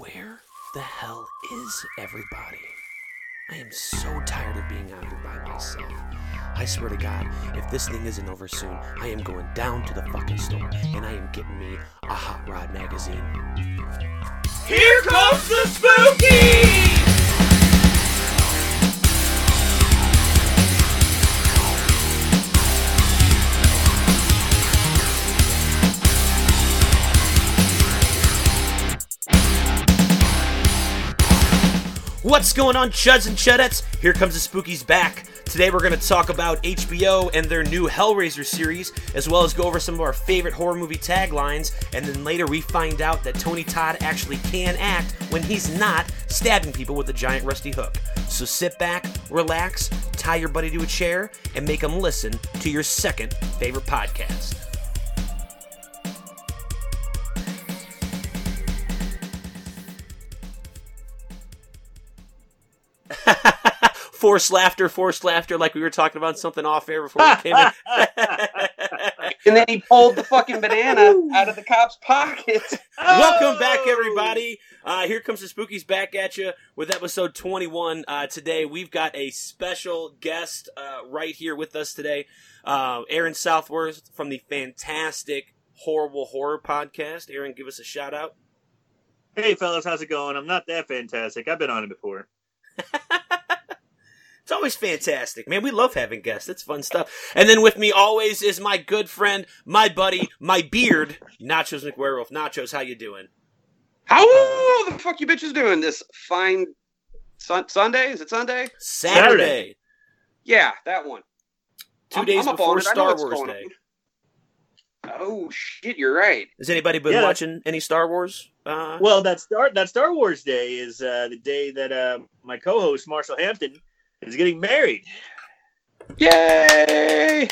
Where the hell is everybody? I am so tired of being out here by myself. I swear to God, if this thing isn't over soon, I am going down to the fucking store and I am getting me a Hot Rod magazine. Here comes the spooky! What's going on, chuds and chudettes? Here comes the Spookies back. Today we're going to talk about HBO and their new Hellraiser series, as well as go over some of our favorite horror movie taglines, and then later we find out that Tony Todd actually can act when he's not stabbing people with a giant rusty hook. So sit back, relax, tie your buddy to a chair, and make him listen to your second favorite podcast. Forced laughter, forced laughter, like we were talking about something off air before we came in. And then he pulled the fucking banana out of the cop's pocket. Welcome back, everybody. Uh, here comes the Spookies back at you with episode 21. Uh, today, we've got a special guest uh, right here with us today. Uh, Aaron Southworth from the fantastic Horrible Horror Podcast. Aaron, give us a shout out. Hey fellas, how's it going? I'm not that fantastic. I've been on it before. It's always fantastic, man. We love having guests. It's fun stuff. And then with me always is my good friend, my buddy, my beard, Nachos McWerewolf. Nachos, how you doing? How the fuck you bitches doing this fine sun- Sunday? Is it Sunday? Saturday. Saturday. Yeah, that one. 2 I'm- days I'm before on it. I know Star Wars Day. on. Oh shit, you're right. Has anybody been Yeah. watching any Star Wars? Uh, Well, that Star that Star Wars Day is uh, the day that uh, my co-host Marshall Hampton is getting married. Yay!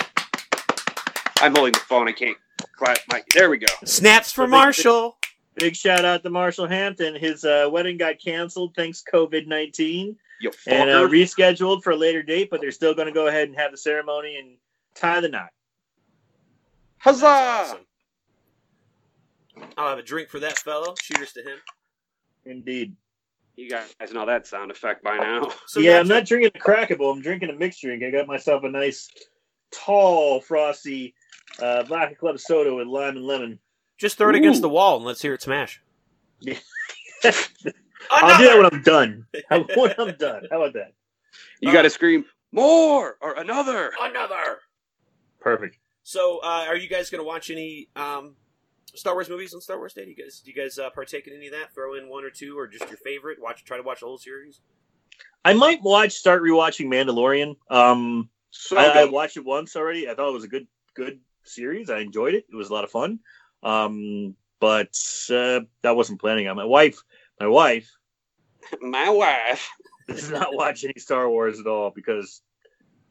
I'm holding the phone. I can't clap my. There we go. snaps for Big- Marshall. Big shout out to Marshall Hampton. His uh, wedding got canceled thanks COVID nineteen and uh, rescheduled for a later date, but they're still going to go ahead and have the ceremony and tie the knot. Huzzah! Awesome. I'll have a drink for that fellow. Cheers to him. Indeed. You guys know that sound effect by now. So yeah, I'm not drinking a crackable. I'm drinking a mixed drink. I got myself a nice, tall, frosty uh, Vodka Club soda with lime and lemon. just throw it against the wall and let's hear it smash. I'll do that when I'm done. How- when I'm done. How about that? You got to scream more or another. Another. Perfect. So, uh, are you guys going to watch any um, Star Wars movies on Star Wars Day? Do you guys, do you guys uh, partake in any of that? Throw in one or two, or just your favorite? Watch, try to watch the whole series. I might watch, start rewatching Mandalorian. Um, So I, I watched it once already. I thought it was a good, good series. I enjoyed it. It was a lot of fun. Um, but uh, I wasn't planning on my wife. My wife my wife. does not watch any Star Wars at all because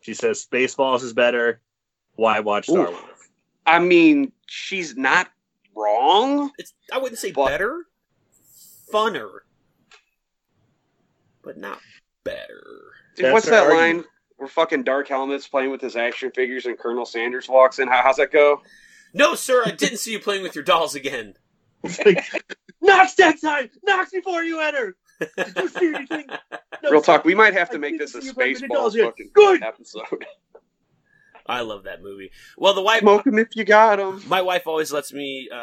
she says Spaceballs is better. Why watch Star Oof. Wars? I mean, she's not wrong. It's I wouldn't say But- better, funner, but not better. Dude, what's her that argument. line where fucking Dark Helmet's playing with his action figures and Colonel Sandurz walks in? How, how's that go? No, sir, I didn't see you playing with your dolls again. It's like, Knox that time! Knox before you enter! Did you see anything? No, Real talk, we might have to I make this a see you play with the dolls Spaceballs yet. fucking Good. episode. I love that movie. Well, the wife, Smoke him if you got them. my wife always lets me, uh,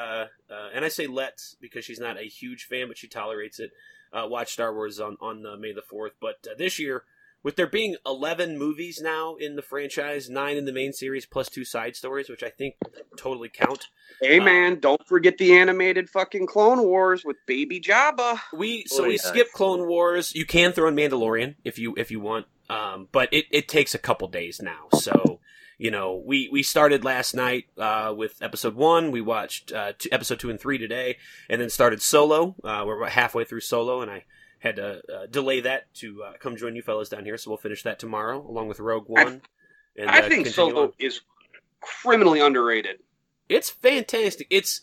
uh, and I say let because she's not a huge fan, but she tolerates it. Uh, watch Star Wars on on uh, May the fourth. But uh, this year, with there being eleven movies now in the franchise, nine in the main series plus two side stories, which I think totally count. Hey Uh, man, don't forget the animated fucking Clone Wars with Baby Jabba. We so Oh, we yeah. skip Clone Wars. You can throw in Mandalorian if you if you want, um, but it, it takes a couple days now. So you know we we started last night uh, with episode one. We watched uh, two, episode two and three today, and then started Solo. Uh, we're about halfway through Solo, and I had to uh, delay that to uh, come join you fellas down here. So we'll finish that tomorrow along with Rogue One. and I uh, think continue Solo on. is criminally underrated. It's fantastic. It's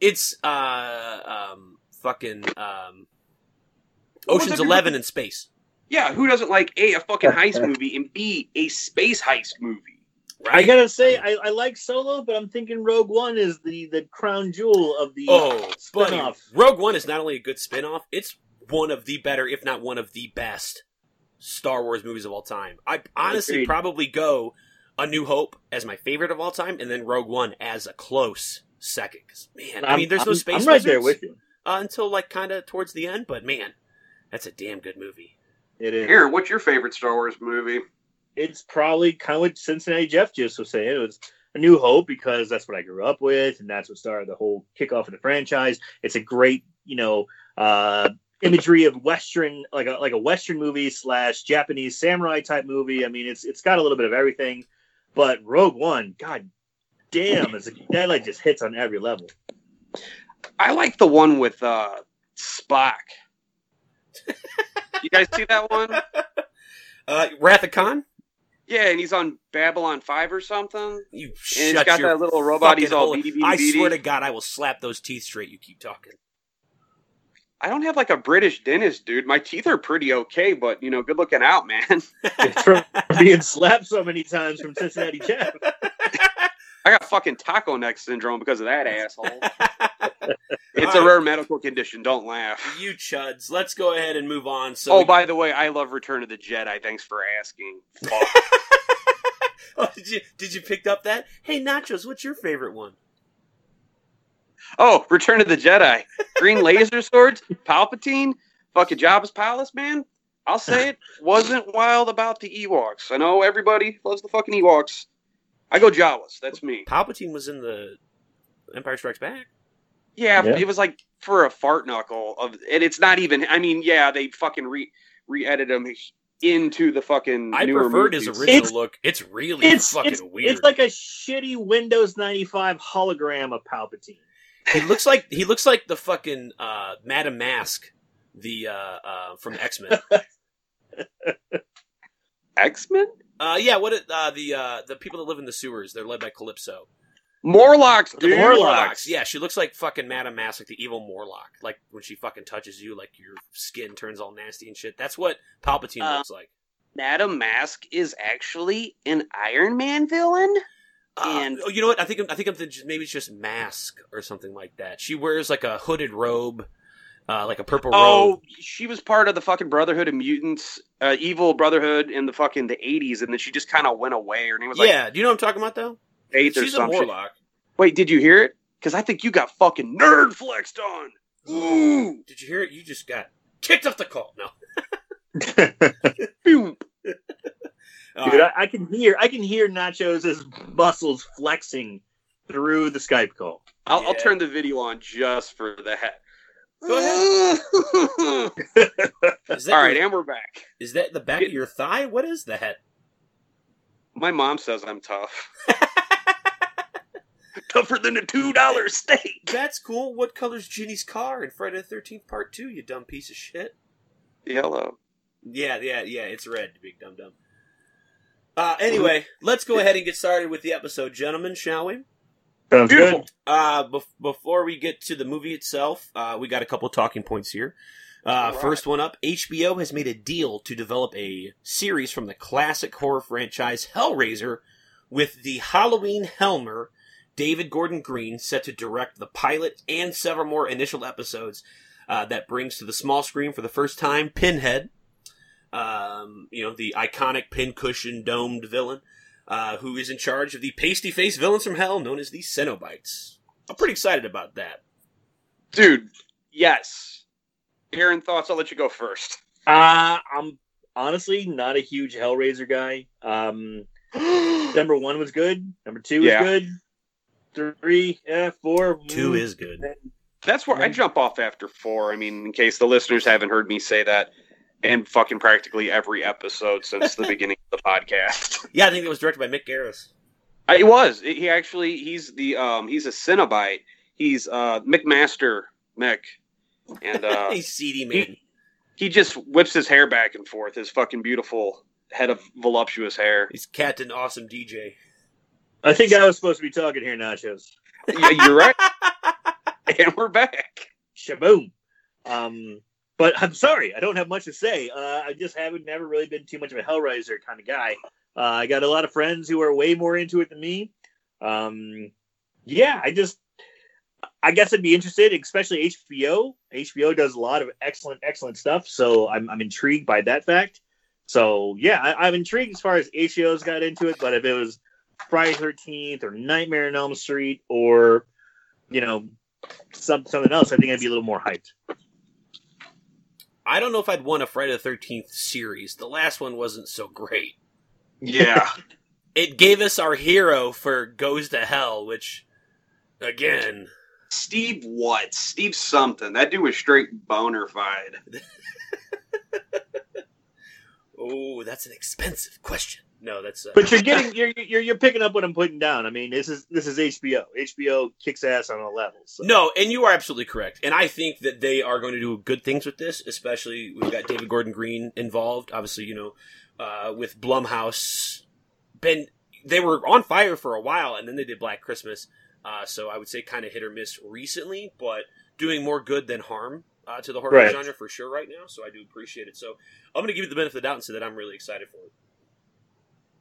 it's uh um fucking um Ocean's Eleven in space. Yeah, who doesn't like A, a fucking heist movie, and B, a space heist movie? Right? I gotta say, I, I like Solo, but I'm thinking Rogue One is the the crown jewel of the oh, buddy, spinoff. Rogue One is not only a good spin-off, it's one of the better, if not one of the best Star Wars movies of all time. I honestly Agreed. probably go A New Hope as my favorite of all time, and then Rogue One as a close second. 'Cause, man, I I'm- mean, there's no I'm- space I'm right there with you. uh, until like kind of towards the end, but man, that's a damn good movie. It is. Aaron, what's your favorite Star Wars movie? It's probably kind of what Cincinnati Jeff just was saying. It was a new hope because that's what I grew up with, and that's what started the whole kickoff of the franchise. It's a great, you know, uh, imagery of Western, like a like a Western movie slash Japanese samurai type movie. I mean, it's it's got a little bit of everything. But Rogue One, god damn, it's that like just hits on every level. I like the one with uh, Spock. you guys see that one? Uh, Wrath of Khan, Yeah, and he's on Babylon Five or something. you And shut he's got your that little robot. He's all beady, beady, I beady. swear to God, I will slap those teeth straight. You keep talking. I don't have like a British dentist, dude. My teeth are pretty okay, but you know, good looking out, man. It's from being slapped so many times from Cincinnati Jeff. I got fucking taco neck syndrome because of that asshole. It's All a right. rare medical condition. Don't laugh. you chuds. Let's go ahead and move on. So, oh, by the way, I love Return of the Jedi. Thanks for asking. Oh, did you did you pick up that? Hey, Nachos, what's your favorite one? oh, Return of the Jedi. Green laser swords, Palpatine, fucking Jabba's palace, man. I'll say it wasn't wild about the Ewoks. I know everybody loves the fucking Ewoks. I go Jawas. That's me. Palpatine was in the Empire Strikes Back. Yeah, Yeah. it was like for a fart knuckle of, and it's not even. I mean, yeah, they fucking re re-edited him into the fucking. I newer preferred his original It's- look. It's really It's fucking it's, weird. it's like a shitty Windows 95 hologram of Palpatine. he looks like he looks like the fucking uh, Madame Masque, the uh, uh, from X Men. X Men. uh, yeah, what it, uh, the uh, the people that live in the sewers? They're led by Calypso. Morlocks, The. Morlocks. Yeah, she looks like fucking Madame Mask, like the evil Morlock. Like when she fucking touches you, like your skin turns all nasty and shit. That's what Palpatine Uh, looks like. Madame Masque is actually an Iron Man villain. Uh, and- oh, you know what? I think I'm, I think I'm thinking maybe it's just Mask or something like that. She wears like a hooded robe, uh, like a purple robe. Oh, robe. she was part of the fucking Brotherhood of Mutants, uh, evil Brotherhood in the fucking the eighties, and then she just kind of went away. Her name was like yeah, do you know what I'm talking about though? Faith or She's a some shit. Morlock. Wait, did you hear it? Because I think you got fucking nerd flexed on. Ooh, Did you hear it? You just got kicked off the call. No. Boom. Dude, right. I, I can hear I can hear Nachos' muscles flexing through the Skype call. I'll, I'll turn the video on just for that. Go ahead. That All right, your- and we're back. is that the back of your thigh? What is that? My mom says I'm tough. Tougher than a two dollar steak. That's cool. What color's Ginny's car in Friday the Thirteenth Part Two? You dumb piece of shit. Yellow. Yeah, yeah, yeah. It's red, big dum dumb. Uh, anyway, let's go ahead and get started with the episode, gentlemen, shall we? Sounds Beautiful. good. Uh, bef- before we get to the movie itself, uh, we got a couple talking points here. Uh, All right. First one up HBO has made a deal to develop a series from the classic horror franchise Hellraiser with the Halloween Helmer, David Gordon Green, set to direct the pilot and several more initial episodes uh, that brings to the small screen for the first time Pinhead, um, you know, the iconic pincushion domed villain uh, who is in charge of the pasty face villains from hell known as the Cenobites. I'm pretty excited about that. Dude, yes. Aaron, thoughts? I'll let you go first. Uh, I'm honestly not a huge Hellraiser guy. Um, number one was good. Number two Yeah. was good. Three, yeah, four. Two mm, is good. That's where I jump off after four. I mean, in case the listeners haven't heard me say that in fucking practically every episode since the beginning of the podcast. Yeah, I think it was directed by Mick Garris. It was. He actually he's the um he's a Cenobite. He's uh McMaster Mick. And uh He's seedy man. he just whips his hair back and forth, his fucking beautiful head of voluptuous hair. He's Captain Awesome DJ. I think I was supposed to be talking here, Nachos. yeah, you're right. and we're back. Shaboom. Um, but I'm sorry, I don't have much to say. Uh, I just haven't never really been too much of a Hellraiser kind of guy. Uh, I got a lot of friends who are way more into it than me. Um, yeah, I just, I guess I'd be interested, especially HBO. HBO does a lot of excellent, excellent stuff. So I'm, I'm intrigued by that fact. So yeah, I, I'm intrigued as far as HBO's got into it. But if it was Friday Thirteenth or Nightmare on Elm Street or you know some, something else, I think I'd be a little more hyped. I don't know if I'd want a Friday the Thirteenth series. The last one wasn't so great. Yeah. It gave us our hero for Goes to Hell, which, again, Steve what? Steve something. That dude was straight bonerfied. oh, that's an expensive question. No, that's. Uh, But you're getting you're you're you're picking up what I'm putting down. I mean, this is this is HBO. HBO kicks ass on all levels. So. No, and you are absolutely correct. And I think that they are going to do good things with this, especially we've got David Gordon Green involved. Obviously, you know, uh, with Blumhouse, been they were on fire for a while, and then they did Black Christmas. Uh, so I would say kind of hit or miss recently, but doing more good than harm uh, to the horror Right. genre for sure right now. So I do appreciate it. So I'm going to give you the benefit of the doubt and say that I'm really excited for it.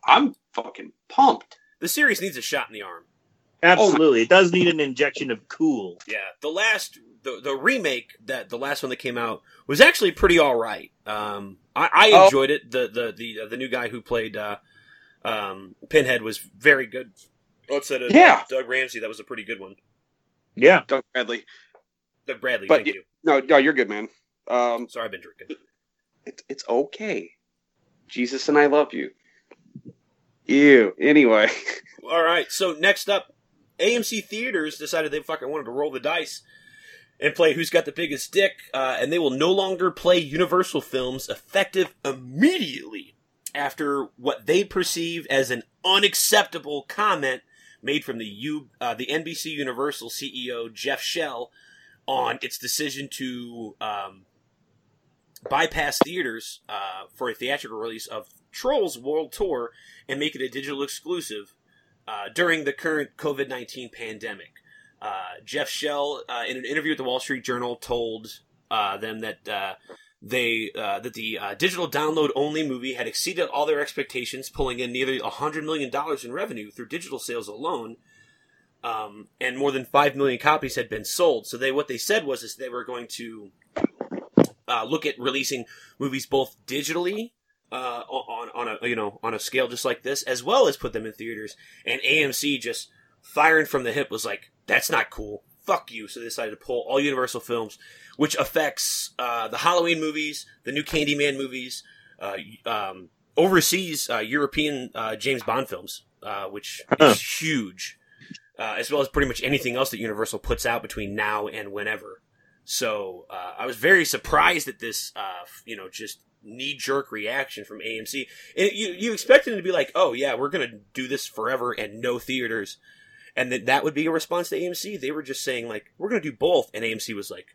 I'm fucking pumped. The series needs a shot in the arm. Absolutely, it does need an injection of cool. Yeah, the last the the remake that the last one that came out was actually pretty all right. Um, I, I Oh. enjoyed it. The the the uh, the new guy who played uh, um, Pinhead was very good. Outside of Yeah. Doug Ramsey, that was a pretty good one. Yeah, Doug Bradley. Doug Bradley, But thank y- you. No, no, you're good, man. Um, Sorry, I've been drinking. it's it's okay. Jesus and I love you. Ew. Anyway, All right, so next up, AMC Theaters decided they fucking wanted to roll the dice and play Who's Got the Biggest Dick, uh, and they will no longer play Universal films effective immediately after what they perceive as an unacceptable comment made from the U, uh, the NBC Universal CEO Jeff Shell on its decision to um, bypass theaters uh, for a theatrical release of Trolls World Tour and make it a digital exclusive uh, during the current COVID 19 pandemic. Uh, Jeff Shell, uh, in an interview with the Wall Street Journal, told uh, them that uh, they uh, that the digital download only movie had exceeded all their expectations, pulling in nearly hundred million dollars in revenue through digital sales alone. Um, and more than five million copies had been sold. So they what they said was is they were going to uh, look at releasing movies both digitally uh, on on a you know on a scale just like this, as well as put them in theaters. And AMC just firing from the hip was like, "That's not cool. Fuck you." So they decided to pull all Universal films, which affects uh, the Halloween movies, the new Candyman movies, uh, um, overseas uh, European uh, James Bond films, uh, which Huh. is huge, uh, as well as pretty much anything else that Universal puts out between now and whenever. So uh, I was very surprised at this, uh, you know, just knee jerk reaction from AMC. And you you expected it to be like, oh yeah, we're gonna do this forever and no theaters, and that that would be a response to AMC. They were just saying like, we're gonna do both, and AMC was like,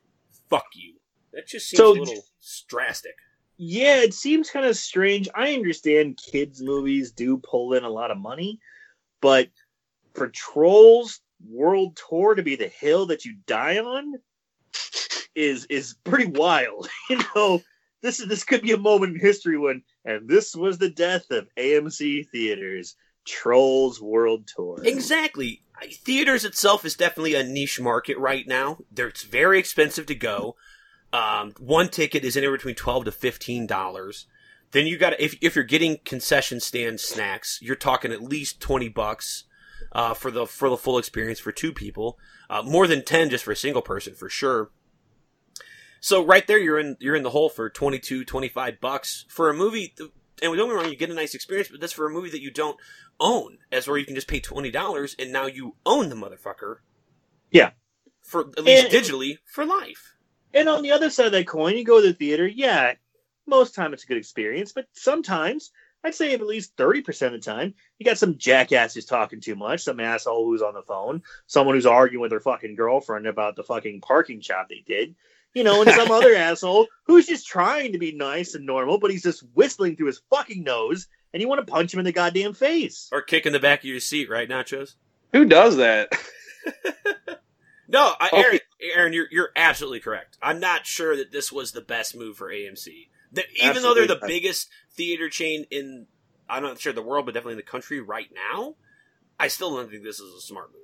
fuck you. That just seems So- a little drastic. yeah, it seems kind of strange. I understand kids' movies do pull in a lot of money, but for Trolls World Tour to be the hill that you die on is is pretty wild. You know, this is this could be a moment in history when, and this was the death of AMC theaters. Trolls World Tour. Exactly. Theaters itself is definitely a niche market right now. It's very expensive to go. Um, one ticket is anywhere between twelve to fifteen dollars. Then you got if if you're getting concession stand snacks, you're talking at least twenty bucks uh, for the for the full experience for two people. Uh, more than ten just for a single person for sure. So right there, you're in you're in the hole for 22, 25 bucks for a movie. And don't get me wrong, you get a nice experience, but that's for a movie that you don't own, as where you can just pay twenty dollars and now you own the motherfucker. Yeah. For at least And- digitally for life. And on the other side of that coin, you go to the theater. Yeah, most time it's a good experience, but sometimes I'd say at least thirty percent of the time, you got some jackass who's talking too much, some asshole who's on the phone, someone who's arguing with their fucking girlfriend about the fucking parking job they did, you know, and some other asshole who's just trying to be nice and normal, but he's just whistling through his fucking nose, and you want to punch him in the goddamn face. Or kick in the back of your seat, right, Nachos? who does that? No, I, Okay. Aaron, Aaron, you're you're absolutely correct. I'm not sure that this was the best move for AMC. That even though they're the Absolutely. biggest theater chain in I'm not sure the world, but definitely in the country right now, I still don't think this is a smart move.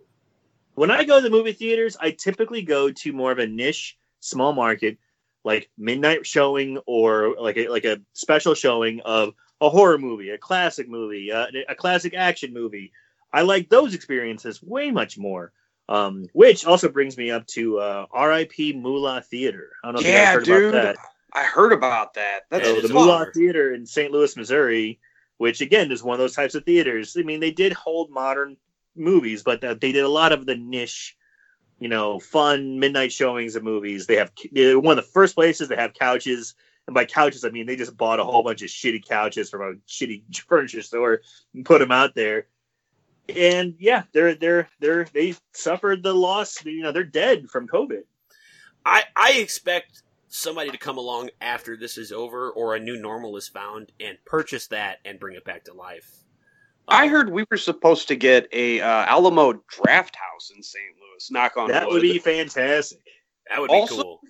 When I go to the movie theaters, I typically go to more of a niche, small market, like midnight showing or like a, like a special showing of a horror movie, a classic movie, uh, a classic action movie. I like those experiences way much more. Um, which also brings me up to uh, R.I.P. Moolah Theater. I don't know if you Yeah, heard dude. about that. I heard about that. That's So the Moolah. Theater in St. Louis, Missouri, which again is one of those types of theaters. I mean, they did hold modern movies, but uh, they did a lot of the niche, you know, fun midnight showings of movies. They have one of the first places that have couches, and by couches I mean they just bought a whole bunch of shitty couches from a shitty furniture store and put them out there. And yeah, they're they're they're they suffered the loss. You know, they're dead from COVID. I I expect somebody to come along after this is over or a new normal is found and purchase that and bring it back to life. I Um, heard we were supposed to get a uh, Alamo Drafthouse in St. Louis. Knock on That wood. would be fantastic. that would be also- cool.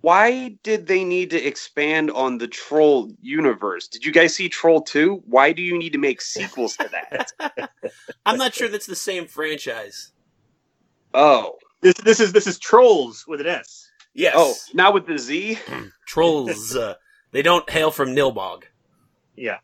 Why did they need to expand on the Troll universe? Did you guys see Troll 2? Why do you need to make sequels to that? I'm not sure that's the same franchise. oh. This this is this is trolls with an S. Yes. Oh, now with the Z? trolls. Uh, they don't hail from Nilbog. Yeah.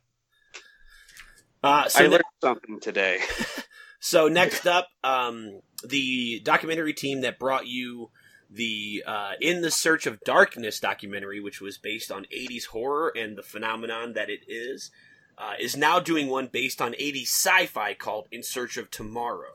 Uh, so I ne- learned something today. So next up, um, the documentary team that brought you the uh, "In the Search of Darkness" documentary, which was based on '80s horror and the phenomenon that it is, uh, is now doing one based on '80s sci-fi called "In Search of Tomorrow."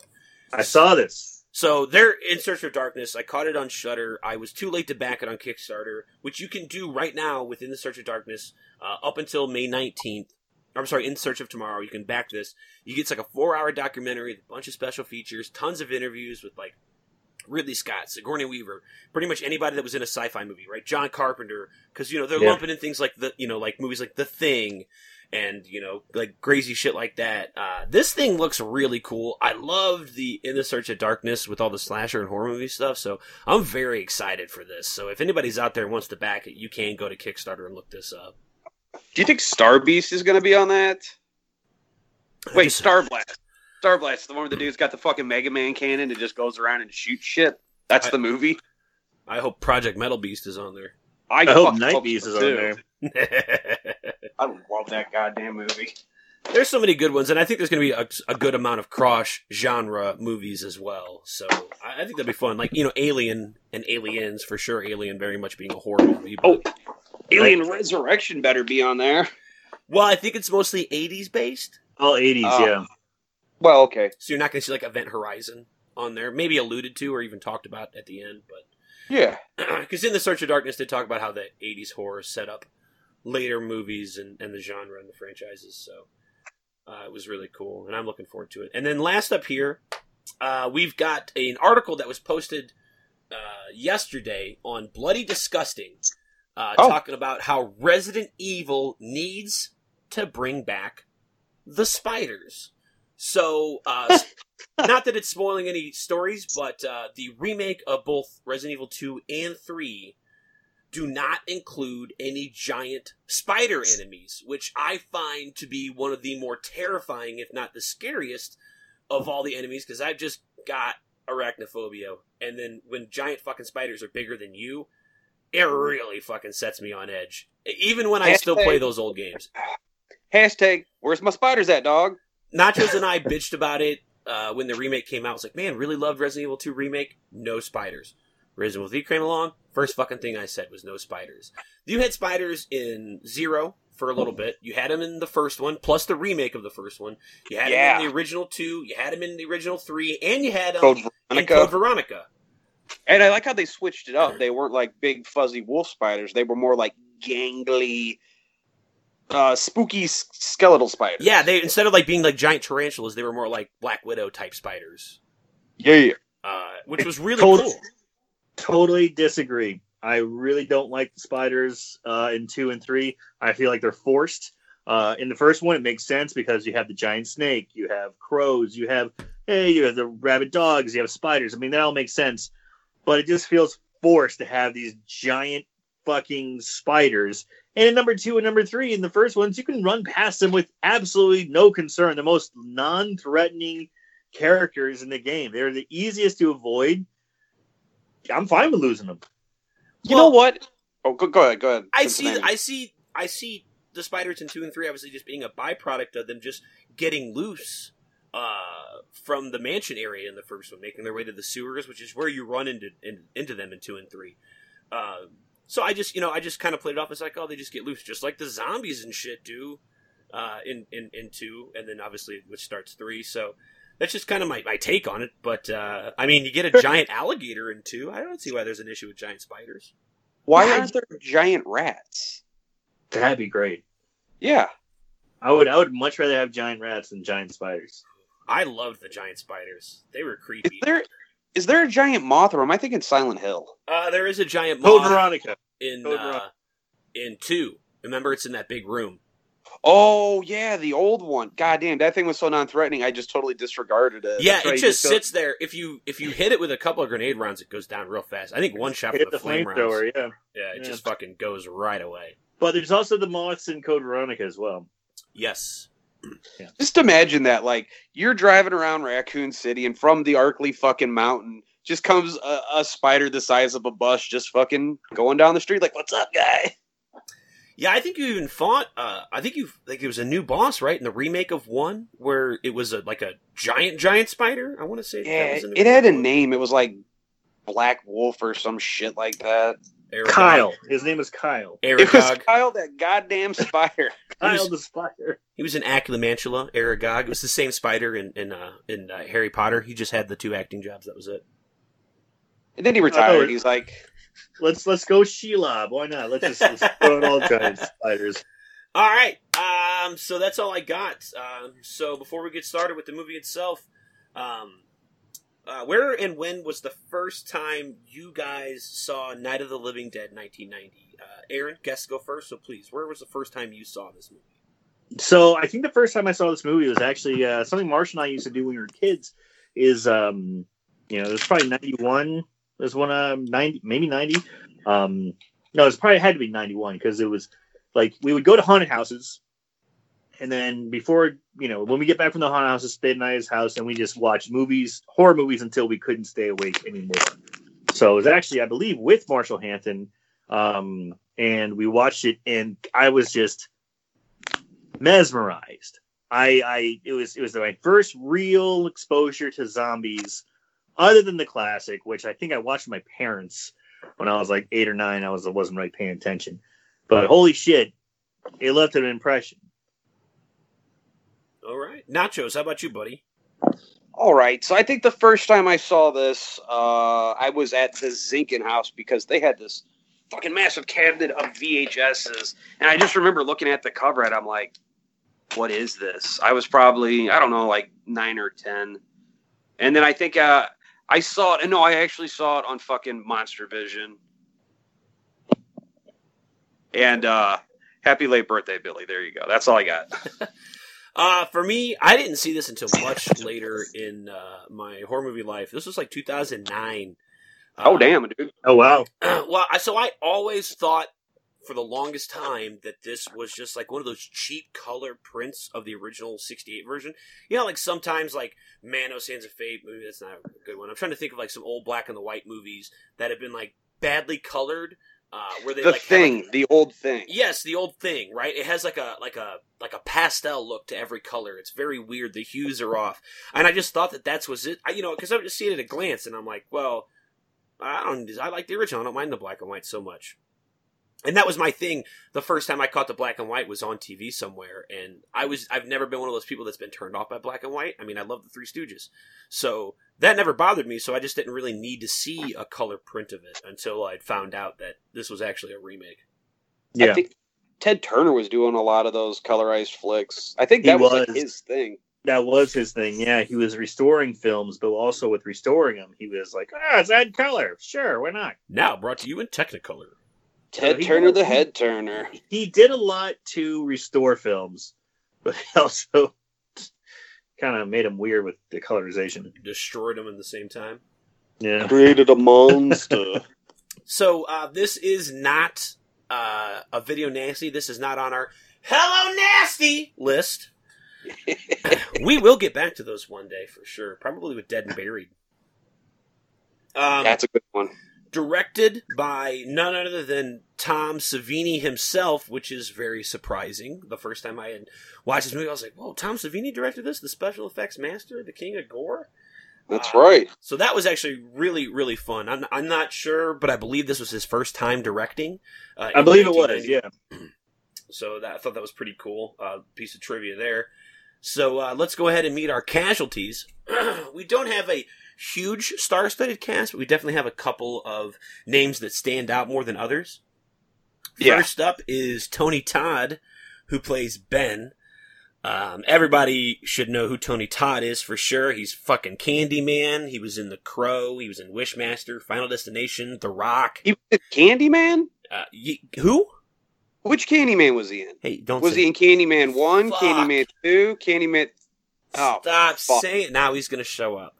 I saw this. So they're in Search of Darkness. I caught it on Shudder. I was too late to back it on Kickstarter, which you can do right now within the Search of Darkness uh, up until May nineteenth. I'm sorry, in Search of Tomorrow. You can back this. You get like a four-hour documentary a bunch of special features, tons of interviews with like Ridley Scott, Sigourney Weaver, pretty much anybody that was in a sci-fi movie, right? John Carpenter, because you know they're Yeah. lumping in things like the you know like movies like The Thing and you know like crazy shit like that. Uh, this thing looks really cool. I loved the In the Search of Darkness with all the slasher and horror movie stuff, so I'm very excited for this. So if anybody's out there and wants to back it, you can go to Kickstarter and look this up. Do you think Star Beast is going to be on that? Wait, just- Star Blast. Star Blast, the one where the dude's got the fucking Mega Man cannon and just goes around and shoots shit. That's I- the movie. I hope Project Metal Beast is on there. I, I hope Night Beast so, is on there. I love that goddamn movie. There's so many good ones, and I think there's going to be a, a good amount of cross genre movies as well. So I, I think that'd be fun. Like you know, Alien and Aliens for sure. Alien very much being a horror movie. But, Oh. Alien Resurrection better be on there. well, I think it's mostly '80s based, All 80s, Oh. yeah. Well, okay. so you're not going to see like Event Horizon on there. Maybe alluded to or even talked about at the end, but Yeah. because in the Search of Darkness they talk about how the '80s horror set up later movies and, and the genre and the franchises. So uh, it was really cool, and I'm looking forward to it. And then last up here, uh, we've got an article that was posted uh, yesterday on Bloody Disgusting, uh, Oh. talking about how Resident Evil needs to bring back the spiders. So, uh, not that it's spoiling any stories, but uh, the remake of both Resident Evil 2 and 3 do not include any giant spider enemies, which I find to be one of the more terrifying, if not the scariest, of all the enemies, because I've just got arachnophobia. And then when giant fucking spiders are bigger than you, it really fucking sets me on edge. Even when I still play those old games. Hashtag, where's my spiders at, dog? Nachos and I bitched about it uh, when the remake came out. I was like, man, really loved Resident Evil 2 remake. No spiders. Resident Evil 3 came along. First fucking thing I said was no spiders. You had spiders in Zero for a little bit. You had them in the first one, plus the remake of the first one. You had Yeah. them in the original two. You had them in the original three, and you had them Code in Veronica. Code Veronica. And I like how they switched it up. They weren't like big fuzzy wolf spiders. They were more like gangly, uh, spooky s- skeletal spiders. Yeah, they instead of like being like giant tarantulas, they were more like Black Widow type spiders, yeah, yeah. uh, which was really Totally- cool. Totally disagree. I really don't like the spiders uh, in two and three. I feel like they're forced. Uh, in the first one, it makes sense because you have the giant snake, you have crows, you have hey, you have the rabbit dogs, you have spiders. I mean, that all makes sense. But it just feels forced to have these giant fucking spiders And in number two and number three, in the first ones, you can run past them with absolutely no concern. The most non-threatening characters in the game. They're the easiest to avoid. I'm fine with losing them. You Well- know what? Oh, go, go ahead. Go ahead. I see. I see. I see the spiders in two and three obviously just being a byproduct of them just getting loose uh, from the mansion area in the first one, making their way to the sewers, which is where you run into in, into them in two and three. Uh, so I just, you know, I just kind of played it off as like, oh, they just get loose, just like the zombies and shit do uh, in, in in two, and then obviously which starts three. So that's just kind of my, my take on it. But uh, I mean, you get a giant alligator in two. I don't see why there's an issue with giant spiders. Why aren't there giant rats? That'd be great. Yeah. I would. I would much rather have giant rats than giant spiders. I loved the giant spiders. They were Is creepy. there is there a giant moth, or am I thinking Silent Hill? Uh, there is a giant Code moth Veronica. in Code uh, Veronica. in two. Remember, it's in that big room. Oh yeah, the old one. God damn, that thing was so non-threatening. I just totally disregarded it. Yeah, it you just just go- sits there. If you if you hit it with a couple of grenade rounds, it goes down real fast. I think one shot with the the flame rounds. flamethrower. Yeah. Yeah, it Yeah. just fucking goes right away. But there's also the moths in Code Veronica as well. Yes. Just imagine that, like you're driving around Raccoon City, and from the Arklay fucking mountain just comes a, a spider the size of a bus, just fucking going down the street. Like, what's up, guy? Yeah, I think you even fought. Uh, I think you like it was a new boss, right? In the remake of one, where it was a like a giant giant spider. I want to say that Yeah, was in it had a name. It was like Black Wolf or some shit like that. Aragog. Kyle. His name is Kyle. It was Kyle, that goddamn spider. Kyle was- the spider. He was in Acromantula, Aragog. It was the same spider in in uh, in uh, Harry Potter. He just had the two acting jobs. That was it. And then he retired. Oh. He's like, Let's let's go Shelob. Why not? Let's just let's throw out all giant spiders. All right. Um. So that's all I got. Um. So before we get started with the movie itself, um, uh, where and when was the first time you guys saw Night of the Living Dead, 1990? Uh, Aaron, guess go first. So please, where was the first time you saw this movie? So I think the first time I saw this movie was actually uh, something Marsh and I used to do when we were kids. Is um, you know, it was probably ninety one. Was one um ninety, maybe ninety. Um, no, it's probably had to be ninety one because it was like we would go to haunted houses, and then before you know, when we get back from the haunted houses, stay at Nia's house, and we just watch movies, horror movies, until we couldn't stay awake anymore. So it was actually, I believe, with Marshall Hampton, um, and we watched it, and I was just mesmerized. I, I, it was, it was my first real exposure to zombies, other than the classic, which I think I watched my parents when I was like eight or nine. I was, I wasn't really paying attention, but holy shit, it left an impression. All right, Nachos. How about you, buddy? All right. So I think the first time I saw this, uh, I was at the Zinken house because they had this fucking massive cabinet of VHSs. And I just remember looking at the cover and I'm like, what is this? I was probably, I don't know, like nine or 10. And then I think uh, I saw it. And no, I actually saw it on fucking Monster Vision. And uh, happy late birthday, Billy. There you go. That's all I got. Uh, for me, I didn't see this until much later in uh, my horror movie life. This was like 2009. Oh, Uh, damn, dude. Oh wow! well, I, so I always thought for the longest time that this was just like one of those cheap color prints of the original 68 version. You know, like sometimes like Manos Hands of Fate movie, that's not a good one. I'm trying to think of like some old black and the white movies that have been like badly colored, uh, where they The like thing, like- the old thing. Yes, the old thing, right? It has like a like a like a pastel look to every color. It's very weird. The hues are off, and I just thought that that's was it. I, you know, because I would just see it at a glance, and I'm like, well, I don't. I like the original. I don't mind the black and white so much. And that was my thing. The first time I caught the black and white was on TV somewhere, and I was I've never been one of those people that's been turned off by black and white. I mean, I love the Three Stooges, so that never bothered me. So I just didn't really need to see a color print of it until I'd found out that this was actually a remake. Yeah, I think Ted Turner was doing a lot of those colorized flicks. I think He that was, like his thing. that was his thing. Yeah, he was restoring films, but also with restoring them, he was like, ah, it's add color. Sure, why not? Now brought to you in Technicolor. Ted he Turner, was- the head turner. He did a lot to restore films, but he also kind of made them weird with the colorization. destroyed them at the same time. Yeah. Created a monster. So uh, this is not uh, a video nasty. This is not on our Hello Nasty list. we will get back to those one day for sure. Probably with Dead and Buried. Um, That's a good one. Directed by none other than Tom Savini himself, which is very surprising. The first time I had watched this movie, I was like, "Whoa, Tom Savini directed this? The special effects master, the king of gore." That's Uh, right. So that was actually really, really fun. I'm, I'm not sure, but I believe this was his first time directing. Uh, I believe it was. Yeah. So that, I thought that was pretty cool. Uh, piece of trivia there. So uh, let's go ahead and meet our casualties. we don't have a huge star-studded cast, but we definitely have a couple of names that stand out more than others. Yeah. First up is Tony Todd, who plays Ben. Um, everybody should know who Tony Todd is for sure. He's fucking Candyman. He was in The Crow. He was in Wishmaster, Final Destination, The Rock. He was Candyman. Uh, y- who? Which Candyman was he in? Hey, don't Was he in Candyman one, Fuck. Candyman two, Candyman? Oh, Stop fuck. saying. Now he's going to show up.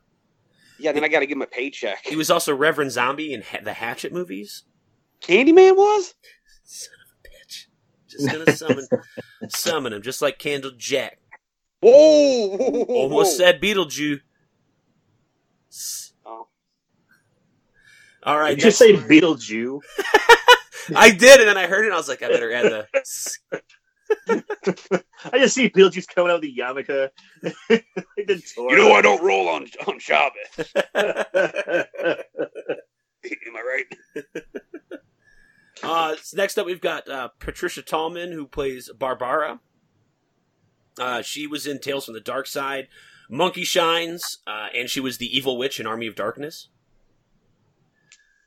Yeah. Then I got to give him a paycheck. He was also Reverend Zombie in ha- the Hatchet movies. Candyman was. Son of a bitch. Just going to summon summon him, just like Candle Jack. Whoa! whoa, whoa, whoa. Almost said Beetlejuice. Oh. All right. Did you next- say Beetlejuice? I did, and then I heard it, and I was like, I better add the. I just see Beetlejuice coming out of the yarmulke. You know I don't roll on on Shabbos. Am I right? Uh, next up, we've got uh, Patricia Tallman, who plays Barbara. Uh, she was in Tales from the Dark Side, Monkey Shines, uh, and she was the evil witch in Army of Darkness.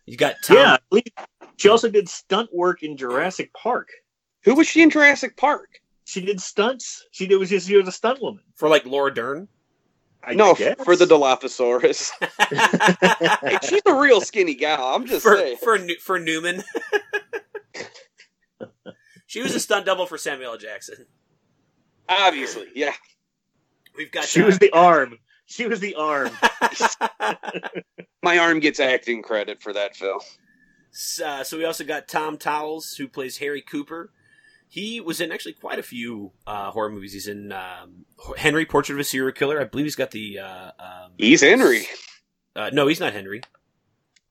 You got Tom. yeah, she also did stunt work in Jurassic Park. Who was she in Jurassic Park? She did stunts. She did was just she was a stunt woman. for like Laura Dern. I no, guess. for the Dilophosaurus. Hey, she's a real skinny gal. I'm just for saying. for for Newman. she was a stunt double for Samuel L. Jackson. Obviously, yeah. We've got she was the arm. She was the arm. My arm gets acting credit for that, Phil. uh, so we also got Tom Towles, who plays Harry Cooper. He was in actually quite a few uh, horror movies. He's in um, Henry, Portrait of a Serial Killer. I believe he's got the. Uh, um, He's Henry. Uh, no, he's not Henry.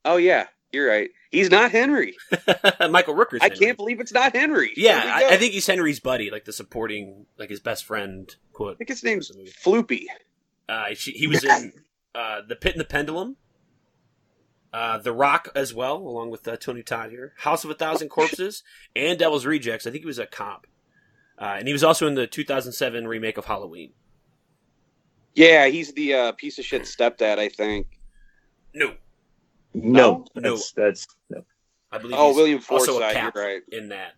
Oh yeah, you're right. He's not Henry. Michael Rooker's. I can't believe it's not Henry. Yeah, There we go. I, I think he's Henry's buddy, like the supporting, like his best friend. Quote. I think his name's Floopy. Uh, she, he was in uh, The Pit and the Pendulum, uh, The Rock as well, along with uh, Tony Todd here, House of a Thousand Corpses, and Devil's Rejects. I think he was a cop. Uh, and he was also in the 2007 remake of Halloween. Yeah, he's the uh, piece of shit stepdad. I think. No, No, No? that's that's no. I believe Oh, he's William also a Forsythe. cap You're right. in that.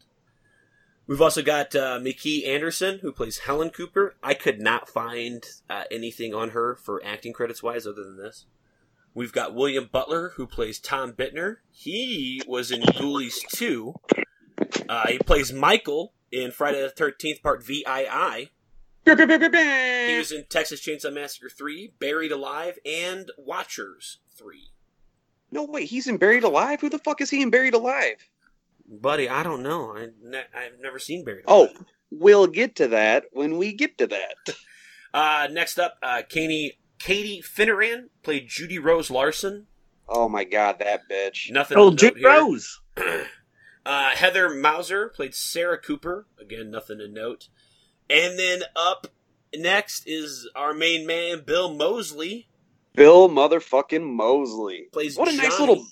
We've also got uh, McKee Anderson, who plays Helen Cooper. I could not find uh, anything on her for acting credits wise other than this. We've got William Butler, who plays Tom Bittner. He was in Ghoulies 2. Uh, he plays Michael in Friday the 13th, part VII. He was in Texas Chainsaw Massacre 3, Buried Alive, and Watchers 3. No way, he's in Buried Alive. Who the fuck is he in Buried Alive? Buddy, I don't know. I ne- I've never seen Buried Oh, we'll get to that when we get to that. Uh, next up, uh, Katie, Katie Finneran played Judy Rose Larson. Oh my god, that bitch. Nothing. Oh, to Jim note here. Rose. Uh, Heather Mazur played Sarah Cooper. Again, nothing to note. And then up next is our main man, Bill Moseley. Bill motherfucking Moseley. Plays What a nice little,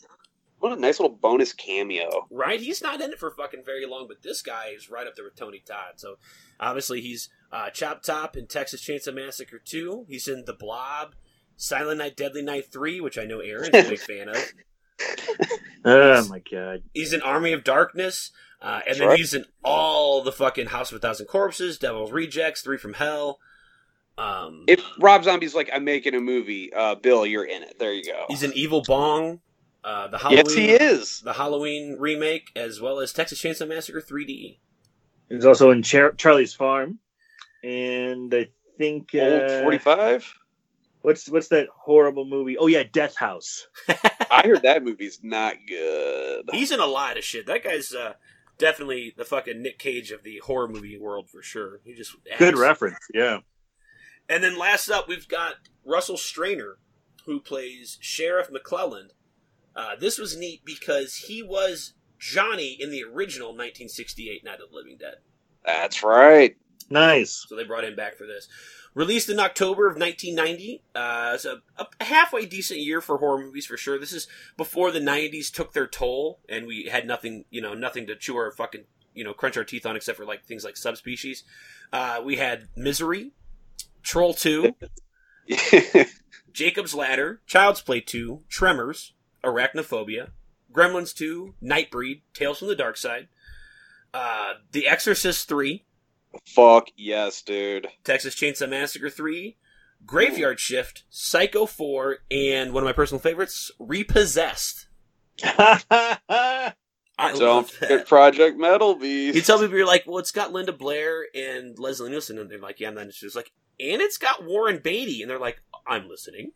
what a nice little bonus cameo. Right? He's not in it for fucking very long, but this guy is right up there with Tony Todd. So obviously he's uh, Chop Top in Texas Chainsaw Massacre 2. He's in The Blob, Silent Night, Deadly Night 3, which I know Aaron's a big fan of. Oh my god. He's in Army of Darkness, uh, and That's then right. he's in all the fucking House of a Thousand Corpses, Devil's Rejects, Three from Hell. Um, If Rob Zombie's like, I'm making a movie, uh, Bill, you're in it. There you go. he's an Evil Bong, uh, the Halloween, yes, he is. the Halloween remake, as well as Texas Chainsaw Massacre 3D. He was also in Char- Charlie's Farm, and I think uh, Old 45. What's what's that horrible movie? Oh yeah, Death House. I heard that movie's not good. He's in a lot of shit. That guy's uh, definitely the fucking Nick Cage of the horror movie world for sure. He just Good reference. Yeah. And then last up, we've got Russell Streiner, who plays Sheriff McClelland. Uh, this was neat because he was Johnny in the original 1968 Night of the Living Dead. That's right. Nice. So they brought him back for this. Released in October of 1990. Uh, it's a, a halfway decent year for horror movies for sure. This is before the 90s took their toll and we had nothing, you know, nothing to chew our fucking, you know, crunch our teeth on except for like things like subspecies. Uh, we had Misery, Troll 2, Jacob's Ladder, Child's Play 2, Tremors, Arachnophobia, Gremlins 2, Nightbreed, Tales from the Dark Side, uh, The Exorcist 3, Fuck yes, dude. Texas Chainsaw Massacre 3, Graveyard Shift, Psycho 4, and one of my personal favorites, Repossessed. I Don't forget. Project Metal Beast. You tell people you're like, well, it's got Linda Blair and Leslie Nielsen, and they're like, yeah, and then she's like, and it's got Warren Beatty, and they're like, I'm listening.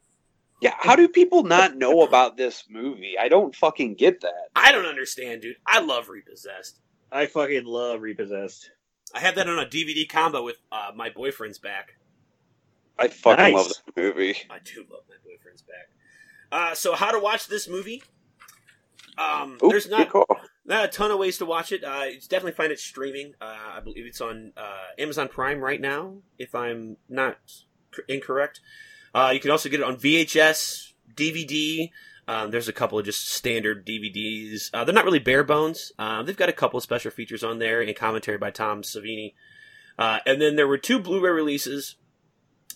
Yeah, how do people not know about this movie? I don't fucking get that. I don't understand, dude. I love Repossessed. I fucking love Repossessed. I have that on a DVD combo with uh, my boyfriend's back. I fucking Nice. love this movie. I do love my boyfriend's back. Uh, so, how to watch this movie? Um, Ooh, there's not not a ton of ways to watch it. Uh, it's definitely find it streaming. Uh, I believe it's on uh, Amazon Prime right now, if I'm not c- incorrect. Uh, you can also get it on VHS, DVD. Um, there's a couple of just standard DVDs. Uh, they're not really bare bones. Uh, they've got a couple of special features on there and a commentary by Tom Savini. Uh, and then there were two Blu-ray releases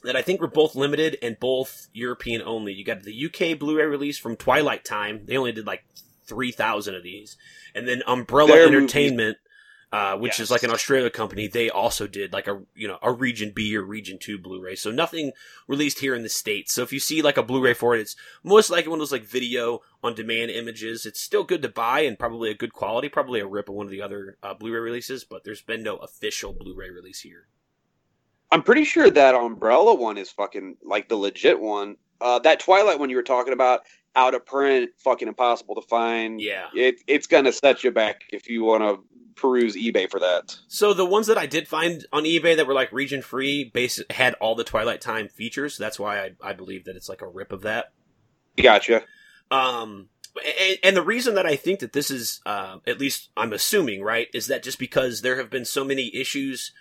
that I think were both limited and both European only. You got the UK Blu-ray release from Twilight Time. They only did like three thousand of these, and then Umbrella Their Entertainment, uh, which is like an Australia company. They also did like a you know a Region B or Region Two Blu-ray. So nothing released here in the states. So if you see like a Blu-ray for it, it's most likely one of those like video on demand images. It's still good to buy and probably a good quality. Probably a rip of one of the other uh, Blu-ray releases, but there's been no official Blu-ray release here. I'm pretty sure that Umbrella one is fucking like the legit one. Uh, that Twilight one you were talking about, out of print, fucking impossible to find. Yeah. It, it's gonna set you back if you want to peruse eBay for that. So the ones that I did find on eBay that were like region free, base had all the Twilight Time features. That's why I, I believe that it's like a rip of that. Gotcha. Um, and, and the reason that I think that this is, uh, at least I'm assuming, right, is that just because there have been so many issues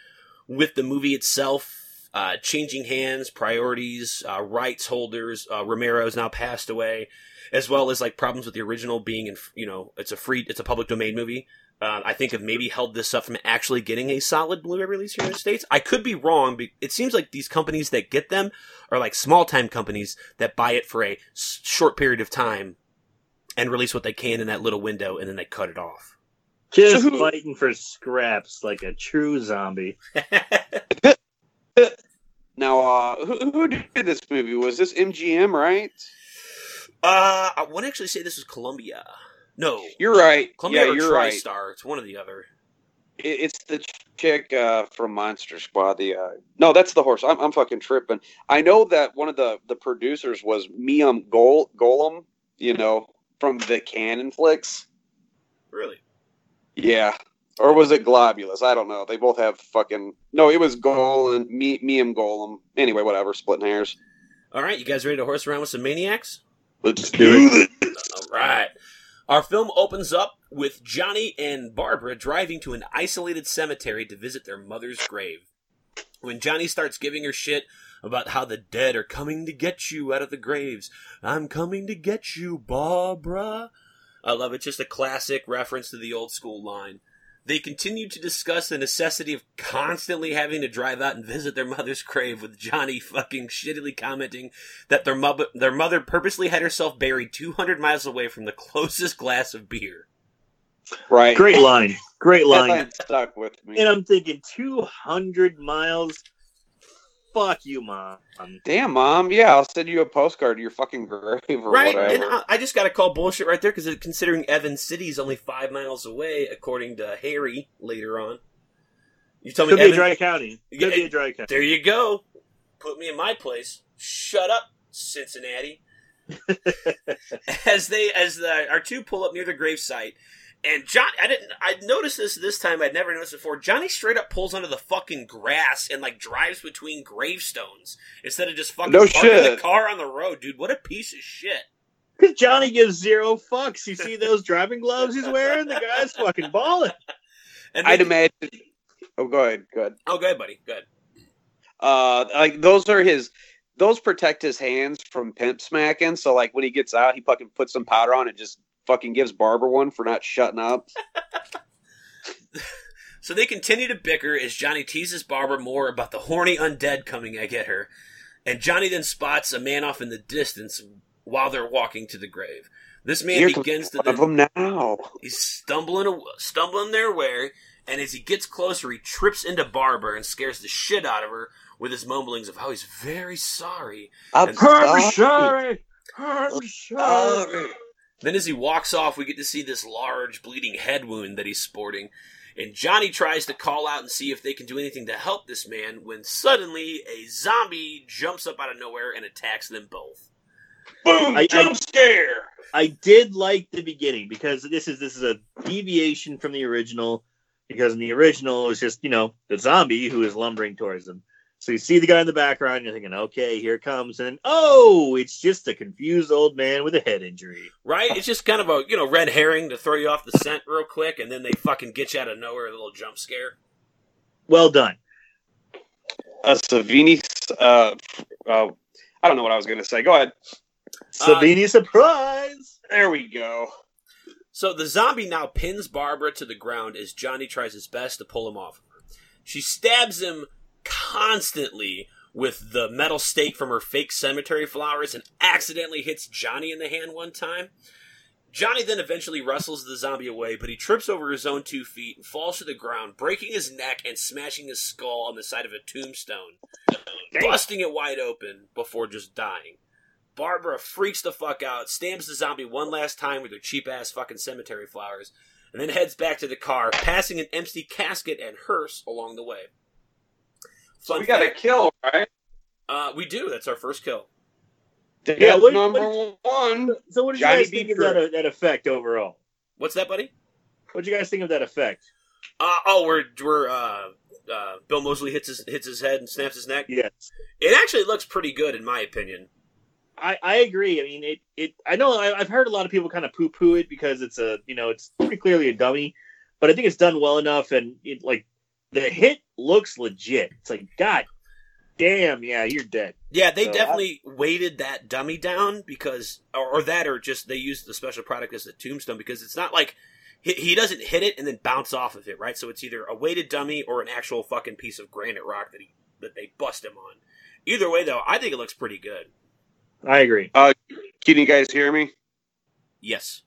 with the movie itself, uh, changing hands, priorities, uh, rights holders. Uh, Romero's now passed away, as well as like problems with the original being in, you know, it's a free, it's a public domain movie. Uh, I think have maybe held this up from actually getting a solid Blu-ray release here in the states. I could be wrong. But it seems like these companies that get them are like small-time companies that buy it for a short period of time and release what they can in that little window, and then they cut it off. Just So who- fighting for scraps like a true zombie. Now, uh, who, who did this movie? Was this MGM, right? uh, I want to actually say this is Columbia. No, You're right. Columbia yeah, or you're right. TriStar. It's one or the other. It, it's the chick uh, from Monster Squad. The uh, no, that's the horse. I'm, I'm fucking tripping. I know that one of the the producers was Miam Gol- Golan. You know, from the Cannon flicks. Really? Yeah. Or was it Globulus? I don't know. They both have fucking no. It was Golan, Me, Menahem Golan. Anyway, whatever. Splitting hairs. All right, you guys ready to horse around with some maniacs? Let's do it. All right. Our film opens up with Johnny and Barbara driving to an isolated cemetery to visit their mother's grave. When Johnny starts giving her shit about how the dead are coming to get you out of the graves, I'm coming to get you, Barbara. I love it. Just a classic reference to the old school line. They continued to discuss the necessity of constantly having to drive out and visit their mother's grave, with Johnny fucking shittily commenting that their mother their mother purposely had herself buried 200 miles away from the closest glass of beer. Right. Great line. Great line. line stuck with me. And I'm thinking 200 miles. Fuck you, mom. Damn, mom. Yeah, I'll send you a postcard to your fucking grave or right, whatever. and I, I just got to call bullshit right there because considering Evans City is only five miles away, according to Harry later on. You tell me Could be a dry county. Could Yeah, be a dry county. There you go. Put me in my place. Shut up, Cincinnati. as they as the our two pull up near the gravesite, And John, I didn't. I noticed this this time. I'd never noticed before. Johnny straight up pulls onto the fucking grass and like drives between gravestones instead of just fucking No parking the car on the road, dude. What a piece of shit. Because Johnny gives zero fucks. You see those driving gloves he's wearing? The guy's fucking balling. And I'd then- imagine. Oh, go ahead. Go ahead. Oh, good, buddy. Good. Uh, like those are his. Those protect his hands from pimp smacking. So like when he gets out, he fucking puts some powder on and just fucking gives Barbara one for not shutting up. So they continue to bicker as Johnny teases Barbara more about the horny undead coming to get her. And Johnny then spots a man off in the distance while they're walking to the grave. This man Here comes begins to one of them now. he's stumbling stumbling their way, and as he gets closer, he trips into Barbara and scares the shit out of her with his mumblings of how he's very sorry. I'm And- sorry. I'm sorry. Then, as he walks off, we get to see this large bleeding head wound that he's sporting. And Johnny tries to call out and see if they can do anything to help this man when suddenly a zombie jumps up out of nowhere and attacks them both. Boom! I- jump I- scare. I did like the beginning because this is this is a deviation from the original. Because in the original, it was just you know the zombie who is lumbering towards them. So you see the guy in the background, and you're thinking, okay, here it comes, and oh, it's just a confused old man with a head injury. Right? It's just kind of a, you know, red herring to throw you off the scent real quick, and then they fucking get you out of nowhere, a little jump scare. Well done. A Savini. Uh, uh, I don't know what I was going to say. Go ahead. Savini surprise. There we go. So the zombie now pins Barbara to the ground as Johnny tries his best to pull him off. She stabs him constantly with the metal stake from her fake cemetery flowers and accidentally hits Johnny in the hand one time. Johnny then eventually wrestles the zombie away, but he trips over his own two feet and falls to the ground, breaking his neck and smashing his skull on the side of a tombstone, busting it wide open before just dying. Barbara freaks the fuck out, stamps the zombie one last time with her cheap ass fucking cemetery flowers, and then heads back to the car, passing an empty casket and hearse along the way. So Fun we got a kill, right? uh, we do. That's our first kill. Death Yeah, what- number what- one. So what did Johnny you guys think B. of that, that effect overall? What's that, buddy? What did you guys think of that effect? Uh, oh, we're we're uh, uh, Bill Moseley hits his hits his head and snaps his neck. Yes. It actually looks pretty good in my opinion. I, I agree. I mean, it, it. I know I, I've heard a lot of people kind of poo poo it because it's a, you know, it's pretty clearly a dummy, but I think it's done well enough, and it like the hit looks legit. It's like, God damn, yeah, you're dead. Yeah, they So definitely weighted that dummy down because, or, or that, or just they used the special product as a tombstone because it's not like he, he doesn't hit it and then bounce off of it, right? So it's either a weighted dummy or an actual fucking piece of granite rock that he that they bust him on. Either way, though, I think it looks pretty good. I agree. Uh, can you guys hear me? Yes.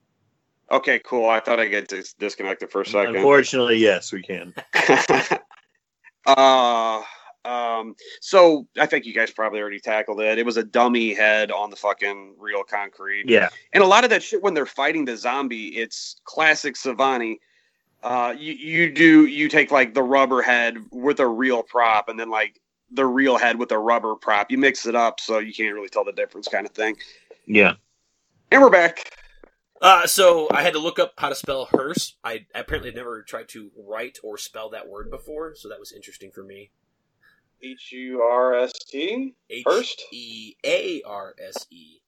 Okay, cool. I thought I got dis- disconnected for a second. Unfortunately, yes, we can. uh, um, so I think you guys probably already tackled it. It was a dummy head on the fucking real concrete. Yeah, And a lot of that shit when they're fighting the zombie, it's classic Savini. Uh, you, you do you take like the rubber head with a real prop, and then like the real head with a rubber prop. You mix it up so you can't really tell the difference, kind of thing. yeah. And we're back. Uh, so I had to look up how to spell hearse. I apparently had never tried to write or spell that word before, so that was interesting for me. H U R S T. Hearst? E A R S E.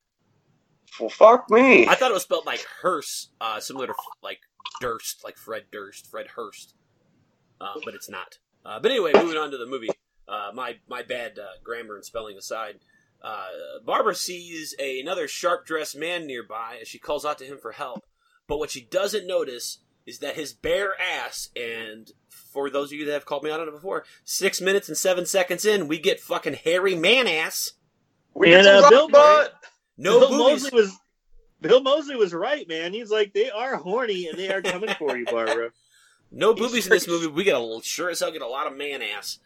Well, fuck me. I thought it was spelled like hearse, uh, similar to like Durst, like Fred Durst, Fred Hurst, uh, but it's not. Uh, but anyway, moving on to the movie. Uh, my my bad uh, grammar and spelling aside, uh, Barbara sees a, another sharp dressed man nearby as she calls out to him for help. But what she doesn't notice is that his bare ass, and for those of you that have called me out on it before, six minutes and seven seconds in, we get fucking hairy man ass. We And, get some uh, Bill butt. No Bill boobies. Moseley was Bill Moseley was right, man. He's like, they are horny and they are coming for you, Barbara. No boobies in this movie. We get a sure as hell get a lot of man ass.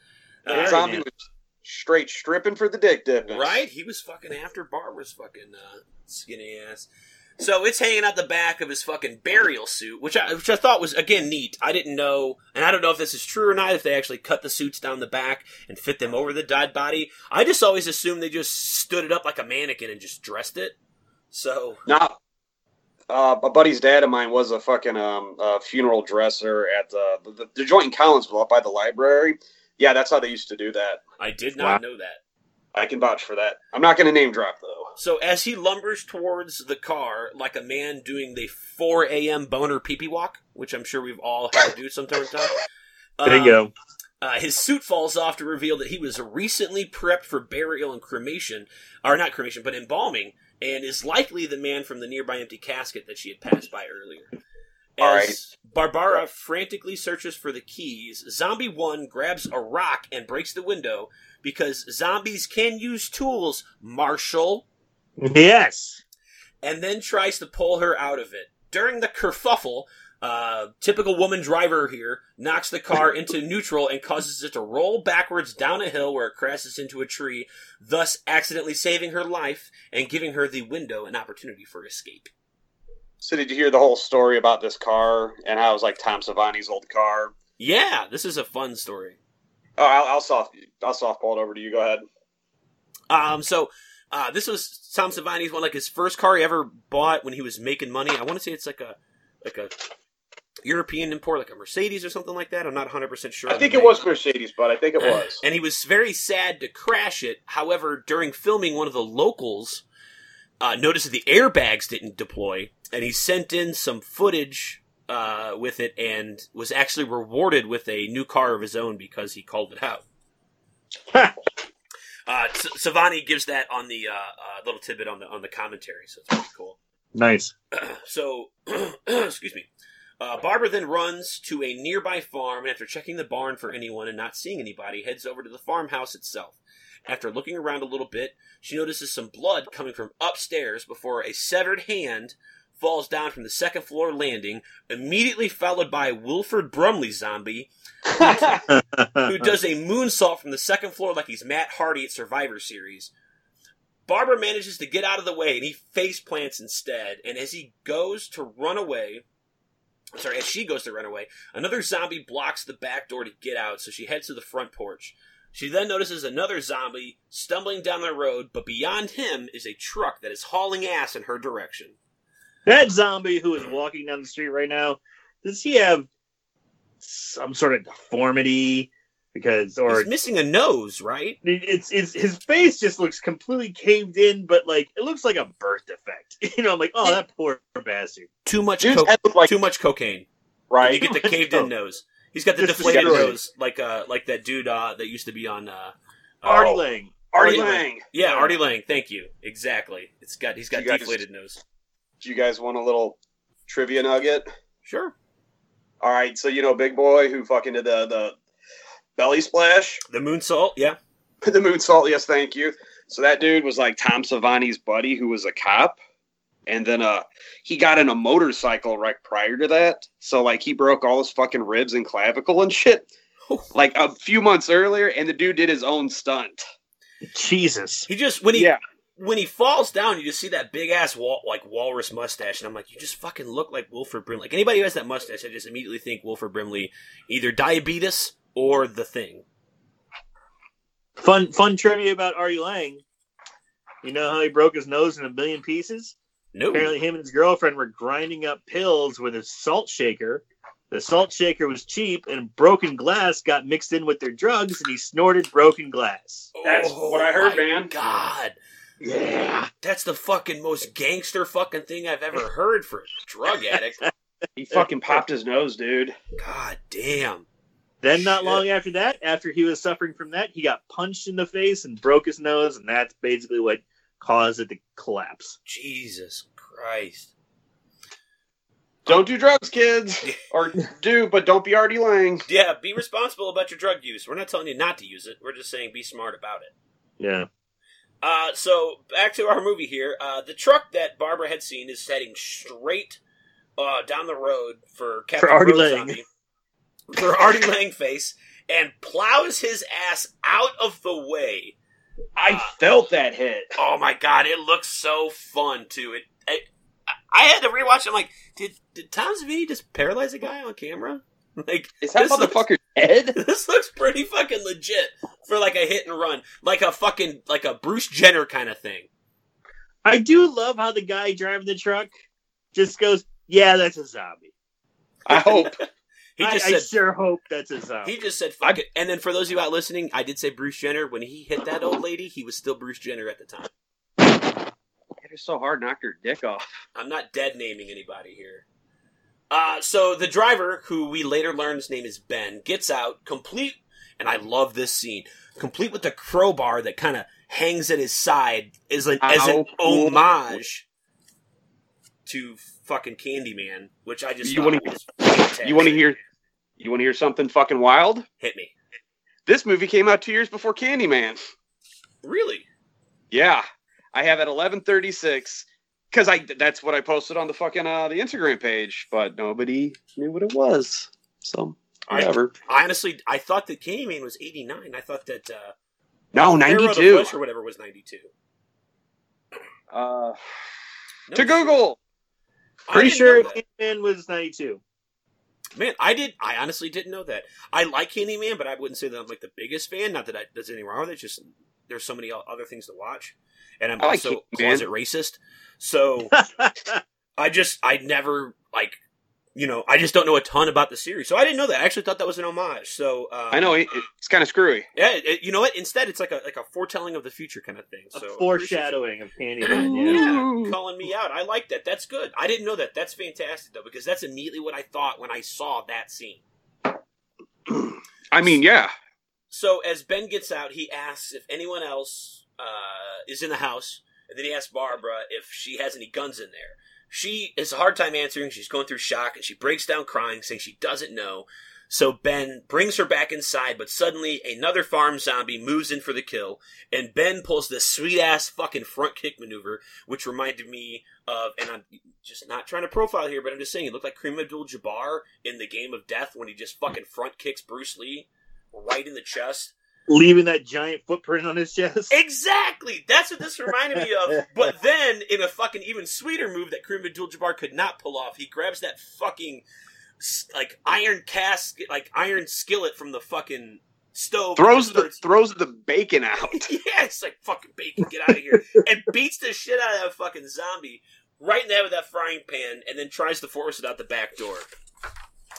The Uh, zombie was straight stripping for the dick dipping. right? He was fucking after Barbara's fucking uh, skinny ass. So it's hanging out the back of his fucking burial suit, which I which I thought was again neat. I didn't know, and I don't know if this is true or not. If they actually cut the suits down the back and fit them over the dead body, I just always assumed they just stood it up like a mannequin and just dressed it. So Now, uh, a buddy's dad of mine was a fucking um, uh, funeral dresser at the, the the joint in Collinsville up by the library. Yeah, that's how they used to do that. I did not Wow. know that. I can vouch for that. I'm not going to name drop though. So as he lumbers towards the car like a man doing the 4 a.m. boner pee pee walk, which I'm sure we've all had to do sometime in time. There you um, go. Uh, his suit falls off to reveal that he was recently prepped for burial and cremation, or not cremation, but embalming, and is likely the man from the nearby empty casket that she had passed by earlier. As All right. Barbara frantically searches for the keys, Zombie 1 grabs a rock and breaks the window because zombies can use tools, Marshall, Yes. and then tries to pull her out of it. During the kerfuffle, uh, typical woman driver here knocks the car into neutral and causes it to roll backwards down a hill where it crashes into a tree, thus accidentally saving her life and giving her the window an opportunity for escape. So did you hear the whole story about this car and how it was like Tom Savini's old car? Yeah, this is a fun story. Oh, I'll, I'll soft I'll softball it over to you. Go ahead. Um, so uh, this was Tom Savini's one, like his first car he ever bought when he was making money. I want to say it's like a like a European import, like a Mercedes or something like that. I'm not 100 percent sure. I think it was Mercedes, but I think it was. and he was very sad to crash it. However, during filming, one of the locals uh, noticed that the airbags didn't deploy, and he sent in some footage uh, with it, and was actually rewarded with a new car of his own because he called it out. Uh, S- Savini gives that on the uh, uh, little tidbit on the on the commentary, so it's pretty cool. nice. so, excuse me. Uh, Barbara then runs to a nearby farm, and after checking the barn for anyone and not seeing anybody, heads over to the farmhouse itself. After looking around a little bit, she notices some blood coming from upstairs before a severed hand falls down from the second floor landing, immediately followed by Wilford Brimley zombie who does a moonsault from the second floor like he's Matt Hardy at Survivor Series. Barbara manages to get out of the way and he face plants instead. And as he goes to run away, sorry, as she goes to run away, another zombie blocks the back door to get out, so she heads to the front porch. She then notices another zombie stumbling down the road, but beyond him is a truck that is hauling ass in her direction. That zombie who is walking down the street right now, does he have some sort of deformity? Because or He's missing a nose, right? it's, it's his face just looks completely caved in, but like it looks like a birth defect. You know, I'm like, oh, that poor bastard. Too much, co- like too much cocaine. right. You get the caved go. in nose. He's got the Just deflated steroids. nose, like uh, like that dude uh, that used to be on. Uh, uh, Artie. Lange. Artie Artie Lange. Yeah, Artie Lange. Thank you. Exactly. It's got he's got You guys- deflated nose. Do you guys want a little trivia nugget? Sure. All right, so you know Big Boy who fucking did the the belly splash, The moonsault. Yeah. the moonsault. Yes, thank you. So that dude was like Tom Savini's buddy, who was a cop, and then uh he got in a motorcycle wreck prior to that. So like he broke all his fucking ribs and clavicle and shit. Like a few months earlier, and the dude did his own stunt. Jesus. He just when he Yeah. When he falls down, you just see that big ass wal- like walrus mustache, and I'm like, you just fucking look like Wilford Brimley. Like anybody who has that mustache, I just immediately think Wilford Brimley, either diabetes or the thing. Fun fun trivia about Artie Lange. You know how he broke his nose in a million pieces? No. Apparently, him and his girlfriend were grinding up pills with a salt shaker. The salt shaker was cheap, and broken glass got mixed in with their drugs, and he snorted broken glass. That's what I heard, oh my man. God, Yeah. that's the fucking most gangster fucking thing I've ever heard for a drug addict. He fucking popped his nose, dude. God damn. Then, not Shit. long after that, after he was suffering from that, he got punched in the face and broke his nose, and that's basically what caused it to collapse. Jesus Christ. Don't do drugs, kids. or do, but don't be Artie Lange. Yeah, be responsible about your drug use. We're not telling you not to use it. We're just saying be smart about it. Yeah. Uh, so back to our movie here. Uh, the truck that Barbara had seen is heading straight uh, down the road for Captain Artie Road Lange. Zombie, for Artie Lange face, and plows his ass out of the way. I felt that hit. Oh my god, it looks so fun too. It, I, I had to rewatch. it. I'm like, did did Tom Savini just paralyze a guy on camera? Like, Is that this looks- motherfucker dead? this looks pretty fucking legit for like a hit and run, like a fucking like a Bruce Jenner kind of thing. I do love how the guy driving the truck just goes, "Yeah, that's a zombie." I hope. He I, just I said sure hope that's a zombie. he just said fuck it. And then for those of you out listening, I did say Bruce Jenner when he hit that old lady. He was still Bruce Jenner at the time. It is so hard, knocked her dick off. I'm not dead naming anybody here. Uh, so the driver, who we later learn his name is Ben, gets out complete, and I love this scene, complete with the crowbar that kind of hangs at his side as an as an homage to fucking Candyman, which I just You wanna- You want to hear? You want to hear something fucking wild? Hit me. This movie came out two years before Candyman. Really? Yeah, I have at eleven thirty six because I that's what I posted on the fucking uh, the Instagram page, but nobody knew what it was. So I- whatever. I honestly, I thought that Candyman was 89. I thought that uh, no, ninety two ninety the two. Flesh or whatever was 92. Uh, No to. Google. Pretty sure know that. Candyman was '92. Man, I did. I honestly didn't know that. I like Candyman, but I wouldn't say that I'm like the biggest fan. Not that I, there's anything wrong with it. Just there's so many other things to watch, and I'm I also Candyman. closet racist. So I just I never like you know I just don't know a ton about the series. So I didn't know that. I actually thought that was an homage. So um, I know it, it's kind of screwy. Yeah, it, you know what? Instead, it's like a like a foretelling of the future kind of thing. A So foreshadowing of Candyman. Yeah. Yeah, calling me out. I like that. That's good. I didn't know that. That's fantastic though, because that's immediately what I thought when I saw that scene. I mean, yeah. So as Ben gets out, he asks if anyone else uh, is in the house, and then he asks Barbara if she has any guns in there. She has a hard time answering. She's going through shock, and she breaks down crying, saying she doesn't know. So Ben brings her back inside, but suddenly another farm zombie moves in for the kill, and Ben pulls this sweet ass fucking front kick maneuver, which reminded me of, and I'm just not trying to profile here, but I'm just saying it looked like Kareem Abdul-Jabbar in the Game of Death when he just fucking front kicks Bruce Lee right in the chest. Leaving that giant footprint on his chest. Exactly. That's what this reminded me of. But then, in a fucking even sweeter move that Kareem Abdul-Jabbar could not pull off, he grabs that fucking like iron cask, like iron skillet from the fucking stove. Throws the starts- throws the bacon out. yeah, it's like fucking bacon, get out of here, and beats the shit out of that fucking zombie right in the head with that frying pan, and then tries to force it out the back door.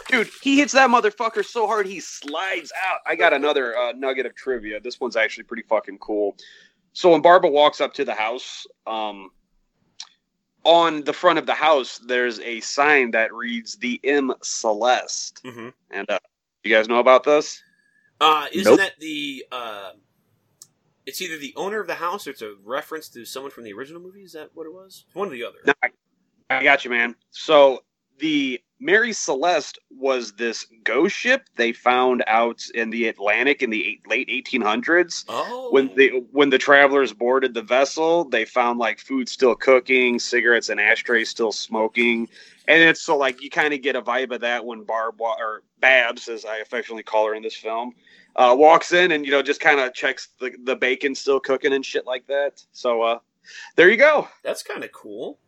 Dude, he hits that motherfucker so hard he slides out. I got another uh, nugget of trivia. This one's actually pretty fucking cool. So when Barbara walks up to the house, um, on the front of the house, there's a sign that reads "The M Celeste." Mm-hmm. And uh, you guys know about this? Uh, isn't Nope. that the? Uh, it's either the owner of the house or it's a reference to someone from the original movie. Is that what it was? One or the other. No, I, I got you, man. So the Mary Celeste was this ghost ship they found out in the Atlantic in the eight, late 1800s. Oh, when the when the travelers boarded the vessel, they found like food still cooking, cigarettes and ashtrays still smoking, and it's so like you kind of get a vibe of that when Barb or Babs, as I affectionately call her in this film, uh, walks in and you know just kind of checks the the bacon still cooking and shit like that. So uh, there you go. that's kind of cool.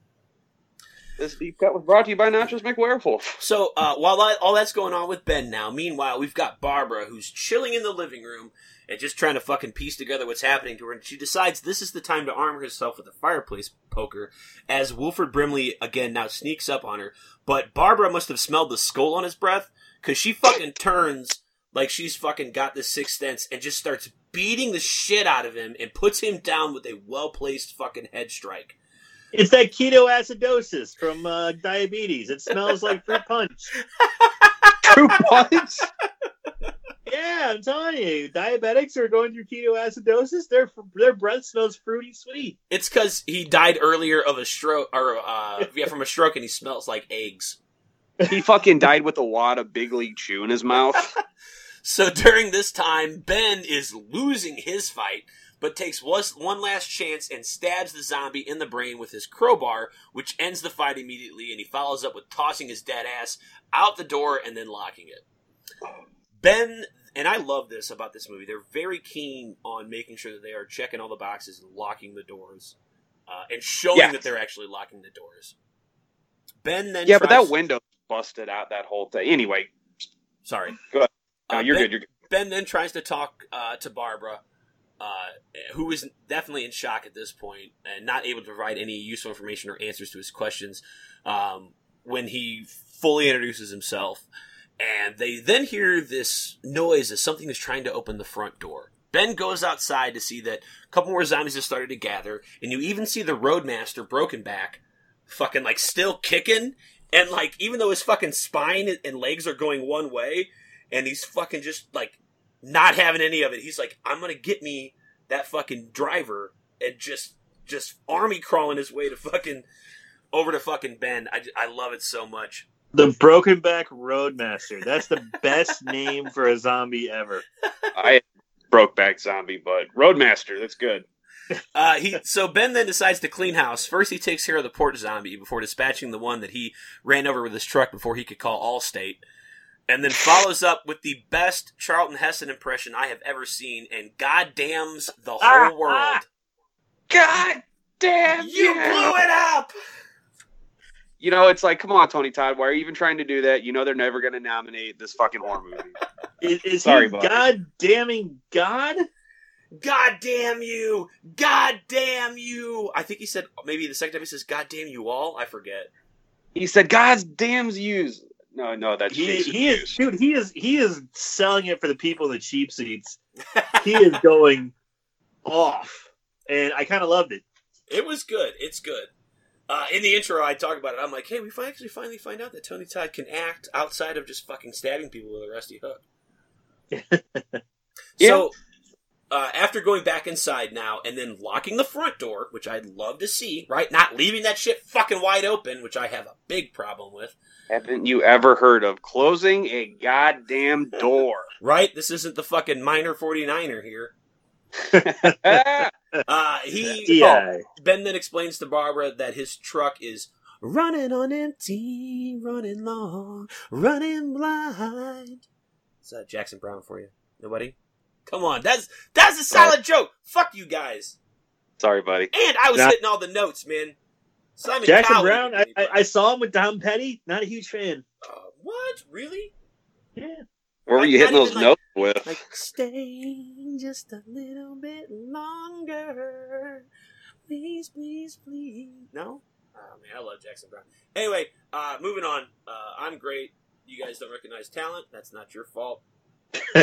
This deep cut was brought to you by Nachos McWerewolf. So uh, while I, all that's going on with Ben now, meanwhile we've got Barbara who's chilling in the living room and just trying to fucking piece together what's happening to her. And she decides this is the time to arm herself with a fireplace poker as Wilford Brimley again now sneaks up on her. But Barbara must have smelled the skull on his breath because she fucking turns like she's fucking got the sixth sense and just starts beating the shit out of him and puts him down with a well placed fucking head strike. It's that keto acidosis from uh, diabetes. It smells like fruit punch. Fruit punch. Yeah, I'm telling you, diabetics are going through keto acidosis. Their their breath smells fruity sweet. It's because he died earlier of a stroke, or uh, yeah, from a stroke, and he smells like eggs. he fucking died with a wad of Big League Chew in his mouth. So during this time, Ben is losing his fight, but takes one last chance and stabs the zombie in the brain with his crowbar, which ends the fight immediately. And he follows up with tossing his dead ass out the door and then locking it. Ben and I love this about this movie. They're very keen on making sure that they are checking all the boxes and locking the doors, uh, and showing Yeah. that they're actually locking the doors. Ben then yeah, but that window busted out that whole thing. Anyway, Sorry. Go ahead. Uh, no, you're ben, good. You're good. Ben then tries to talk uh, to Barbara, uh, who is definitely in shock at this point and not able to provide any useful information or answers to his questions um, when he fully introduces himself. And they then hear this noise as something is trying to open the front door. Ben goes outside to see that a couple more zombies have started to gather, and you even see the Roadmaster, Broken Back, fucking like still kicking, and like even though his fucking spine and legs are going one way, and he's fucking just like not having any of it. He's like, I'm gonna get me that fucking driver and just just army crawling his way to fucking over to fucking Ben. I, I love it so much. The Broken Back Roadmaster. That's the best name for a zombie ever. I broke back zombie, but Roadmaster, that's good. Uh, he so Ben then decides to clean house. First, he takes care of the port zombie before dispatching the one that he ran over with his truck before he could call Allstate, and then follows up with the best Charlton Heston impression I have ever seen, and goddamns the whole Ah, world. ah. God damn you blew it up. You know, it's like, come on, Tony Todd, why are you even trying to do that? You know they're never going to nominate this fucking horror movie. Is, is Sorry, he buddy. god damning God? God damn you! God damn you! I think he said maybe the second time he says "God damn you all." I forget. He said, "God's damns yous." No, no, that's He, he is Hughes. dude, he is he is selling it for the people in the cheap seats. He is going off. And I kinda loved it. It was good. It's good. Uh, in the intro, I talk about it. I'm like, hey, we fi- actually finally find out that Tony Todd can act outside of just fucking stabbing people with a rusty hook. Yeah. So, uh, after going back inside now and then locking the front door, which I'd love to see, right? Not leaving that shit fucking wide open, which I have a big problem with, Haven't you ever heard of closing a goddamn door? right? This isn't the fucking minor 49er here. Uh, he Yeah. Ben then explains to Barbara that his truck is running on empty, running long, running blind. Is that Jackson Browne for you? Nobody? Come on, that's that's a solid joke. Fuck you guys. Sorry, buddy. And I was Nah. hitting all the notes, man. Simon Jackson Cowell, Browne, I, I. I saw him with Tom Petty. Not a huge fan. Uh, what? Really? Yeah. Where were you hitting those even like- notes with? Like stay just a little bit longer, please, please, please. No. Oh man, I love Jackson Browne. Anyway, uh, moving on. Uh, I'm great. You guys don't recognize talent. That's not your fault.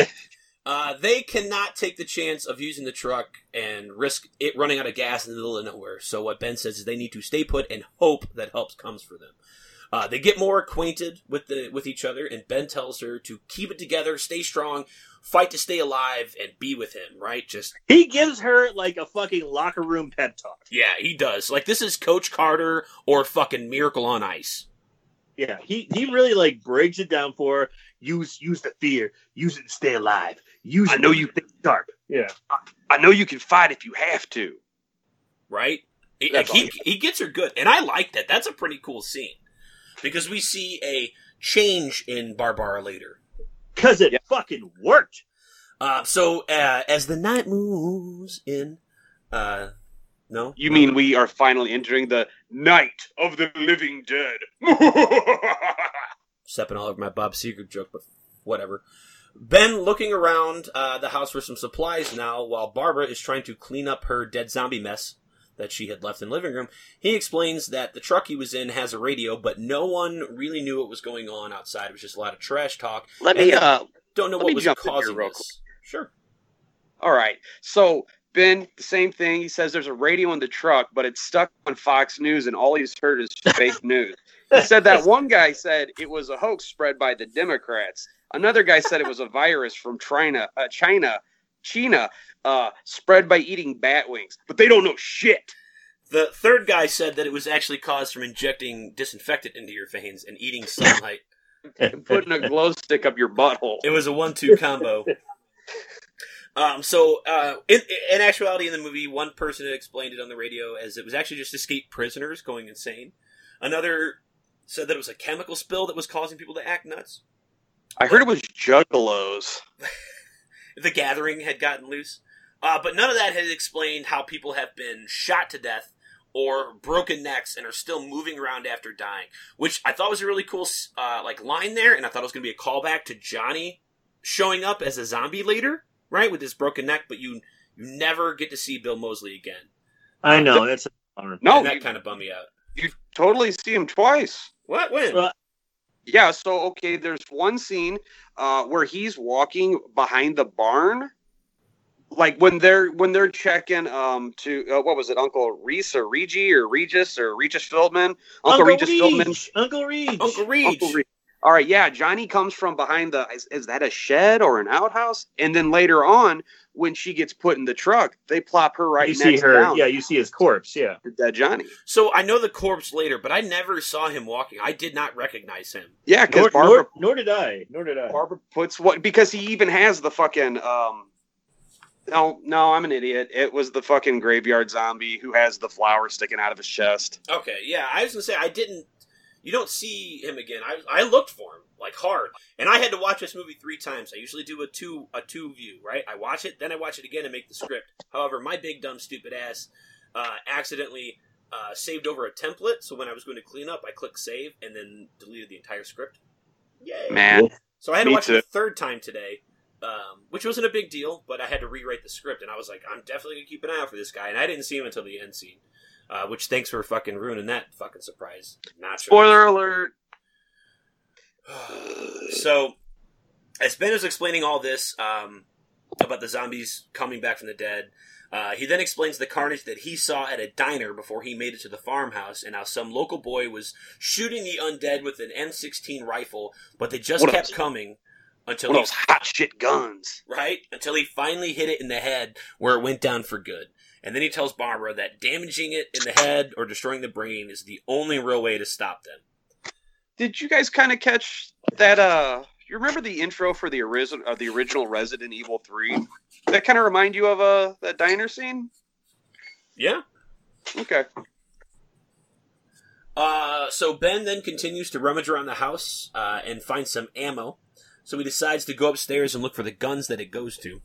uh, they cannot take the chance of using the truck and risk it running out of gas in the middle of nowhere. So what Ben says is they need to stay put and hope that help comes for them. Uh, they get more acquainted with the with each other, and Ben tells her to keep it together, stay strong, fight to stay alive, and be with him. Right? Just He gives her like a fucking locker room pep talk. yeah, he does. Like this is Coach Carter or fucking Miracle on Ice. Yeah, he he really like breaks it down for her. Use use the fear. Use it to stay alive. Use I know you- think sharp. Yeah. I know you can fight if you have to. right? He, like, he, he gets her good, and I like that. That's a pretty cool scene because we see a change in Barbara later. Cause it Yeah. fucking worked. Uh, so uh, as the night moves in, uh, no, You mean we are finally entering the night of the living dead? stepping all over my Bob Seger joke, but whatever. Ben looking around uh, the house for some supplies now, while Barbara is trying to clean up her dead zombie mess that she had left in the living room. He explains that the truck he was in has a radio, but no one really knew what was going on outside. It was just a lot of trash talk. Let me uh Don't know what was jump in here causing real this. Sure. All right. So Ben, the same thing. He says there's a radio in the truck, but it's stuck on Fox News, and all he's heard is fake news. He said that one guy said it was a hoax spread by the Democrats. Another guy said it was a virus from China, uh, China, China, uh, spread by eating bat wings. But they don't know shit. The third guy said that it was actually caused from injecting disinfectant into your veins and eating sunlight. And putting a glow stick up your butthole. It was a one-two combo. Um, so, uh, in, in actuality, in the movie, one person had explained it on the radio as it was actually just escaped prisoners going insane. Another said that it was a chemical spill that was causing people to act nuts. I heard it was juggalos. The gathering had gotten loose. Uh, but none of that had explained how people have been shot to death or broken necks and are still moving around after dying, which I thought was a really cool uh, like line there, and I thought it was going to be a callback to Johnny showing up as a zombie later, right, with his broken neck. But you you never get to see Bill Moseley again. I know that's a bummer. No, and that you, kind of bummed me out. you totally see him twice. What? When? Well, Yeah, so okay, there's one scene uh, where he's walking behind the barn, like when they're when they're checking um to uh, what was it, Uncle Reese or Regi or Regis or Regis Feldman, Uncle, Regis Feldman, Reach, Uncle Reach. Uncle Reach. Uncle Re- All right, yeah, Johnny comes from behind the is, is that a shed or an outhouse? And then later on, when she gets put in the truck, they plop her right you next see her. down Yeah, you see his corpse. Yeah. to dead Johnny. So I know the corpse later, but I never saw him walking. I did not recognize him. Yeah, because Barbara nor, nor did I. Nor did I. Barbara puts what because he even has the fucking um no no I'm an idiot. It was the fucking graveyard zombie who has the flower sticking out of his chest. Okay, yeah, I was gonna say I didn't. You don't see him again. I I looked for him like hard, and I had to watch this movie three times. I usually do a two a two view, right? I watch it, then I watch it again and make the script. However, my big dumb stupid ass uh, accidentally uh, saved over a template. So when I was going to clean up, I clicked save and then deleted the entire script. Yay! Man, So I had to watch too. it a third time today, um, which wasn't a big deal, but I had to rewrite the script, and I was like, I'm definitely gonna keep an eye out for this guy, and I didn't see him until the end scene. Uh, which thanks for fucking ruining that fucking surprise. Not spoiler alert. so, as Ben was explaining all this um, about the zombies coming back from the dead, uh, he then explains the carnage that he saw at a diner before he made it to the farmhouse, and how some local boy was shooting the undead with an M16 rifle, but they just What kept coming until One he those hot shit guns. right? Until he finally hit it in the head where it went down for good. And then he tells Barbara that damaging it in the head or destroying the brain is the only real way to stop them. Did you guys kind of catch that? Uh, you remember the intro for the original, uh, the original Resident Evil Three? That kind of remind you of uh that diner scene? Yeah. Okay. Uh, so Ben then continues to rummage around the house uh, and finds some ammo. So he decides to go upstairs and look for the guns that it goes to.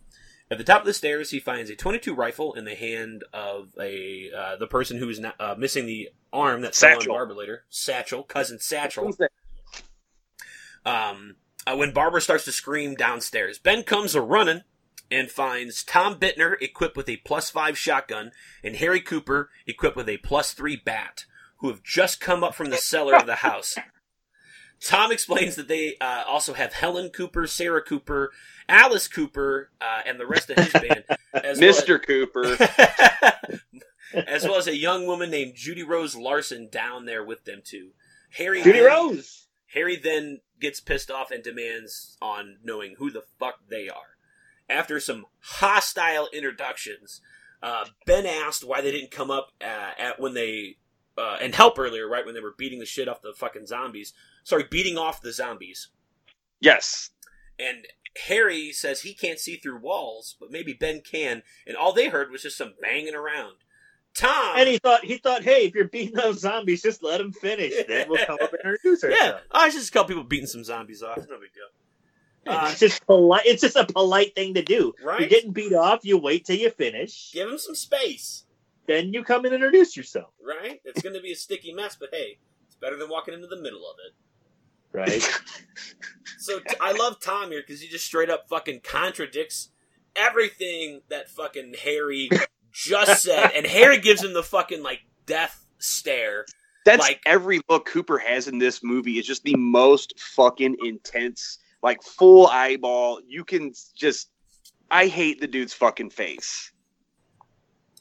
At the top of the stairs, he finds a 22 rifle in the hand of a uh, the person who is not, uh, missing the arm that fell on Satchel. Barbara later. Satchel, cousin Satchel. Who's that? Um, uh, when Barbara starts to scream downstairs, Ben comes a running and finds Tom Bittner equipped with a plus five shotgun and Harry Cooper equipped with a plus three bat, who have just come up from the cellar of the house. Tom explains that they uh, also have Helen Cooper, Sarah Cooper, Alice Cooper, uh, and the rest of his band, as well as- Mr. Cooper. as well as a young woman named Judy Rose Larson down there with them too. Harry Judy then- Rose. Harry then gets pissed off and demands on knowing who the fuck they are. After some hostile introductions, uh, Ben asked why they didn't come up uh, at when they uh, and help earlier, right when they were beating the shit off the fucking zombies. Sorry, beating off the zombies. yes. And Harry says he can't see through walls, but maybe Ben can. And all they heard was just some banging around. Tom, And he thought he thought, hey, if you're beating those zombies, just let them finish. Then we'll come up and introduce yeah, ourselves. oh, it's just a couple people beating some zombies off. No big deal. Uh, it's just polite. It's just a polite thing to do. Right? You're getting beat off. You wait till you finish. Give them some space. Then you come and introduce yourself. right? It's going to be a sticky mess, but hey, it's better than walking into the middle of it. Right. So t- I love Tom here because he just straight up fucking contradicts everything that fucking Harry just said, and Harry gives him the fucking like death stare. That's Like- every look Cooper has in this movie is just the most fucking intense, like full eyeball. You can just, I hate the dude's fucking face.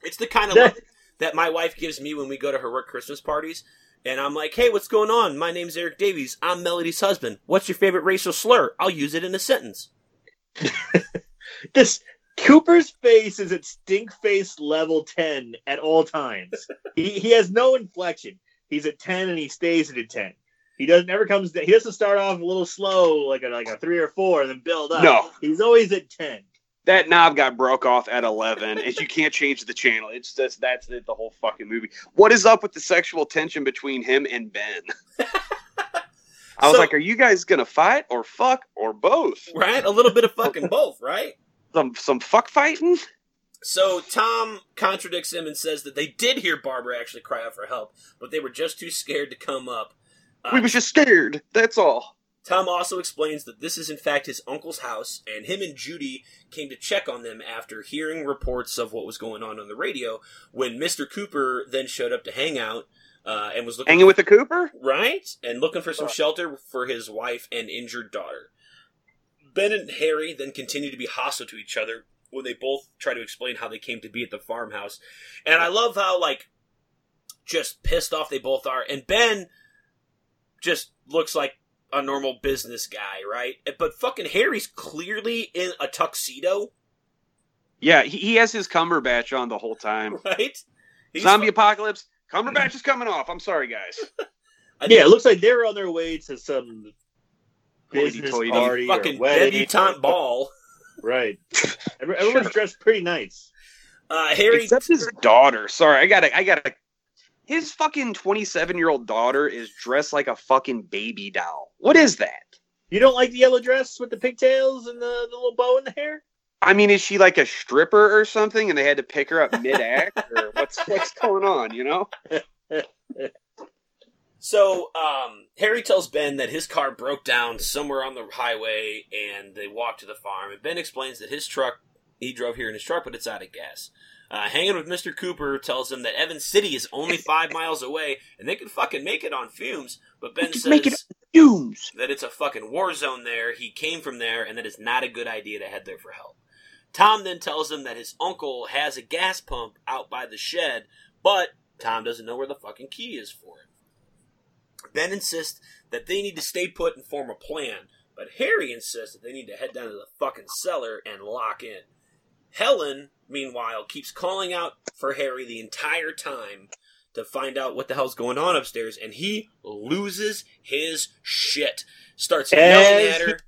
It's the kind of look that my wife gives me when we go to her work Christmas parties. And I'm like, hey, what's going on? My name's Eric Davies. I'm Melody's husband. What's your favorite racial slur? I'll use it in a sentence. this Cooper's face is at stink face level ten at all times. he he has no inflection. He's at ten and he stays at a ten. He doesn't ever comes. He doesn't start off a little slow like a like a three or four and then build up. No. he's always at ten. That knob got broke off at 11, and you can't change the channel. It's just, that's it, the whole fucking movie. What is up with the sexual tension between him and Ben? I was So- like, are you guys gonna fight or fuck or both? Right? A little bit of fucking both, right? Some some fuck fighting? So Tom contradicts him and says that they did hear Barbara actually cry out for help, but they were just too scared to come up. Uh, We was just scared. That's all. Tom also explains that this is in fact his uncle's house, and him and Judy came to check on them after hearing reports of what was going on on the radio. When Mr. Cooper then showed up to hang out uh, and was looking Hanging with the Cooper? right and looking for some shelter for his wife and injured daughter. Ben and Harry then continue to be hostile to each other when they both try to explain how they came to be at the farmhouse. And I love how like just pissed off they both are. And Ben just looks like a normal business guy, right? But fucking Harry's clearly in a tuxedo, Yeah, he, he has his Cumberbatch on the whole time. right? He's Zombie fu- apocalypse. Cumberbatch is coming off. I'm sorry, guys. I Yeah, it looks like they're on their way to some business Hoity-toity. party fucking or wedding. debutante ball. Right. Everyone's Sure. dressed pretty nice. Uh, Harry Except his daughter. Sorry, I gotta, I gotta. His fucking 27 year old daughter is dressed like a fucking baby doll. What is that? You don't like the yellow dress with the pigtails and the, the little bow in the hair? I mean, is she like a stripper or something, and they had to pick her up mid act, or what's what's going on? You know? So, um, Harry tells Ben that his car broke down somewhere on the highway and they walk to the farm. And Ben explains that his truck, he drove here in his truck, but it's out of gas. Uh, hanging with Mr. Cooper tells him that Evans City is only five miles away and they can fucking make it on fumes. But Ben says make it Fumes. that it's a fucking war zone there. He came from there and that it's not a good idea to head there for help. Tom then tells him that his uncle has a gas pump out by the shed, but Tom doesn't know where the fucking key is for it. Ben insists that they need to stay put and form a plan, but Harry insists that they need to head down to the fucking cellar and lock in. Helen, meanwhile, keeps calling out for Harry the entire time to find out what the hell's going on upstairs, and he loses his shit. Starts yelling at her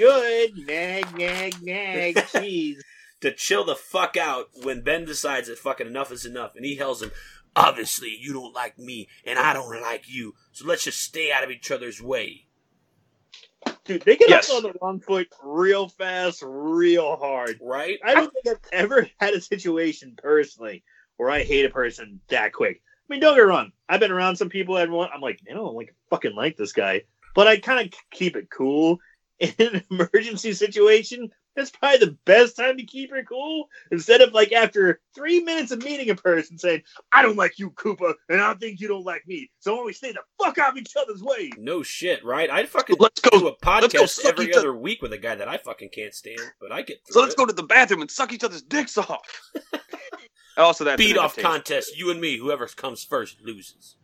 Good. Nag, nag, nag. Jeez. to chill the fuck out when Ben decides that fucking enough is enough, and he tells him, "Obviously, you don't like me, and I don't like you, so let's just stay out of each other's way." Dude, they get Yes. up on the wrong foot real fast, real hard. Right? I don't think I've ever had a situation personally where I hate a person that quick. I mean, don't get me wrong. I've been around some people want. I'm like, man, I don't like fucking like this guy, but I kind of keep it cool. In an emergency situation, that's probably the best time to keep it cool. Instead of like after three minutes of meeting a person saying, "I don't like you, Cooper, and I don't think you don't like me, so why don't we stay the fuck out of each other's way?" No shit, right? I'd fucking Let's do go. a podcast every each other week with a guy that I fucking can't stand, but I get So let's it. go to the bathroom and suck each other's dicks off. also, that beat off contest. You and me, whoever comes first loses.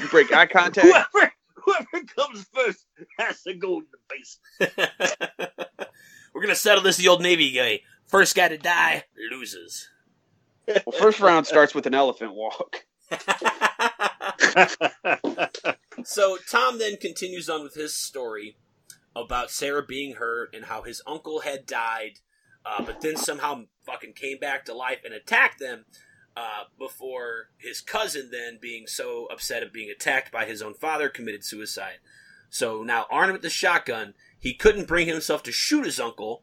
You break eye contact. Whoever, whoever comes first has to go in the basement. We're gonna settle this the old Navy guy. First guy to die loses. Well, first round starts with an elephant walk. So Tom then continues on with his story about Sarah being hurt and how his uncle had died, uh, but then somehow fucking came back to life and attacked them. Uh, before his cousin then being so upset at being attacked by his own father committed suicide. So now armed with the shotgun, he couldn't bring himself to shoot his uncle.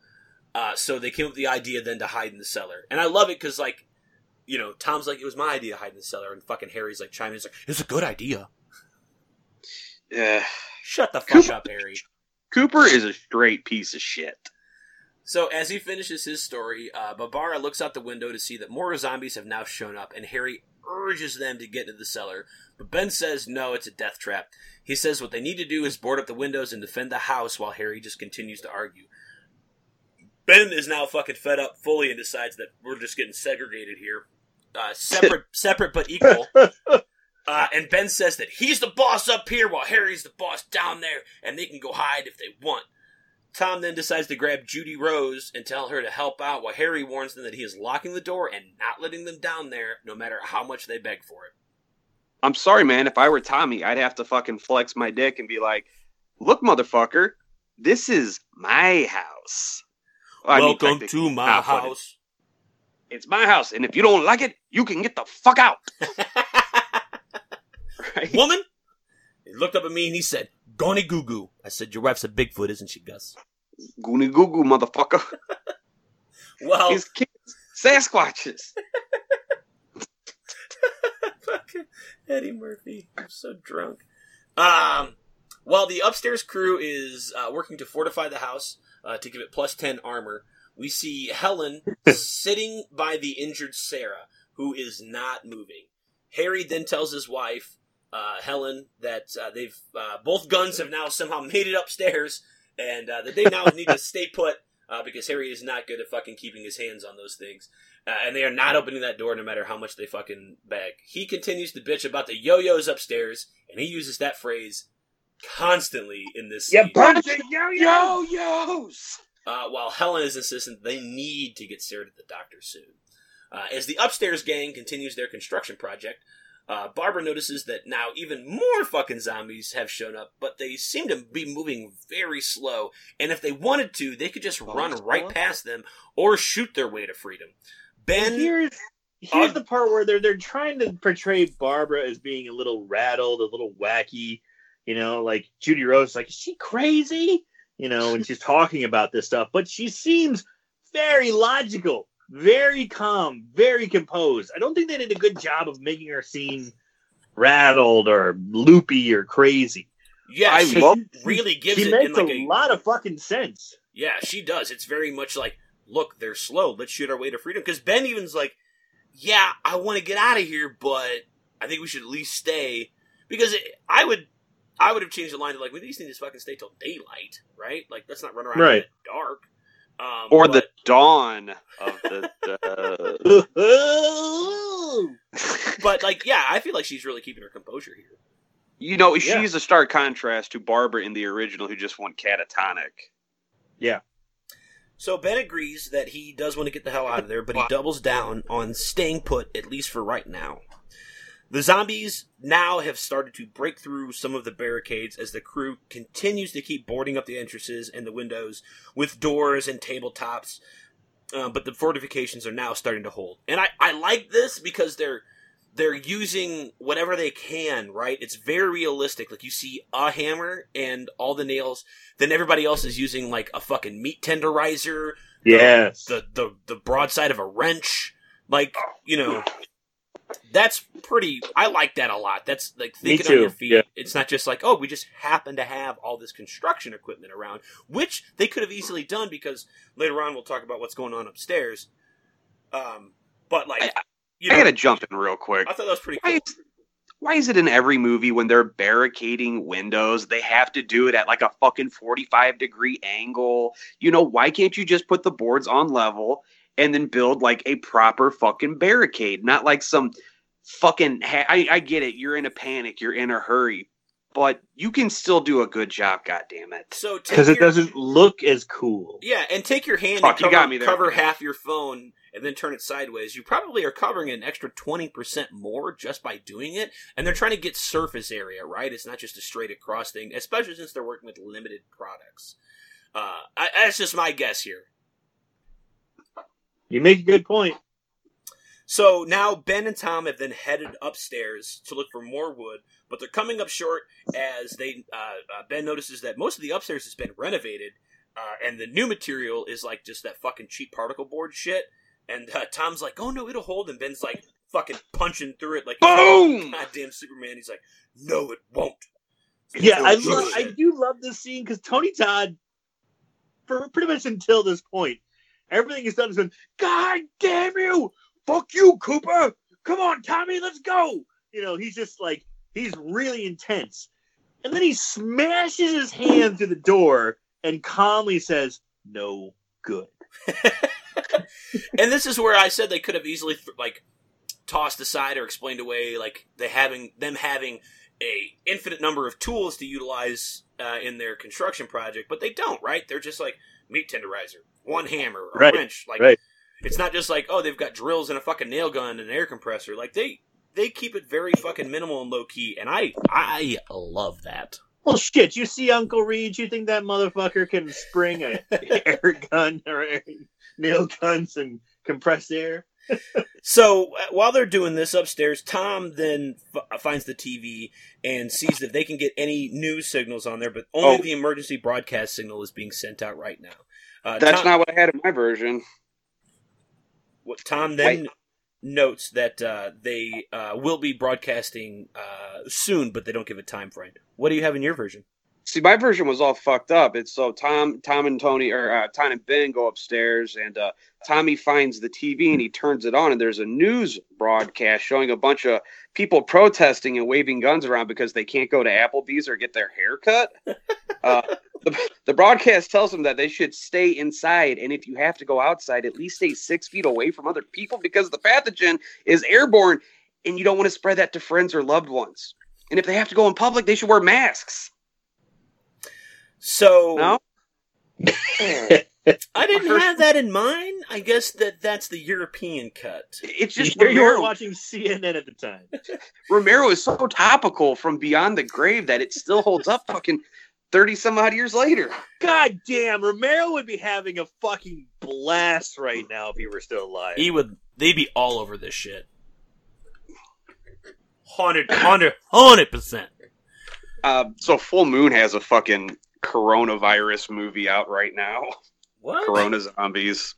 Uh, so they came up with the idea then to hide in the cellar, and I love it because like, you know, Tom's like it was my idea to hide in the cellar, and fucking Harry's like chiming in, he's like it's a good idea. Yeah. Shut the fuck Cooper- up, Harry. Cooper is a straight piece of shit. So as he finishes his story, uh, Barbara looks out the window to see that more zombies have now shown up, and Harry urges them to get into the cellar. But Ben says no, it's a death trap. He says what they need to do is board up the windows and defend the house, while Harry just continues to argue. Ben is now fucking fed up fully and decides that we're just getting segregated here, uh, separate, separate but equal. Uh, and Ben says that he's the boss up here while Harry's the boss down there, and they can go hide if they want. Tom then decides to grab Judy Rose and tell her to help out while Harry warns them that he is locking the door and not letting them down there no matter how much they beg for it. I'm sorry, man. If I were Tommy, I'd have to fucking flex my dick and be like, "Look, motherfucker, this is my house." Well, I mean, Welcome to my house. It's my house, and if you don't like it, you can get the fuck out. Right? Woman? He looked up at me and he said, Goni goo goo. I said, Your wife's a Bigfoot, isn't she, Gus? Goonie goo goo, motherfucker. Well, His kids, Sasquatches. fucking Eddie Murphy. I'm so drunk. Um, While the upstairs crew is uh, working to fortify the house uh, to give it plus 10 armor, we see Helen sitting by the injured Sarah, who is not moving. Harry then tells his wife, uh, Helen, that uh, they've uh, both guns have now somehow made it upstairs, and uh, that they now need to stay put uh, because Harry is not good at fucking keeping his hands on those things. Uh, and they are not opening that door no matter how much they fucking beg. He continues to bitch about the yo-yos upstairs, and he uses that phrase constantly in this Yeah, scene. bunch of yo Yo-yos! Uh, while Helen is insistent they need to get Sarah to the doctor soon. Uh, as the upstairs gang continues their construction project, uh, Barbara notices that now even more fucking zombies have shown up, but they seem to be moving very slow. And if they wanted to, they could just run right past them or shoot their way to freedom. Ben, here's here's Uh, the part where they're they're trying to portray Barbara as being a little rattled, a little wacky. You know, like Judy Rose, like is she crazy? You know, when she's talking about this stuff, but she seems very logical, very calm, very composed. I don't think they did a good job of making her seem rattled or loopy or crazy. yeah, I she love- really gives she it makes like a a lot of fucking sense. Yeah, she does. It's very much like, look, they're slow. Let's shoot our way to freedom. Because Ben even's like, yeah, I want to get out of here, but I think we should at least stay. Because it, I would, I would have changed the line to like, we at least need to fucking stay till daylight, right? Like, let's not run around Right. in the dark. Um, Or but- the dawn of the. but like, yeah, I feel like she's really keeping her composure here. you know, Yeah. she's a stark contrast to Barbara in the original, who just went catatonic. Yeah. So Ben agrees that he does want to get the hell out of there, but he doubles down on staying put, at least for right now. The zombies now have started to break through some of the barricades as the crew continues to keep boarding up the entrances and the windows with doors and tabletops. Uh, but the fortifications are now starting to hold, and I, I like this because they're they're using whatever they can. Right, it's very realistic. Like you see a hammer and all the nails, then everybody else is using like a fucking meat tenderizer, Yes. the the the broadside of a wrench. Like you know, that's pretty. I like that a lot. That's like thinking on your feet. yeah. It's not just like oh, we just happen to have all this construction equipment around, which they could have easily done because later on we'll talk about what's going on upstairs. Um, but like I- you I gotta jump in real quick. I thought that was pretty Why cool. is, why is it in every movie when they're barricading windows, they have to do it at like a fucking 45 degree angle? You know, why can't you just put the boards on level and then build like a proper fucking barricade? Not like some fucking. Ha- I, I get it. You're in a panic, you're in a hurry, but you can still do a good job, God damn it. So Because it doesn't look as cool. Yeah, and take your hand Fuck, and you cover, got me there, cover half your phone and then turn it sideways. You probably are covering an extra 20% more just by doing it. And they're trying to get surface area, right? It's not just a straight across thing, especially since they're working with limited products. Uh, I, that's just my guess here. You make a good point. So now Ben and Tom have then headed upstairs to look for more wood, but they're coming up short as they uh, uh, Ben notices that most of the upstairs has been renovated, uh, and the new material is like just that fucking cheap particle board shit. And uh, Tom's like, "Oh no, it'll hold," and Ben's like fucking punching through it like Boom! goddamn Superman. He's like, "No, it won't." Yeah, I It's love, I do love this scene because Tony Todd, for pretty much until this point, everything he's done has been, God damn you! Fuck you, Cooper! Come on, Tommy, let's go! You know, he's just like, he's really intense. And then he smashes his hand through the door and calmly says, No good. and this is where I said they could have easily like tossed aside or explained away like they having them having a infinite number of tools to utilize uh, in their construction project, but they don't. Right? They're just like meat tenderizer, one hammer, a Right, wrench. Like right. it's not just like oh they've got drills and a fucking nail gun and an air compressor. Like they they keep it very fucking minimal and low key, and I I love that. Well, shit, you see Uncle Reed, you think that motherfucker can spring a air gun or air, nail guns and compressed air? So uh, while they're doing this upstairs, Tom then f- finds the TV and sees if they can get any news signals on there, but only Oh. the emergency broadcast signal is being sent out right now. Uh, That's Tom, not what I had in my version. what Tom then notes that uh, they uh, will be broadcasting uh, soon, but they don't give a time frame. What do you have in your version? See, my version was all fucked up. It's so Tom, Tom and Tony, or uh, Tom and Ben go upstairs, and uh, Tommy finds the TV and he turns it on, and there's a news broadcast showing a bunch of people protesting and waving guns around because they can't go to Applebee's or get their hair cut. uh, the, the broadcast tells them that they should stay inside, and if you have to go outside, at least stay six feet away from other people because the pathogen is airborne, and you don't want to spread that to friends or loved ones. And if they have to go in public, they should wear masks. So No? I didn't First- have that in mind. I guess that that's the European cut. It's just you, you weren't Romero. watching CNN at the time. Romero is so topical from Beyond the Grave that it still holds up fucking 30 some odd years later. God damn, Romero would be having a fucking blast right now if he were still alive. He would. They'd be all over this shit. Hundred, hundred, hundred percent. Uh, so Full Moon has a fucking coronavirus movie out right now. What? Corona zombies.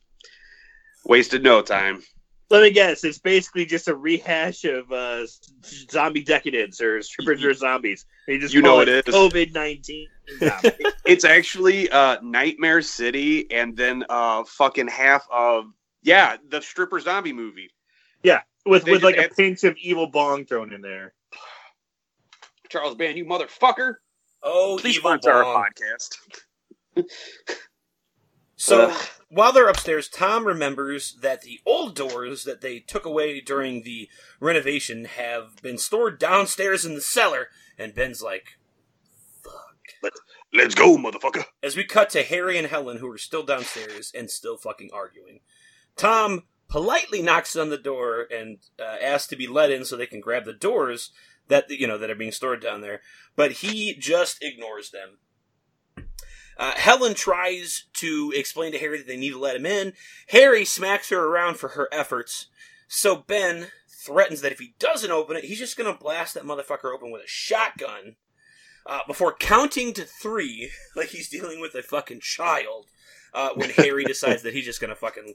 Wasted no time. Let me guess, it's basically just a rehash of uh, zombie decadence or strippers or zombies. They just You know it it is. COVID nineteen. It's actually uh, Nightmare City and then uh, fucking half of, yeah, the stripper zombie movie. Yeah, with They with just like a pinch of evil bong thrown in there. Charles Band, you motherfucker. Oh, Please evil sponsor our podcast. So Ugh. while they're upstairs, Tom remembers that the old doors that they took away during the renovation have been stored downstairs in the cellar, and Ben's like, "Fuck." Let's go, motherfucker. As we cut to Harry and Helen, who are still downstairs and still fucking arguing, Tom politely knocks on the door and uh, asks to be let in so they can grab the doors that you know that are being stored down there, but he just ignores them. Uh, Helen tries to explain to Harry that they need to let him in. Harry smacks her around for her efforts, so Ben threatens that if he doesn't open it, he's just gonna blast that motherfucker open with a shotgun. Uh, before counting to three, like he's dealing with a fucking child, uh, when Harry decides that he's just gonna fucking,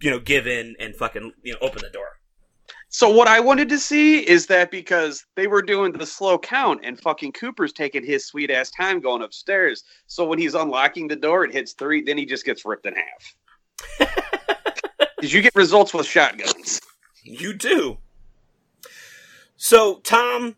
you know, give in and fucking, you know, open the door. So what I wanted to see is that because they were doing the slow count and fucking Cooper's taking his sweet ass time going upstairs. So when he's unlocking the door, it hits three, then he just gets ripped in half. Did you get results with shotguns? You do. So Tom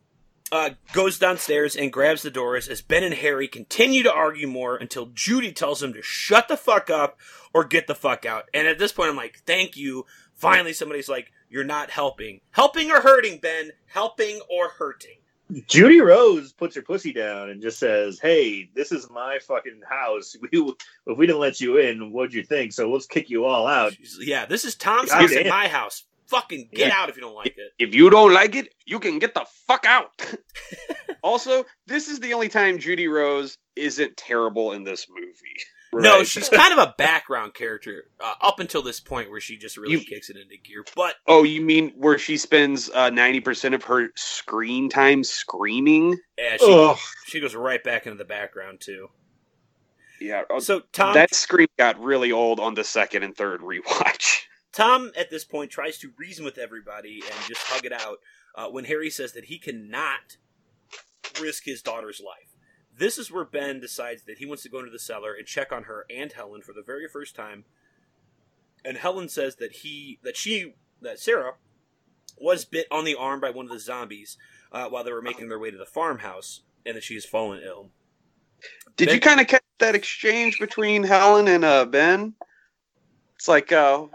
uh, goes downstairs and grabs the doors as Ben and Harry continue to argue more until Judy tells him to shut the fuck up or get the fuck out. And at this point, I'm like, thank you. Finally, somebody's like, you're not helping. Helping or hurting, Ben? Helping or hurting? Judy Rose puts her pussy down and just says, "Hey, this is my fucking house. We, if we didn't let you in, what'd you think? So let's kick you all out." She's- yeah, this is Tom's God house in my house. Fucking get Yeah. out if you don't like it. If you don't like it, you can get the fuck out. also, this is the only time Judy Rose isn't terrible in this movie. No, she's kind of a background character uh, up until this point where she just really You- kicks it into gear. But Oh, you mean where she spends uh, ninety percent of her screen time screaming? yeah, she, Ugh. she goes right back into the background too. Yeah, uh, So Tom, that scream got really old on the second and third rewatch. Tom at this point tries to reason with everybody and just hug it out uh, when Harry says that he cannot risk his daughter's life. This is where Ben decides that he wants to go into the cellar and check on her and Helen for the very first time. And Helen says that he that she that Sarah was bit on the arm by one of the zombies uh, while they were making their way to the farmhouse, and that she has fallen ill. Did Ben- you kind of catch that exchange between Helen and uh, Ben? It's like, uh,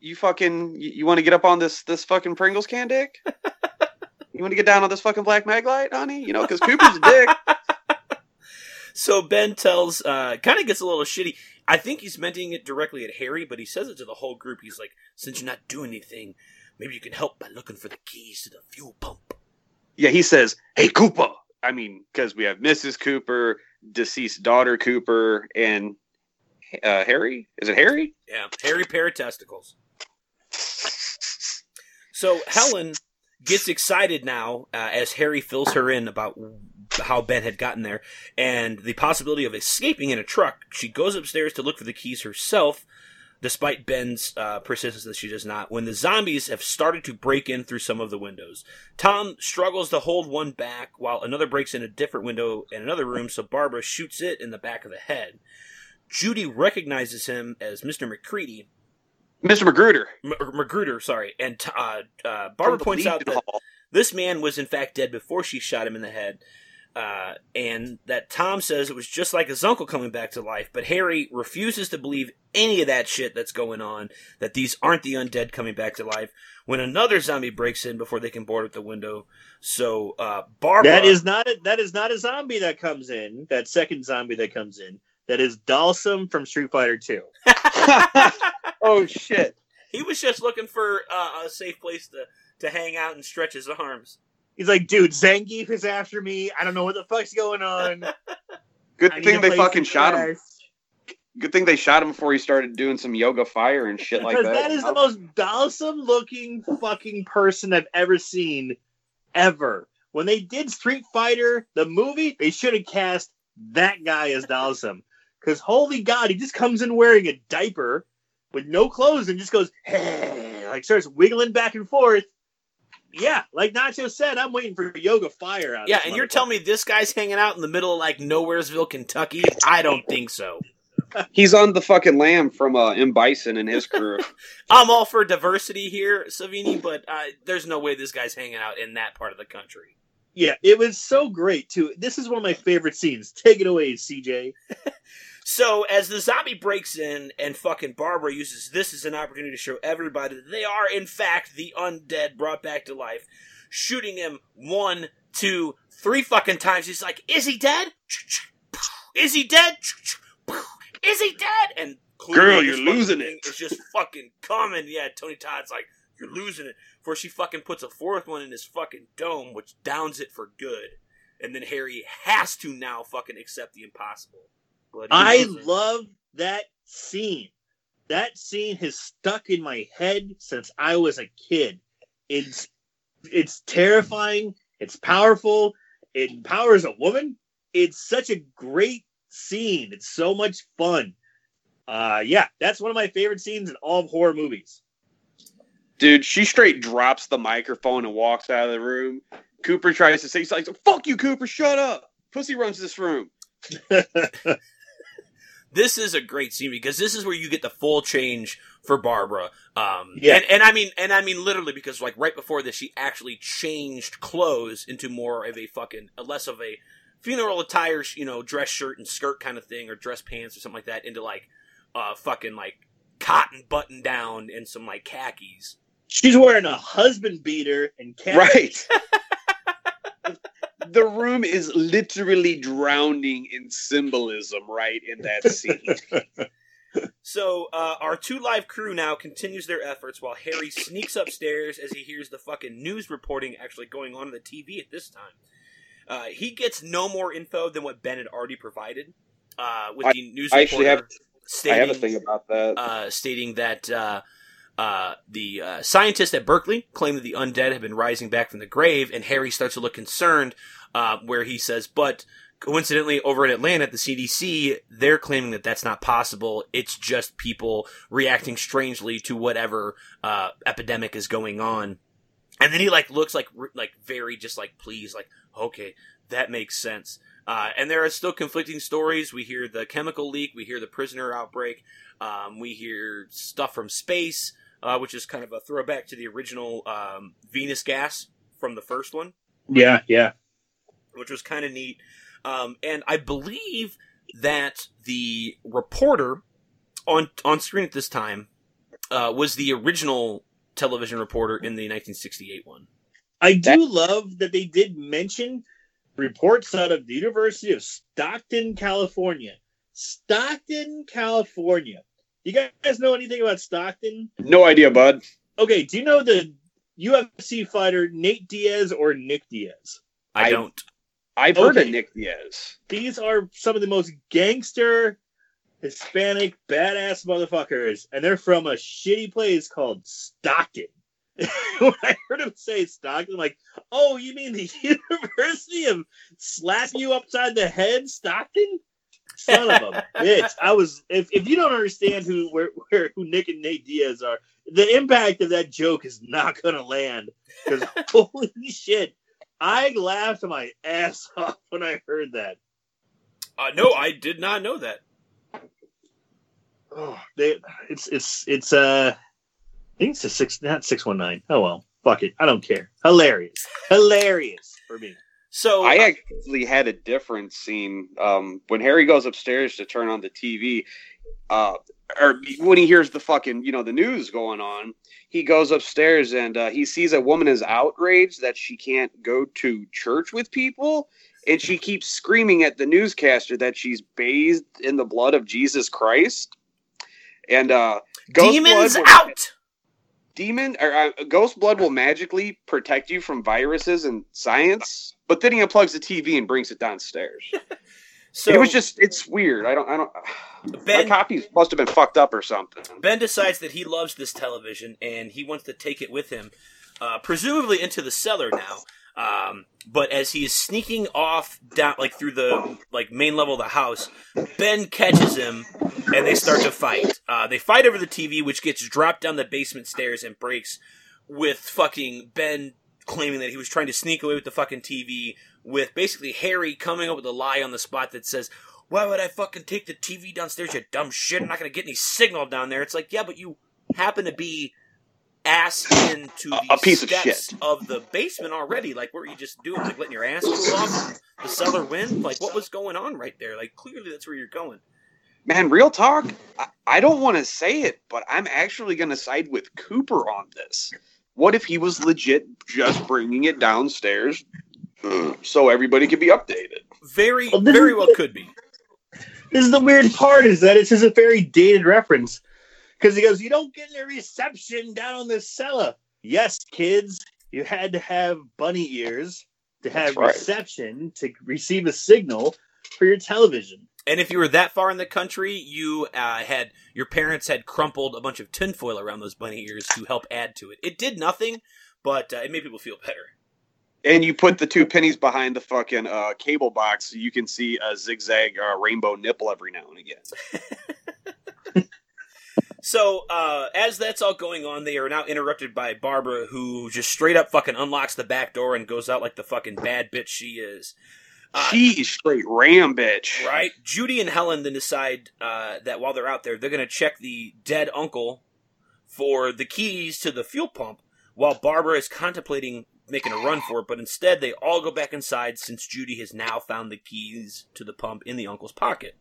you fucking, you, you want to get up on this this fucking Pringles can, Dick? you want to get down on this fucking black mag light, honey? You know, because Cooper's a dick. So Ben tells, uh, kind of gets a little shitty. I think he's mentioning it directly at Harry, but he says it to the whole group. He's like, since you're not doing anything, maybe you can help by looking for the keys to the fuel pump. Yeah, he says, "Hey, Cooper." I mean, because we have Mrs. Cooper, deceased daughter Cooper, and uh, Harry. Is it Harry? Yeah, Harry pair of testicles. So Helen gets excited now uh, as Harry fills her in about how Ben had gotten there and the possibility of escaping in a truck. She goes upstairs to look for the keys herself. despite Ben's uh, persistence that she does not, when the zombies have started to break in through some of the windows. Tom struggles to hold one back while another breaks in a different window in another room, so Barbara shoots it in the back of the head. Judy recognizes him as Mr. McCready, Mr. Magruder. M- Magruder, sorry, and uh, uh, Barbara points out that Hall. this man was in fact dead before she shot him in the head. Uh, and that Tom says it was just like his uncle coming back to life, but Harry refuses to believe any of that shit that's going on, that these aren't the undead coming back to life, when another zombie breaks in before they can board at the window. So, uh, Barbara. That is not a, that is not a zombie that comes in. That second zombie that comes in. That is Dhalsim from Street Fighter Two. oh shit! he was just looking for uh, a safe place to, to hang out and stretch his arms. He's like, dude, Zangief is after me. I don't know what the fuck's going on. Good I thing they fucking shot him. Good thing they shot him before he started doing some yoga fire and shit like that. that is the most Dhalsim looking fucking person I've ever seen, ever. When they did Street Fighter, the movie, they should have cast that guy as Dhalsim. Because holy God, he just comes in wearing a diaper with no clothes and just goes, hey, like starts wiggling back and forth. Yeah, like Nacho said, I'm waiting for yoga fire out. Yeah, and you're telling me this guy's hanging out in the middle of like Nowheresville, Kentucky? I don't think so. He's on the fucking lam from uh, M Bison and his crew. I'm all for diversity here, Savini, but uh, there's no way this guy's hanging out in that part of the country. Yeah, it was so great too. This is one of my favorite scenes. Take it away, CJ. So as the zombie breaks in and fucking Barbara uses this as an opportunity to show everybody that they are in fact the undead brought back to life, shooting him one, two, three fucking times. He's like, "Is he dead? Is he dead? Is he dead?" And Girl, you're losing it. it. Is just fucking coming. Yeah, Tony Todd's like, "You're losing it." Before she fucking puts a fourth one in his fucking dome, which downs it for good. And then Harry has to now fucking accept the impossible. But I doesn't. love that scene. That scene has stuck in my head since I was a kid. It's it's terrifying. It's powerful. It empowers a woman. It's such a great scene. It's so much fun. Uh, yeah, that's one of my favorite scenes in all of horror movies. Dude, she straight drops the microphone and walks out of the room. Cooper tries to say, he's like, fuck you, Cooper, shut up. Pussy runs this room. this is a great scene because this is where you get the full change for Barbara. Um, Yeah. and, and I mean, and I mean literally because like right before this, she actually changed clothes into more of a fucking, less of a funeral attire, you know, dress shirt and skirt kind of thing, or dress pants or something like that, into like, uh, fucking like cotton button down and some like khakis. She's wearing a husband beater and cat. Right. the room is literally drowning in symbolism, right, in that scene. So uh, our two live crew now continues their efforts while Harry sneaks upstairs as he hears the fucking news reporting actually going on on the TV at this time. Uh, he gets no more info than what Ben had already provided. Uh, with the news I reporter actually have- I stating, have a thing about that. uh, stating that uh, the uh, scientists at Berkeley claim that the undead have been rising back from the grave, and Harry starts to look concerned, uh, where he says, "But coincidentally, over in Atlanta, at the CDC, they're claiming that that's not possible. It's just people reacting strangely to whatever uh, epidemic is going on." And then he like looks like like very just like pleased, like okay, that makes sense. Uh, and there are still conflicting stories. We hear the chemical leak, we hear the prisoner outbreak, um, we hear stuff from space, uh, which is kind of a throwback to the original um, Venus gas from the first one, Yeah, yeah. which was kind of neat. Um, and I believe that the reporter on on screen at this time uh, was the original television reporter in the 1968 one. I do love that they did mention reports out of the University of Stockton, California. Stockton, California. You guys know anything about Stockton? no idea, bud. Okay, do you know the UFC fighter Nate Diaz or Nick Diaz? I, I- don't. I've heard Okay. of Nick Diaz. These are some of the most gangster, Hispanic, badass motherfuckers, and they're from a shitty place called Stockton. when I heard him say Stockton, I'm like, oh, you mean the University of slap you upside the head, Stockton? Son of a bitch! I was. If, if you don't understand who where, where who Nick and Nate Diaz are, the impact of that joke is not going to land. Because holy shit, I laughed my ass off when I heard that. Uh, no, I did not know that. Oh, they, it's it's it's uh, I think it's a six, not six one nine. Oh well, fuck it, I don't care. Hilarious, hilarious for me. So I actually had a different scene um, when Harry goes upstairs to turn on the TV, uh, or when he hears the fucking you know the news going on. He goes upstairs and uh, he sees a woman is outraged that she can't go to church with people, and she keeps screaming at the newscaster that she's bathed in the blood of Jesus Christ. And uh, demons out. Demon or uh, ghost blood will magically protect you from viruses and science but then he unplugs the tv and brings it downstairs. So it was just it's weird. I don't i don't my Ben copies must have been fucked up or something. Ben decides that he loves this television and he wants to take it with him, uh, presumably into the cellar now. Um, but as he is sneaking off down, like through the like main level of the house, Ben catches him and they start to fight. Uh, they fight over the TV, which gets dropped down the basement stairs and breaks. With fucking Ben claiming that he was trying to sneak away with the fucking TV, with basically Harry coming up with a lie on the spot that says, why would I fucking take the TV downstairs, you dumb shit? I'm not gonna get any signal down there. It's like, yeah, but you happen to be ass into the A- a piece of shit. of the basement already. Like, what were you just doing? Like, letting your ass cool off in the cellar wind? Like, what was going on right there? Like, clearly that's where you're going. man real talk i, I don't want to say it but i'm actually going to side with cooper on this what if he was legit just bringing it downstairs so everybody could be updated Very, Well, very well could be. This is the weird part is that it's just a very dated reference because he goes, "You don't get any reception down in the cellar." Yes, kids, you had to have bunny ears to have right. reception to receive a signal for your television. And if you were that far in the country, you uh, had your parents had crumpled a bunch of tinfoil around those bunny ears to help add to it. It did nothing, but uh, it made people feel better. and you put the two pennies behind the fucking uh, cable box so you can see a zigzag uh, rainbow nipple every now and again So, uh, as that's all going on, they are now interrupted by Barbara, who just straight up fucking unlocks the back door and goes out like the fucking bad bitch she is. Uh, she is straight ram bitch Right? Judy and Helen then decide uh, that while they're out there, they're going to check the dead uncle for the keys to the fuel pump while Barbara is contemplating making a run for it, but instead they all go back inside since Judy has now found the keys to the pump in the uncle's pocket.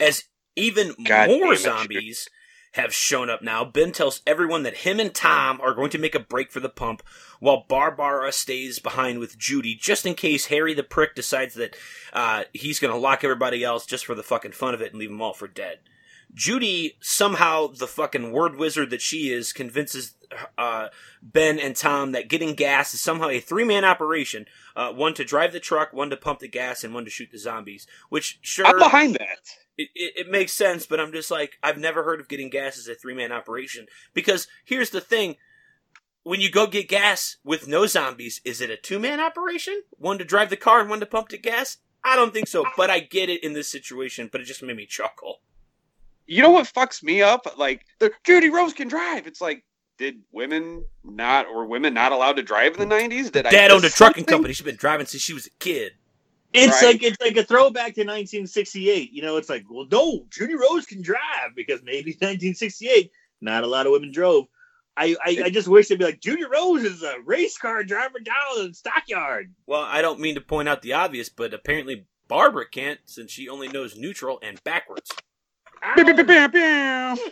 As even God more it, zombies have shown up now, Ben tells everyone that him and Tom are going to make a break for the pump while Barbara stays behind with Judy just in case Harry the prick decides that uh, he's going to lock everybody else just for the fucking fun of it and leave them all for dead. Judy, somehow the fucking word wizard that she is, convinces uh, Ben and Tom that getting gas is somehow a three man operation. Uh, one to drive the truck, one to pump the gas, and one to shoot the zombies. Which, sure, i'm behind that it, it, it makes sense, but I'm just like, I've never heard of getting gas as a three man operation. Because here's the thing when you go get gas with no zombies, is it a two man operation? One to drive the car and one to pump the gas? I don't think so, but I get it in this situation, but it just made me chuckle. You know what fucks me up like the judy rose can drive it's like did women not or women not allowed to drive in the 90s did Dad I owned a miss trucking something? company. She's been driving since she was a kid. It's Right. like it's like a throwback to 1968. You know, it's like, well, no, Judy Rose can drive because maybe 1968, not a lot of women drove. I, I, I just wish they'd be like, Judy Rose is a race car driver down in the stockyard. Well, I don't mean to point out the obvious, but apparently Barbara can't since she only knows neutral and backwards.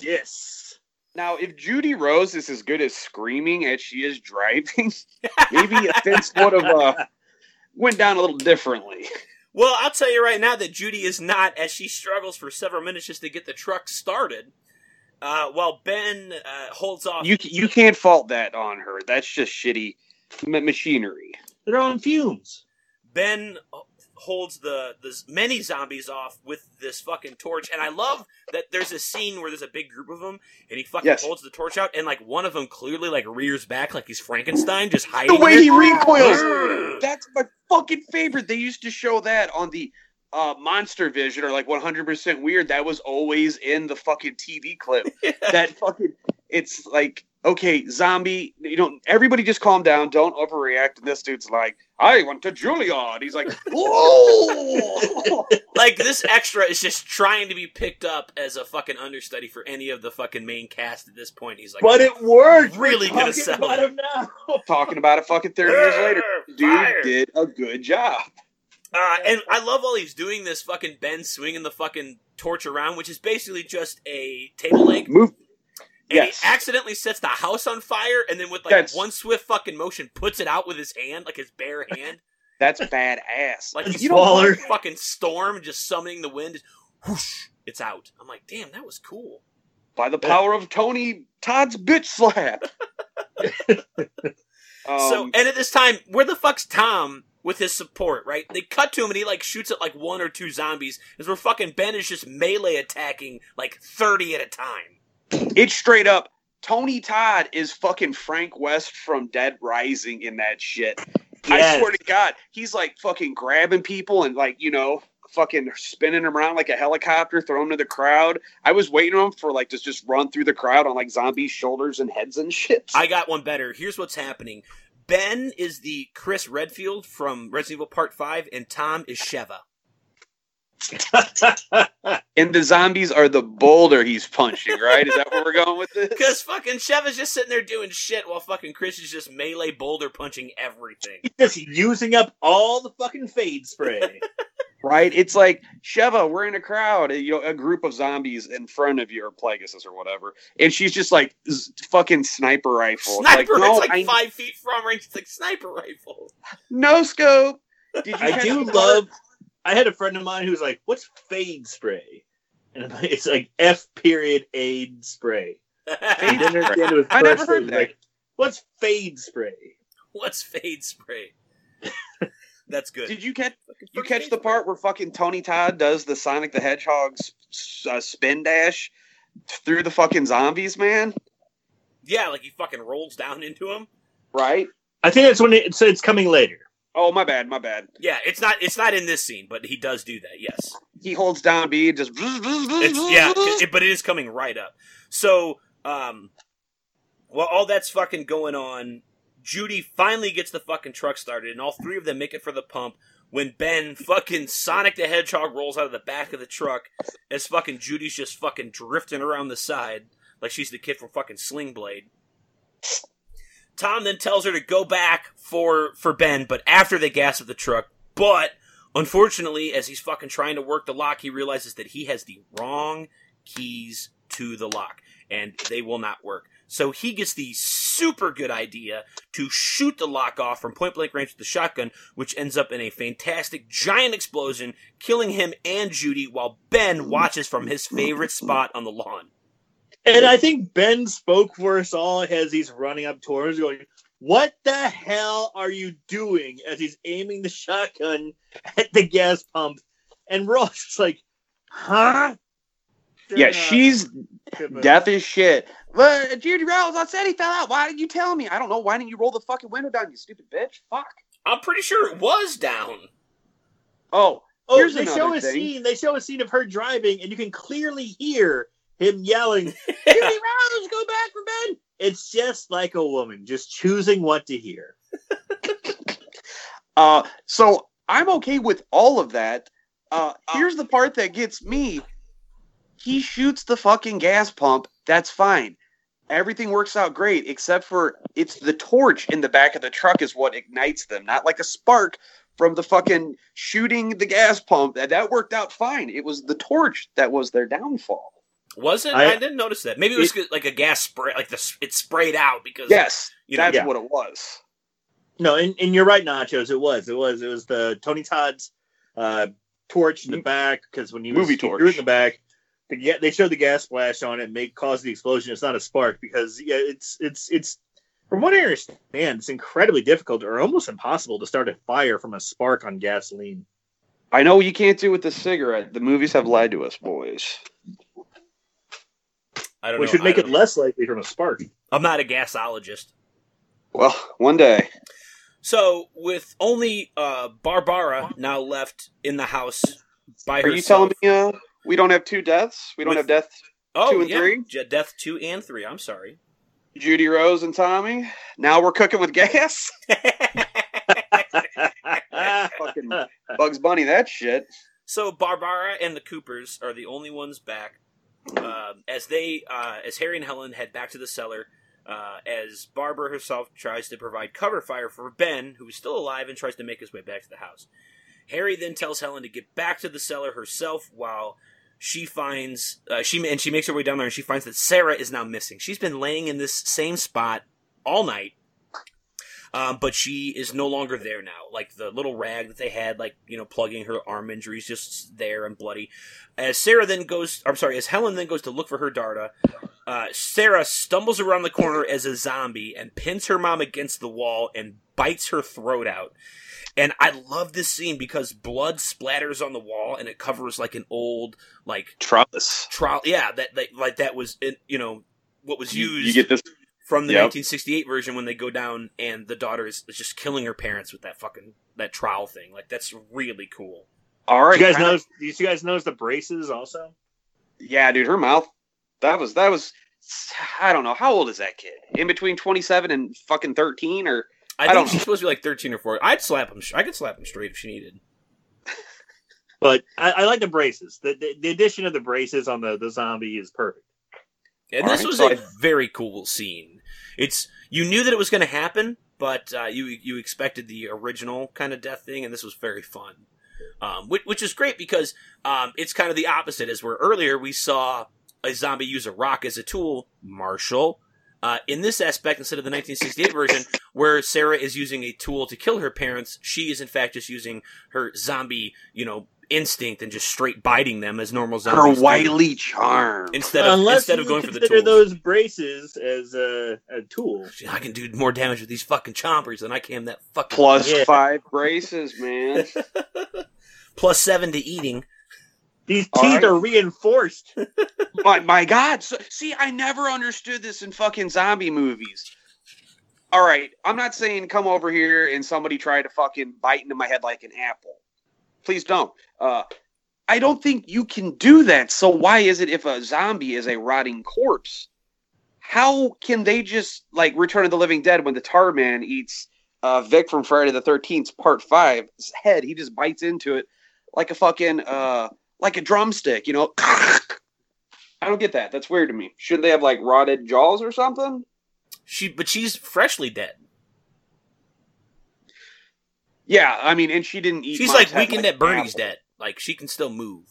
Yes. Now, if Judy Rose is as good as screaming as she is driving, maybe offense would have uh, went down a little differently. Well, I'll tell you right now that Judy is not, as she struggles for several minutes just to get the truck started, uh, while Ben uh, holds off. You you can't fault that on her. That's just shitty machinery. They're on fumes. Ben holds the the many zombies off with this fucking torch, and I love that there's a scene where there's a big group of them, and he fucking Yes. holds the torch out, and like one of them clearly like rears back like he's Frankenstein, just hiding. The way there. he recoils. That's my fucking favorite. They used to show that on the uh, Monster Vision or like 100% Weird, that was always in the fucking TV clip. that fucking, it's like, okay, zombie, you know, everybody just calm down, don't overreact. And this dude's like, I went to Juilliard. He's like, whoa! like this extra is just trying to be picked up as a fucking understudy for any of the fucking main cast at this point. He's like, but it worked. Really We're gonna talking sell about it. him now. Talking about it fucking 30 years later. Dude Fire. did a good job. Uh, and I love while he's doing this fucking Ben swinging the fucking torch around, which is basically just a table leg. Move. And Yes. he accidentally sets the house on fire, and then with like That's- one swift fucking motion, puts it out with his hand, like his bare hand, That's badass. like It's he's smaller. fucking storm, just summoning the wind. Whoosh, it's out. I'm like, damn, that was cool. By the power of Tony Todd's bitch slap. so, Um, and at this time, where the fuck's Tom with his support? Right? They cut to him, and he like shoots at like one or two zombies, as where fucking Ben is just melee attacking like thirty at a time. It's straight up. Tony Todd is fucking Frank West from Dead Rising in that shit. I swear to God, he's like fucking grabbing people and like you know fucking spinning them around like a helicopter, throwing them to the crowd. I was waiting on him for like to just run through the crowd on like zombies' shoulders and heads and shit. I got one better. Here's what's happening. Ben is the Chris Redfield from Resident Evil Part 5, and Tom is Sheva. and the zombies are the boulder he's punching. Right? Is that where we're going with this? Because fucking Sheva's just sitting there doing shit while fucking Chris is just melee boulder punching everything. He's just using up all the fucking fade spray. right? It's like Sheva, we're in a crowd, you know, a group of zombies in front of you, or Plagueis or whatever, and she's just like z- fucking sniper rifle. Sniper, like, no, it's like I- five feet from range. It's like sniper rifle. no scope. Did you I do love. part- I had a friend of mine who's like, "What's fade spray?" And I'm like, it's like F period aid spray. He didn't understand it was I never first heard thing. that. Like, what's fade spray? What's fade spray? That's good. Did you catch? You catch the part where fucking Tony Todd does the Sonic the Hedgehog's uh, spin dash through the fucking zombies, man? Yeah, like he fucking rolls down into him. Right? I think that's when it, it's, it's coming later. Oh, my bad, my bad. Yeah, it's not it's not in this scene, but he does do that. Yes. He holds down B and just. It's yeah, it, but it is coming right up. So, um, while all that's fucking going on, Judy finally gets the fucking truck started, and all three of them make it for the pump. When Ben fucking Sonic the Hedgehog rolls out of the back of the truck, as fucking Judy's just fucking drifting around the side like she's the kid from fucking Sling Blade. Tom then tells her to go back for for Ben, but after they gas up the truck. But unfortunately, as he's fucking trying to work the lock, he realizes that he has the wrong keys to the lock, and they will not work. So he gets the super good idea to shoot the lock off from point blank range with the shotgun, which ends up in a fantastic giant explosion, killing him and Judy, while Ben watches from his favorite spot on the lawn. And I think Ben spoke for us all as he's running up towards going, What the hell are you doing? As he's aiming the shotgun at the gas pump. And we're all just like, Huh? Sure Yeah, she's Pippa- deaf as shit. But Judy Rose, I said he fell out. Why didn't you tell me? I don't know. Why didn't you roll the fucking window down, you stupid bitch? Fuck. I'm pretty sure it was down. Oh, Oh, Here's they show a thing. scene. They show a scene of her driving, and you can clearly hear him yelling, "Judy Rose, go back for Ben." It's just like a woman, just choosing what to hear. Uh, so I'm okay with all of that. Uh, here's the part that gets me. He shoots the fucking gas pump. That's fine. Everything works out great, except for it's the torch in the back of the truck is what ignites them, not like a spark from the fucking shooting the gas pump. That that worked out fine. It was the torch that was their downfall. Was it? I, I- didn't notice that. Maybe it was like a gas spray, like the it sprayed out because Yes, you know, that's yeah. what it was. No, and, and you're right, Nachos. It was, it was, it was the Tony Todd's uh, torch in the back because when you Movie he torch. threw it in the back, the, ga- they showed the gas splash on it, and make cause the explosion. It's not a spark because yeah, it's it's it's from what I understand, it's incredibly difficult or almost impossible to start a fire from a spark on gasoline. I know you can't do it with the cigarette. The movies have lied to us, boys. I don't We know. should make it don't- less likely from a spark. I'm not a gasologist. Well, one day. So with only uh, Barbara now left in the house, by Are herself. you telling me uh, we don't have two deaths? We don't With- have death. oh, two and yeah. three? Death two and three. I'm sorry. Judy Rose and Tommy. Now we're cooking with gas. Fucking Bugs Bunny, that shit. So Barbara and the Coopers are the only ones back. Um, as they, uh, as Harry and Helen head back to the cellar, uh, as Barbara herself tries to provide cover fire for Ben, who is still alive and tries to make his way back to the house. Harry then tells Helen to get back to the cellar herself, while she finds uh, she and she makes her way down there and she finds that Sarah is now missing. She's been laying in this same spot all night. Um, but she is no longer there now. Like the little rag that they had, like you know, plugging her arm injuries, just there and bloody. As Sarah then goes, I'm sorry, as Helen then goes to look for her Darda, uh, Sarah stumbles around the corner as a zombie and pins her mom against the wall and bites her throat out. And I love this scene because blood splatters on the wall and it covers like an old like Trellis. trial. Yeah, that, that like that was in, you know what was You, used you get this. From the Yep. 1968 version when they go down and the daughter is, is just killing her parents with that fucking that trowel thing. Like that's really cool. All right, you guys kinda- notice? You guys notice the braces also? Yeah, dude, her mouth. That was that was. I don't know how old is that kid? In between twenty seven and fucking thirteen, or I, I think don't she's know. supposed to be like 13 or 14. I'd slap him. I could slap him straight if she needed. But I, I like the braces. The, the the addition of the braces on the the zombie is perfect. And All this right, was so a I- very cool scene. It's you knew that it was going to happen, but uh, you you expected the original kind of death thing, and this was very fun. Um, which, which is great because um, it's kind of the opposite. As where earlier we saw a zombie use a rock as a tool, Marshall. Uh, in this aspect, instead of the 1968 version, where Sarah is using a tool to kill her parents, she is in fact just using her zombie, you know, instinct and just straight biting them as normal her zombies. do. wily charm. instead of Unless instead of going for the consider tools. those braces as a, a tool. I can do more damage with these fucking chompers than I can that fucking Plus Yeah. five braces, man. plus seven to eating. These teeth right. are reinforced. my my God! So, see, I never understood this in fucking zombie movies. All right, I'm not saying come over here and somebody try to fucking bite into my head like an apple. Please don't. Uh, I don't think you can do that. So why is it if a zombie is a rotting corpse? How can they just like Return of the Living Dead when the tar man eats uh, Vic from Friday the Thirteenth Part Five head? He just bites into it like a fucking uh, like a drumstick, you know. I don't get that. That's weird to me. Shouldn't they have like rotted jaws or something? She, but she's freshly dead. Yeah, I mean, and she didn't eat. She's like Weekend like at Bernie's apple, dead. Like she can still move.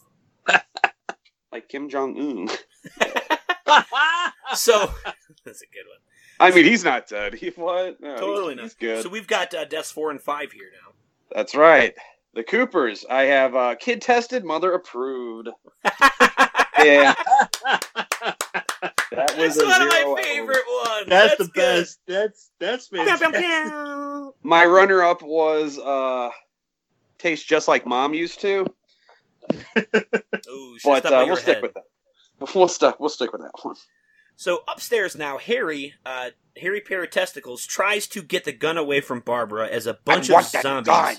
like Kim Jong Un. So that's a good one. I mean, he's not dead. He what? No, Totally he's, not. he's good. So we've got uh, deaths four and five here now. That's right. The Coopers. I have uh, kid tested, mother approved. Yeah, that was That's a one of zero my out. favorite ones. That's, the good. best. That's that's Pew, pew, fantastic. My runner-up was uh, tastes just like mom used to, Ooh, but uh, we'll your stick head. with that. We'll stick. We'll stick with that one. So upstairs now, Harry, uh, Harry Pair of Testicles tries to get the gun away from Barbara as a bunch I of want that zombies gun.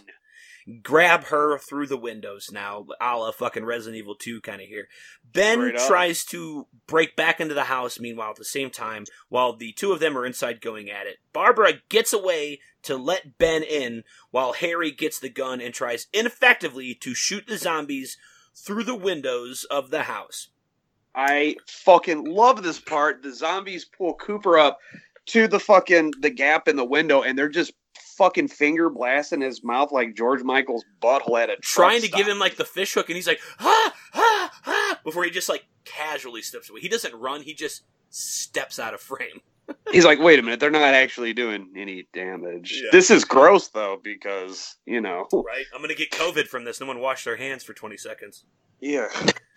Grab her through the windows now, a la fucking Resident Evil 2 kind of here. Ben tries to break back into the house, meanwhile, at the same time, while the two of them are inside going at it. Barbara gets away to let Ben in, while Harry gets the gun and tries ineffectively to shoot the zombies through the windows of the house. I fucking love this part. The zombies pull Cooper up to the fucking the gap in the window, and they're just fucking finger blasting his mouth like George Michael's butthole at a truck trying to stop. give him like the fish hook, and he's like, ah, ah, ah, before he just like casually steps away. He doesn't run, he just steps out of frame. He's like, wait a minute, they're not actually doing any damage. Yeah. This is gross though, because you know, Right? I'm gonna get COVID from this. No one washed their hands for 20 seconds. yeah.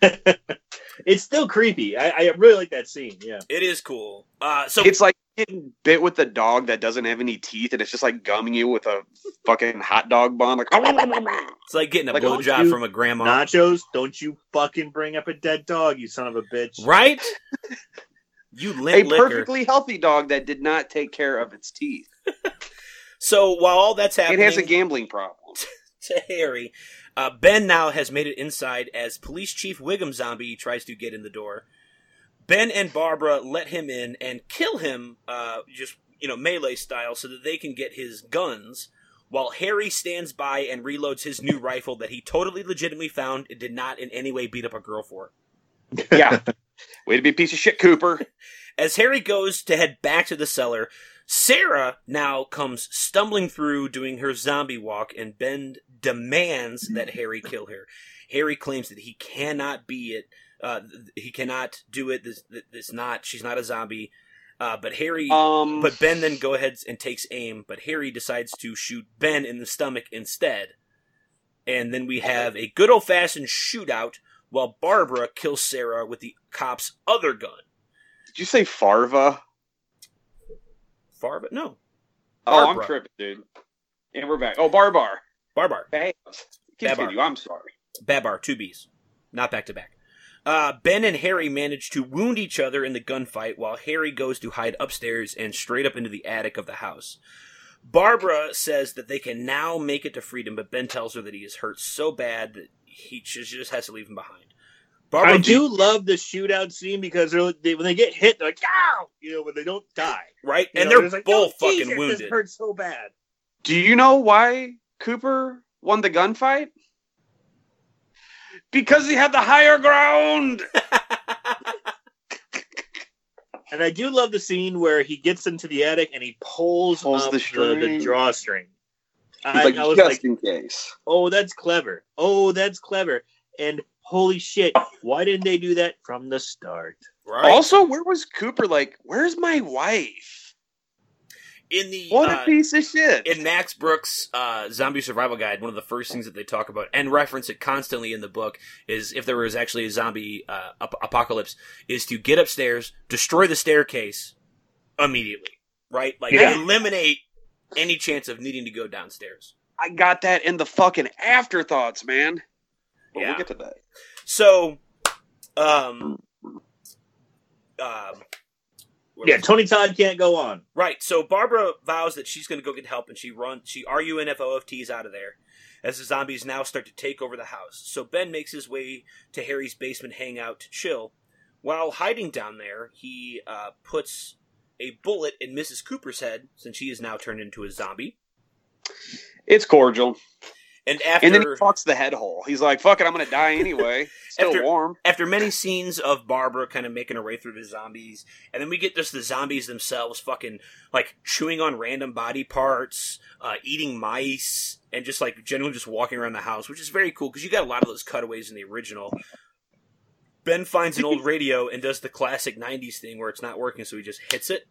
it's still creepy. I, I really like that scene. Yeah. It is cool. Uh, so It's like getting bit with a dog that doesn't have any teeth, and it's just like gumming you with a fucking hot dog bun. Like, it's like getting a like, blowjob from a grandma. Nachos, don't you fucking bring up a dead dog, you son of a bitch. Right? You a liquor. perfectly healthy dog that did not take care of its teeth. So while all that's happening, It has a gambling problem. to Harry, Uh, ben now has made it inside as Police Chief Wiggum Zombie tries to get in the door. Ben and Barbara let him in and kill him, uh, just you know melee style, so that they can get his guns. While Harry stands by and reloads his new rifle that he totally legitimately found and did not in any way beat up a girl for. Yeah. Way to be a piece of shit, Cooper. As Harry goes to head back to the cellar, Sarah now comes stumbling through doing her zombie walk, and Ben demands that Harry kill her. Harry claims that he cannot be it. Uh, he cannot do it. This, this not. She's not a zombie. Uh, but Harry. Um, But Ben then go ahead and takes aim, but Harry decides to shoot Ben in the stomach instead. And then we have a good old fashioned shootout while Barbara kills Sarah with the cop's other gun. did you say Farva? Farva? No. Oh, I'm tripping, dude. And we're back. Oh, Barbar. Barbar. Babs. Continue. I'm sorry. Babar, two B's. Not back to back. Uh, ben and Harry manage to wound each other in the gunfight while Harry goes to hide upstairs and straight up into the attic of the house. Barbara says that they can now make it to freedom, but Ben tells her that he is hurt so bad that he just just has to leave him behind. Barbara I do love the shootout scene because they're, they, when they get hit, they're like, "Ow!" You know, but they don't die. right? You And know, they're it's like, both "Oh, fucking Jesus, This wounded. hurts so bad. Do you know why Cooper won the gunfight? Because he had the higher ground. And I do love the scene where he gets into the attic and he pulls, Pulls up the the, string. the, drawstring. He's I, like, I was just like, in case. oh, that's clever. Oh, that's clever. And holy shit, why didn't they do that from the start? right? Also, where was Cooper? Like, where's my wife? In the What uh, a piece of shit. in Max Brooks' uh, Zombie Survival Guide, one of the first things that they talk about and reference it constantly in the book is if there was actually a zombie uh, ap- apocalypse, is to get upstairs, destroy the staircase immediately, right? Like Yeah. eliminate any chance of needing to go downstairs. I got that in the fucking afterthoughts, man. But Yeah. we'll get to that. So, um, um, Yeah. Tony Todd can't go on. Right. So Barbara vows that she's going to go get help, and she runs. She RUNFOFTs out of there as the zombies now start to take over the house. So Ben makes his way to Harry's basement hangout to chill. While hiding down there, he uh, puts a bullet in Mrs. Cooper's head, since she is now turned into a zombie. It's cordial. And after And then he fucks the head hole. He's like, fuck it, I'm going to die anyway. Still After- warm. after many scenes of Barbara kind of making her way through the zombies, and then we get just the zombies themselves fucking like chewing on random body parts, uh, eating mice, and just like generally just walking around the house, which is very cool because you got a lot of those cutaways in the original. Ben finds an old radio and does the classic '90s thing where it's not working, so he just hits it.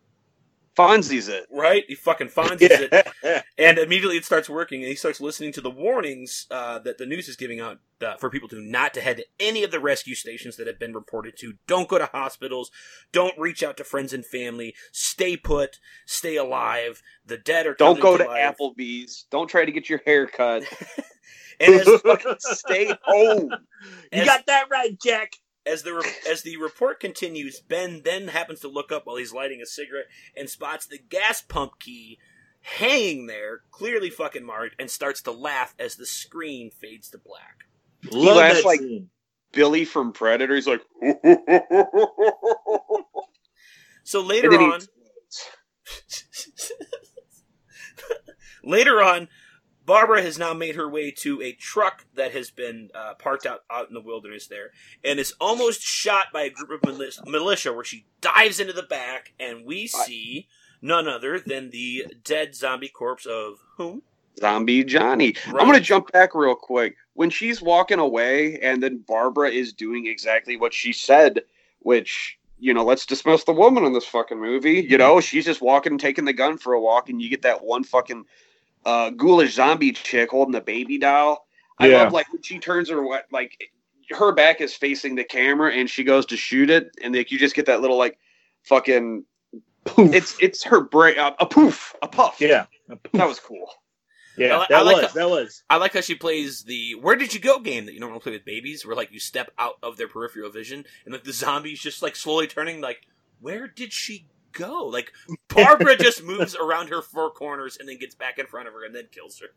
Fonzie's it. Right? He fucking finds it, and immediately it starts working, and he starts listening to the warnings uh, that the news is giving out uh, for people to not to head to any of the rescue stations that have been reported to. Don't go to hospitals. Don't reach out to friends and family. Stay put. Stay alive. The dead are Don't go to life. Applebee's. Don't try to get your hair cut. And as, Stay home. you As- got that right, Jack. As the re- as the report continues, Ben then happens to look up while he's lighting a cigarette and spots the gas pump key hanging there, clearly fucking marked, and starts to laugh as the screen fades to black. Love laughs like- scene. Billy from Predator. He's like, So later And then he on, later on, Barbara has now made her way to a truck that has been uh, parked out, out in the wilderness there, and is almost shot by a group of milis- militia. Where she dives into the back, and we see none other than the dead zombie corpse of whom? Zombie Johnny. Right. I'm going to jump back real quick. When she's walking away, and then Barbara is doing exactly what she said, which, you know, let's dismiss the woman in this fucking movie. You know, she's just walking, taking the gun for a walk, and you get that one fucking uh, ghoulish zombie chick holding the baby doll. I Yeah. love, like, when she turns her, what, like, her back is facing the camera, and she goes to shoot it, and, like, you just get that little, like, fucking. Poof. It's it's her brain, uh, a poof, a puff. yeah, that was cool. yeah. I that I like was the- that was. I like how she plays the "Where did you go?" game that you normally play with babies, where like you step out of their peripheral vision, and like the zombies just like slowly turning, like, "Where did she go?" Like Barbara just moves around her four corners and then gets back in front of her and then kills her.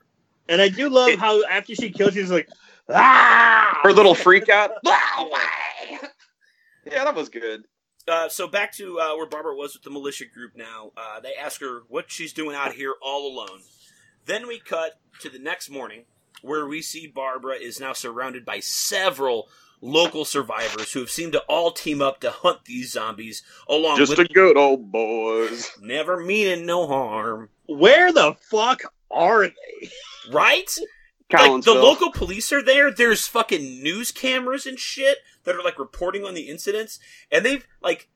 And I do love how after she kills, she's like, ah, Her little freak out. yeah, that was good. Uh, so back to uh, where Barbara was with the militia group now. Uh, they ask her what she's doing out here all alone. Then we cut to the next morning where we see Barbara is now surrounded by several local survivors who have seemed to all team up to hunt these zombies along Just with a good old boys. never meaning no harm. where the fuck are they? Right? Like the local police are there. There's fucking news cameras and shit that are like reporting on the incidents, and they've like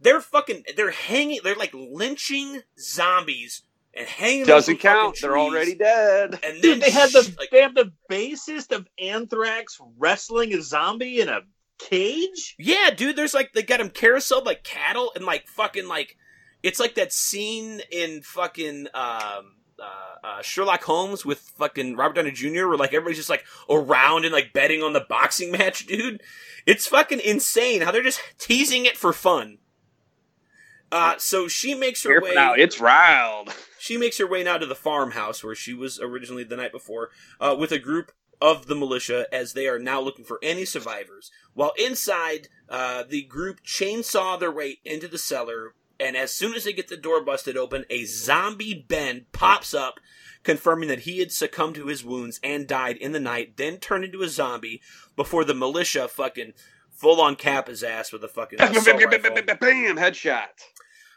they're fucking they're hanging they're like lynching zombies and hanging doesn't from fucking count. They're already dead. And then Dude, they had the like, they have the bassist of Anthrax wrestling a zombie in a cage. yeah, dude. There's like they got them carousel like cattle and like fucking like it's like that scene in fucking um. Uh, uh, Sherlock Holmes with fucking Robert Downey Jr. where like everybody's just like around and like betting on the boxing match, dude. It's fucking insane how they're just teasing it for fun. Uh, so she makes her Careful way. now, it's riled. She makes her way now to the farmhouse where she was originally the night before, uh, with a group of the militia as they are now looking for any survivors. While inside, uh, the group chainsaw their way into the cellar, and as soon as they get the door busted open, a zombie Ben pops up, confirming that he had succumbed to his wounds and died in the night, then turned into a zombie before the militia fucking full on cap his ass with a fucking assault rifle. Bam! Headshot.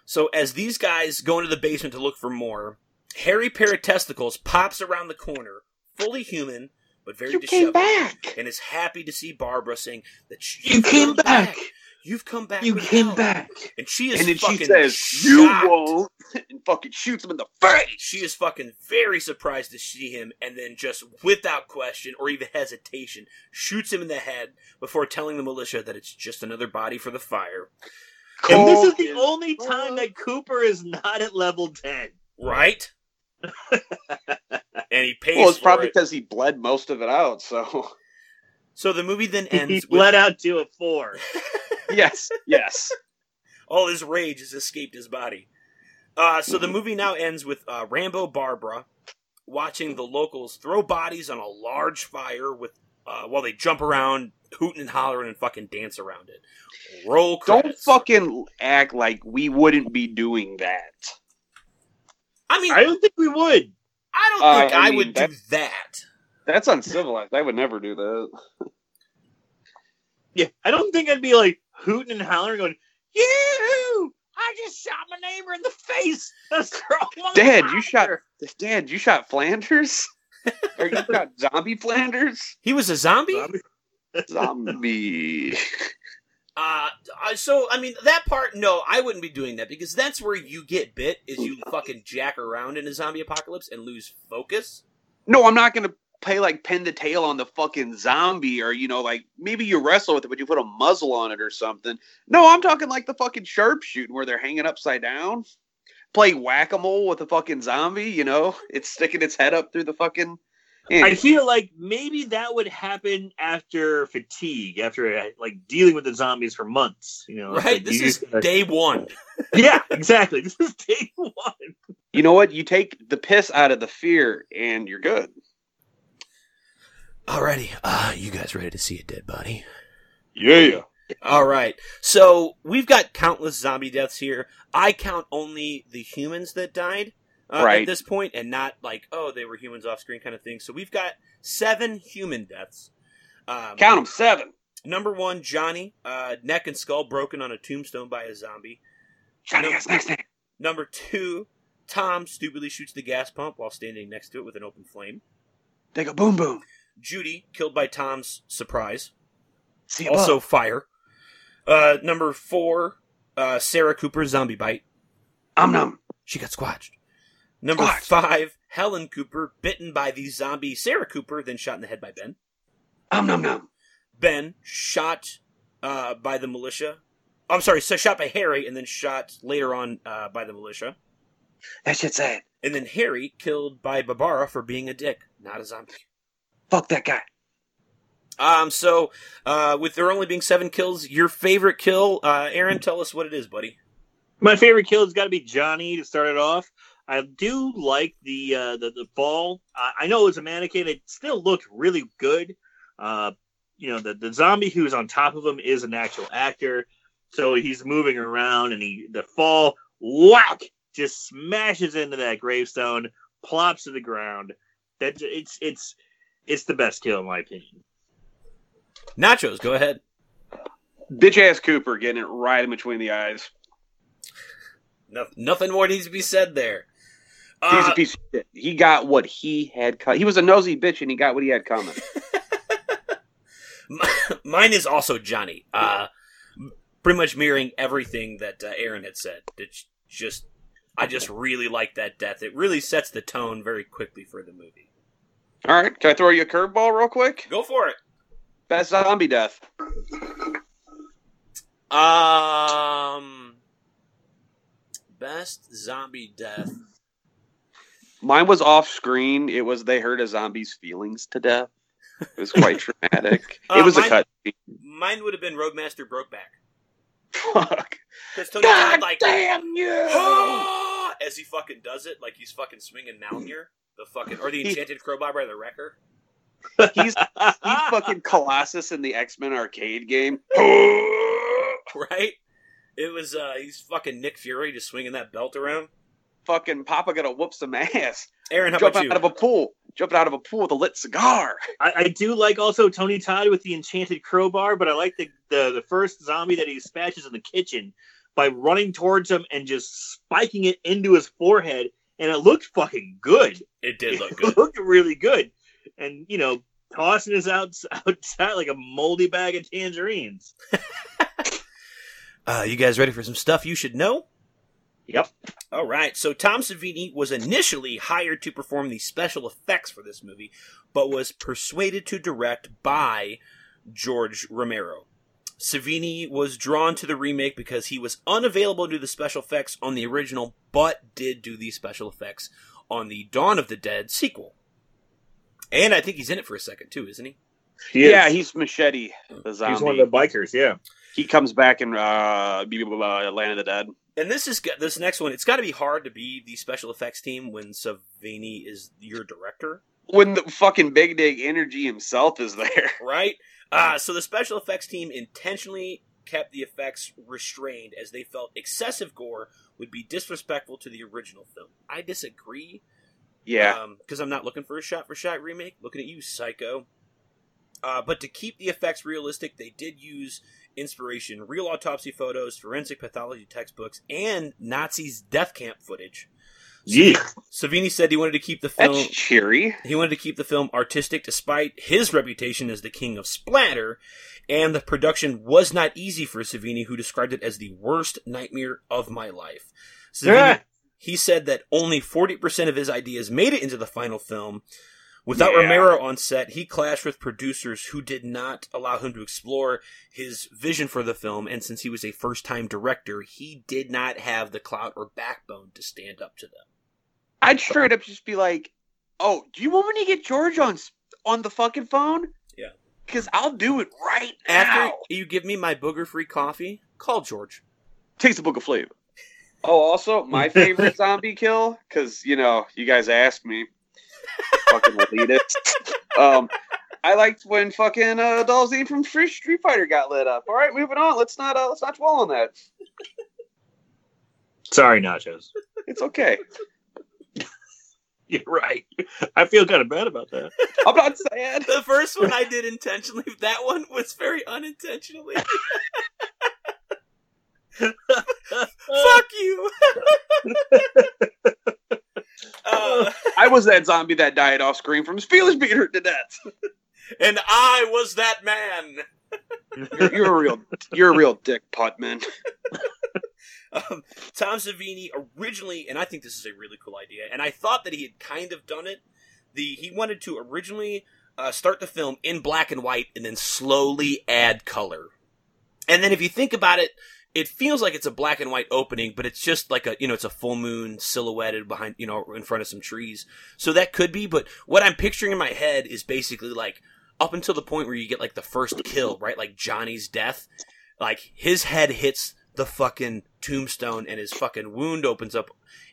So as these guys go into the basement to look for more, Harry Paratesticles pops around the corner, fully human but very You disheveled, came back. and is happy to see Barbara, saying that she, You came come back. You've come back. You came help." back. and she is And then fucking she says, "You shocked. won't," and fucking shoots him in the face. She is fucking very surprised to see him, and then just without question or even hesitation, shoots him in the head before telling the militia that it's just another body for the fire. And this is the as only time that Cooper is not at level ten. Right? and he pays Well, it's for probably it. because he bled most of it out. So So the movie then He ends with bled out to a four. yes, yes. all his rage has escaped his body. Uh, so the movie now ends with uh, Rambo Barbara watching the locals throw bodies on a large fire with uh, while they jump around, hooting and hollering and fucking dance around it. Roll Don't fucking act like we wouldn't be doing that. I mean, I don't think we would. I don't Uh, think I I, mean, would do that. That's uncivilized. I would never do that. Yeah, I don't think I'd be like hooting and hollering, going, "You! I just shot my neighbor in the face." Let's throw him on Dad, you shot Dad, you shot Flanders? Or you shot zombie Flanders? He was a zombie. Zombie. Uh, uh, so I mean that part, no, I wouldn't be doing that because that's where you get bit. Is you fucking jack around in a zombie apocalypse and lose focus. No, I'm not gonna play like pin the tail on the fucking zombie or you know, like maybe you wrestle with it, but you put a muzzle on it or something. No, I'm talking like the fucking sharpshooting where they're hanging upside down. Play whack a mole with a fucking zombie, you know? It's sticking its head up through the fucking I feel like maybe that would happen after fatigue, after uh, like dealing with the zombies for months. You know, Right. Like, This is just day one. yeah, exactly. This is day one. You know what? You take the piss out of the fear and you're good. Alrighty, uh, you guys ready to see a dead body? Yeah. All right. So we've got countless zombie deaths here. I count only the humans that died uh, at this point, and not like oh they were humans off screen kind of thing. So we've got seven human deaths. Um, Count them seven. Number one, Johnny, uh, neck and skull broken on a tombstone by a zombie. Johnny No. has next name. Number two, Tom stupidly shoots the gas pump while standing next to it with an open flame. They go boom boom. Judy killed by Tom's surprise. See also fire. Uh, number four, uh, Sarah Cooper zombie bite. Um num. She got squashed. Number five, Helen Cooper bitten by the zombie Sarah Cooper, then shot in the head by Ben. Um num num. Ben shot uh, by the militia. I'm sorry, so shot by Harry, and then shot later on uh, by the militia. That shit's sad. And then Harry killed by Barbara for being a dick, not a zombie. Fuck that guy. Um, so uh, with there only being seven kills, your favorite kill, uh, Aaron, tell us what it is, buddy. My favorite kill has got to be Johnny to start it off. I do like the uh, the the fall. I, I know it was a mannequin. It still looked really good. Uh, you know, the the zombie who's on top of him is an actual actor, so he's moving around, and he the fall whack just smashes into that gravestone, plops to the ground. That it's it's it's the best kill in my opinion. Nachos, go ahead. Bitch ass Cooper getting it right in between the eyes. No, nothing more needs to be said there. He's Uh, a piece of shit. He got what he had. Co- he was a nosy bitch, and he got what he had coming. mine is also Johnny. Uh, pretty much mirroring everything that uh, Aaron had said. It's just, I just really like that death. It really sets the tone very quickly for the movie. All right, can I throw you a curveball real quick? Go for it. Best zombie death. Um, best zombie death. Mine was off screen. It was they hurt a zombie's feelings to death. It was quite traumatic. Uh, it was mine- a cut. Mine would have been Roadmaster Brokeback. Fuck. Because Tony Todd, God like, damn you! "Ah!" as he fucking does it, like he's fucking swinging Mjolnir, the fucking or the enchanted crowbar by the wrecker. He's he's fucking Colossus in the X Men arcade game. right? It was uh he's fucking Nick Fury just swinging that belt around. fucking Papa gonna whoop some ass. Aaron, how Jumping about out you? of a pool. Jumping out of a pool with a lit cigar. I, I do like also Tony Todd with the enchanted crowbar, but I like the, the the first zombie that he dispatches in the kitchen by running towards him and just spiking it into his forehead, and it looked fucking good. It did look It good. looked really good, and you know, tossing his out outside like a moldy bag of tangerines. Uh, you guys ready for some stuff you should know? Yep. All right. So Tom Savini was initially hired to perform the special effects for this movie, but was persuaded to direct by George Romero. Savini was drawn to the remake because he was unavailable to do the special effects on the original, but did do the special effects on the Dawn of the Dead sequel. And I think he's in it for a second too, isn't he? He yeah, is. he's Machete, the zombie. he's one of the bikers. Yeah. he comes back in uh, blah, blah, blah, Land of the Dead. And this is this next one. It's got to be hard to be the special effects team when Savini is your director, When the fucking Big Dig Energy himself is there. right? Uh, so the special effects team intentionally kept the effects restrained as they felt excessive gore would be disrespectful to the original film. I disagree. Yeah. because I'm not looking for a shot for shot remake. Looking at you, psycho. Uh, but to keep the effects realistic, they did use inspiration, real autopsy photos, forensic pathology textbooks, and Nazis death camp footage. Yeah. Savini said he wanted to keep the film. That's cheery. He wanted to keep the film artistic despite his reputation as the king of splatter, and the production was not easy for Savini, who described it as the worst nightmare of my life. Savini, he said that only 40% of his ideas made it into the final film. Without Yeah. Romero on set, he clashed with producers who did not allow him to explore his vision for the film, and since he was a first time director, he did not have the clout or backbone to stand up to them. I'd straight up just be like, "Oh, do you want me to get George on s- on the fucking phone? Yeah. because I'll do it right After now." you give me my booger free coffee, call George. Takes a book of flavor. Oh, also my favorite zombie kill because you know you guys asked me. fucking elitist. Um, I liked when fucking uh, Dhalsim from Street Street Fighter got lit up. All right, moving on. Let's not uh, let's not dwell on that. Sorry, Nachos. It's okay. You're right. I feel kind of bad about that. I'm not sad. The first one I did intentionally. That one was very unintentionally. Fuck you. uh, I was that zombie that died off screen from his feelings being hurt to death. and I was that man. You're, you're a real you're a real dick, Putman. Um, Tom Savini originally, and I think this is a really cool idea, and I thought that he had kind of done it. The he wanted to originally uh, start the film in black and white, and then slowly add color. And then if you think about it, it feels like it's a black and white opening, but it's just like a you know it's a full moon silhouetted behind you know in front of some trees. So that could be, but what I'm picturing in my head is basically like up until the point where you get like the first kill, right? Like Johnny's death, like his head hits the fucking tombstone and his fucking wound opens up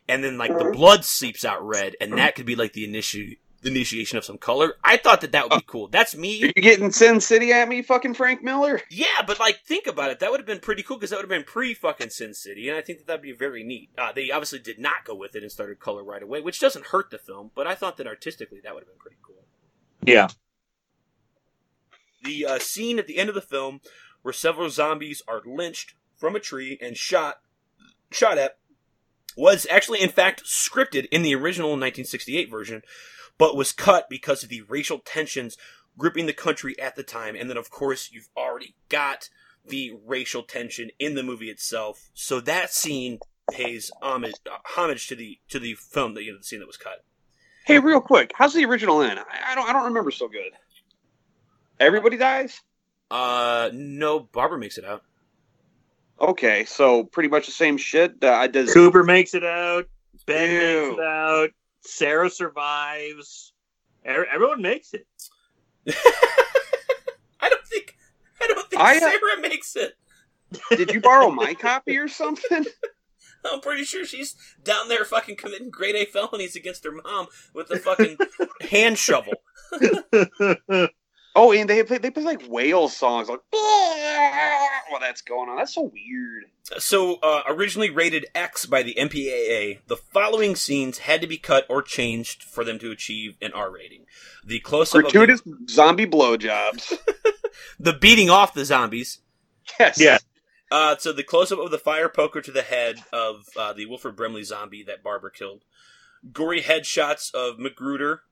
and then like the blood seeps out red, and that could be like the initi- the initiation of some color. I thought that that would be cool. That's Are me. you getting Sin City at me, fucking Frank Miller? Yeah, but like think about it. That would have been pretty cool because that would have been pre fucking Sin City, and I think that that'd be very neat. Uh, they obviously did not go with it and started color right away, which doesn't hurt the film, but I thought that artistically that would have been pretty cool. Yeah. The uh, scene at the end of the film where several zombies are lynched from a tree and shot shot at was actually in fact scripted in the original 1968 version but was cut because of the racial tensions gripping the country at the time and then of course you've already got the racial tension in the movie itself so that scene pays homage, uh, homage to the to the film that you know the scene that was cut Hey, real quick, how's the original end? I, I don't I don't remember so good. Everybody dies? uh no barbara makes it out Okay, so pretty much the same shit. Uh, does Cooper makes it out. Ben Ew. makes it out. Sarah survives. Er- Everyone makes it. I don't think I don't think I, uh, Sarah makes it. did you borrow my copy or something? I'm pretty sure she's down there fucking committing grade A felonies against her mom with a fucking hand shovel. Oh, and they play they play like whale songs like well that's going on. That's so weird. So, uh, originally rated X by the MPAA, the following scenes had to be cut or changed for them to achieve an R rating. The close up, of Gratuitous zombie blowjobs. the beating off the zombies. Yes. Yeah. Uh, so the close up of the fire poker to the head of uh, the Wilford Brimley zombie that Barbara killed. Gory headshots of Magruder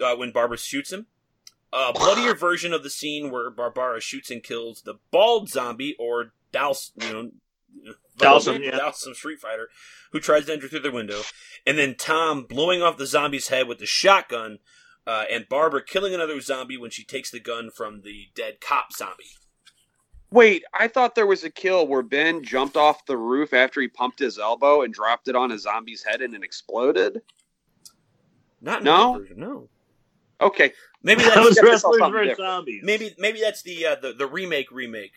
uh, when Barbara shoots him. A bloodier version of the scene where Barbara shoots and kills the bald zombie or Douse, you know, Dhalsim, yeah. Street Fighter, who tries to enter through the window, and then Tom blowing off the zombie's head with the shotgun, uh, and Barbara killing another zombie when she takes the gun from the dead cop zombie. Wait, I thought there was a kill where Ben jumped off the roof after he pumped his elbow and dropped it on a zombie's head and it exploded. Not No? no. Okay. Maybe that that's was wrestlers something versus zombies. maybe maybe that's the uh, the the remake remake.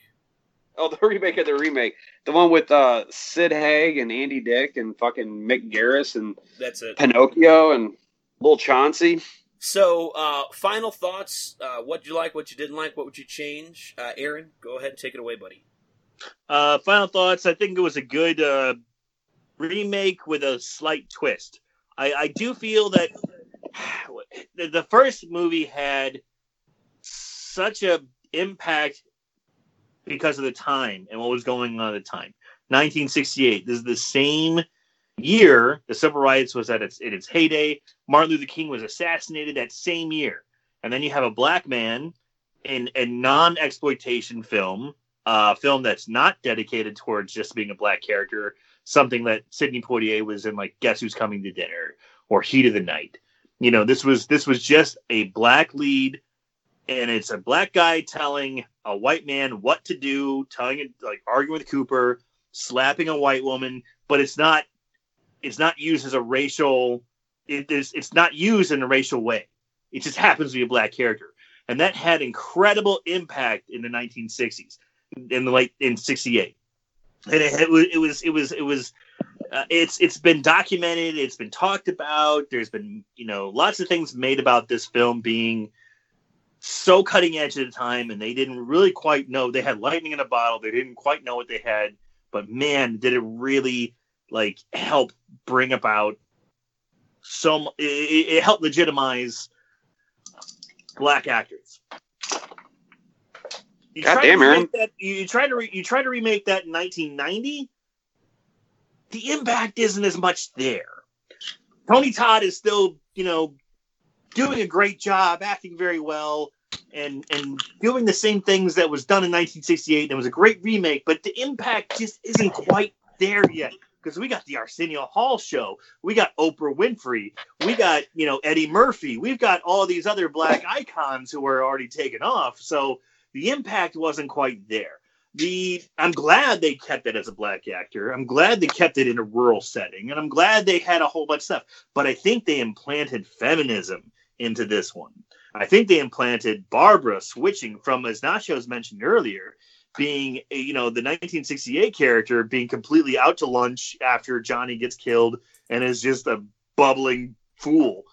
Oh, the remake of the remake. The one with uh, Sid Haig and Andy Dick and fucking Mick Garris and That's it. Pinocchio and Little Chauncey. So, uh, final thoughts. Uh, what you like? What you didn't like? What would you change? Uh, Aaron, go ahead and take it away, buddy. Uh, final thoughts. I think it was a good uh, remake with a slight twist. I, I do feel that the, the first movie had such a impact because of the time and what was going on at the time. 1968. This is the same year the civil rights was at its in its heyday. Martin Luther King was assassinated that same year, and then you have a black man in a non exploitation film uh, film that's not dedicated towards just being a black character, something that Sidney Poitier was in, like Guess Who's Coming to Dinner or Heat of the Night. You know, this was this was just a black lead, and it's a black guy telling a white man what to do, telling it like arguing with Cooper, slapping a white woman, but it's not it's not used as a racial. It is it's not used in a racial way. It just happens to be a black character, and that had incredible impact in the 1960s in the late in 68 and it, it was it was it was it was uh, it's it's been documented it's been talked about there's been you know lots of things made about this film being so cutting edge at the time and they didn't really quite know they had lightning in a bottle they didn't quite know what they had but man did it really like help bring about some it, it helped legitimize black actors you God damn, Aaron. that, you, you try to re, you try to remake that in 1990. The impact isn't as much there. Tony Todd is still, you know, doing a great job, acting very well, and and doing the same things that was done in 1968. And it was a great remake, but the impact just isn't quite there yet. Because we got the Arsenio Hall show, we got Oprah Winfrey, we got you know Eddie Murphy, we've got all these other black icons who are already taken off. So the impact wasn't quite there. The I'm glad they kept it as a black actor. I'm glad they kept it in a rural setting, and I'm glad they had a whole bunch of stuff. But I think they implanted feminism into this one. I think they implanted Barbara switching from, as Nachos mentioned earlier, being you know the 1968 character being completely out to lunch after Johnny gets killed and is just a bubbling fool.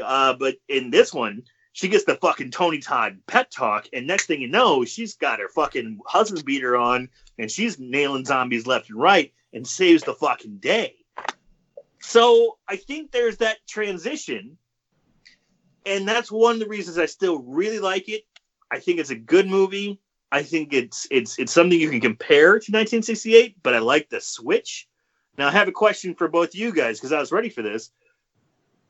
Uh, but in this one, she gets the fucking Tony Todd pet talk, and next thing you know, she's got her fucking husband beater on, and she's nailing zombies left and right, and saves the fucking day. So I think there's that transition, and that's one of the reasons I still really like it. I think it's a good movie. I think it's it's it's something you can compare to 1968, but I like the switch. Now I have a question for both you guys because I was ready for this.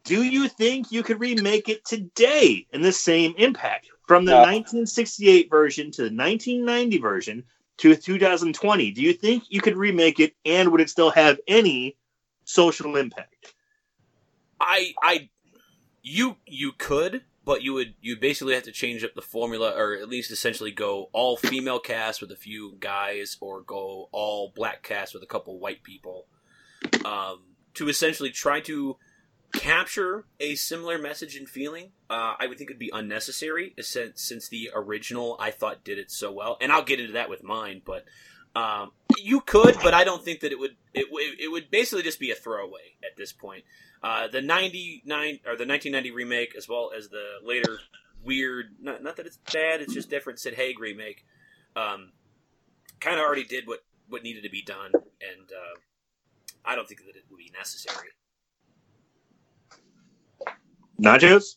Do you think you could remake it today in the same impact from the No. 1968 version to the 1990 version to 2020? Do you think you could remake it and would it still have any social impact? I I you you could, but you would you basically have to change up the formula, or at least essentially go all female cast with a few guys, or go all black cast with a couple white people, um, to essentially try to capture a similar message and feeling. Uh, I would think it'd be unnecessary since since the original I thought did it so well, and I'll get into that with mine, but. Um, you could, but I don't think that it would. It, it would basically just be a throwaway at this point. Uh, the '99 or the 1990 remake, as well as the later weird, not, not that it's bad, it's just different Sid Haig remake, um, kind of already did what what needed to be done, and uh, I don't think that it would be necessary. Nachos?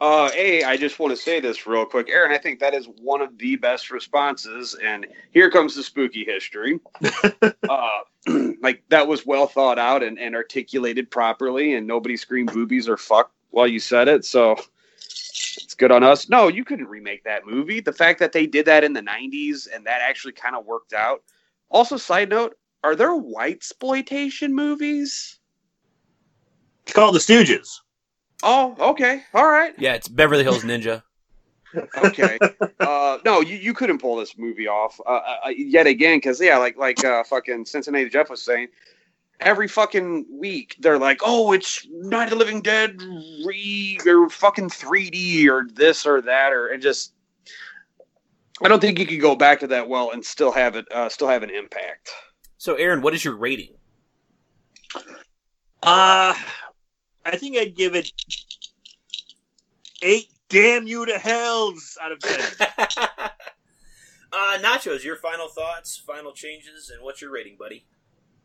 Uh, A, I just want to say this real quick. Aaron, I think that is one of the best responses. And here comes the spooky history. uh, like, that was well thought out and, and articulated properly, and nobody screamed boobies or fuck while you said it. So it's good on us. No, you couldn't remake that movie. The fact that they did that in the 90s and that actually kind of worked out. Also, side note, are there white exploitation movies? It's called The Stooges. Oh, okay. All right. Yeah, it's Beverly Hills Ninja. okay. Uh, no, you, you couldn't pull this movie off uh, uh, yet again because yeah, like like uh, fucking Cincinnati Jeff was saying, every fucking week they're like, oh, it's Night of the Living Dead re or fucking 3D or this or that or and just. I don't think you could go back to that well and still have it uh, still have an impact. So, Aaron, what is your rating? Uh, I think I'd give it eight damn you to hells out of ten. uh, Nachos, your final thoughts, final changes, and what's your rating, buddy?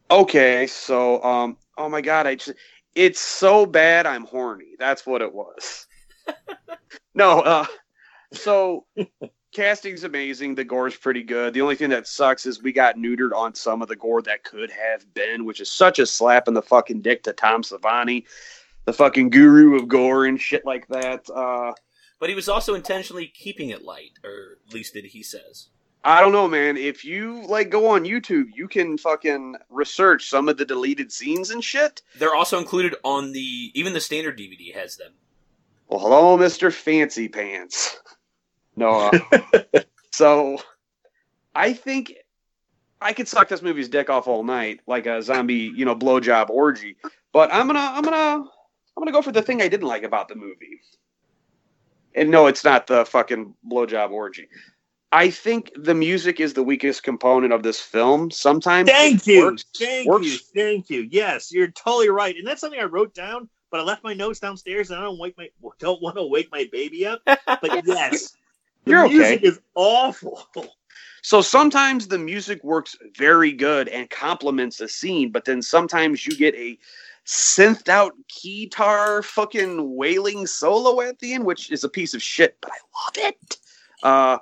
Okay, so um, oh my god, I just it's so bad I'm horny. That's what it was. no, uh, so casting's amazing. The gore's pretty good. The only thing that sucks is we got neutered on some of the gore that could have been, which is such a slap in the fucking dick to Tom Savini, the fucking guru of gore and shit like that. Uh, But he was also intentionally keeping it light, or at least that he says. I don't know, man. If you like go on YouTube, you can fucking research some of the deleted scenes and shit. They're also included on the even the standard DVD has them. Well, hello, Mister Fancy Pants. No, uh, so I think I could suck this movie's dick off all night like a zombie, you know, blowjob orgy. But I'm gonna, I'm gonna, I'm gonna go for the thing I didn't like about the movie. And no, it's not the fucking blowjob orgy. I think the music is the weakest component of this film. Sometimes Thank you. works- Thank works you. Thank you. Yes, you're totally right. And that's something I wrote down, but I left my notes downstairs and I don't wake my don't want to wake my baby up. But yes. The You're okay. music is awful. So sometimes the music works very good and complements the scene, but then sometimes you get a synthed out guitar fucking wailing solo at the end, which is a piece of shit, but I love it. Uh,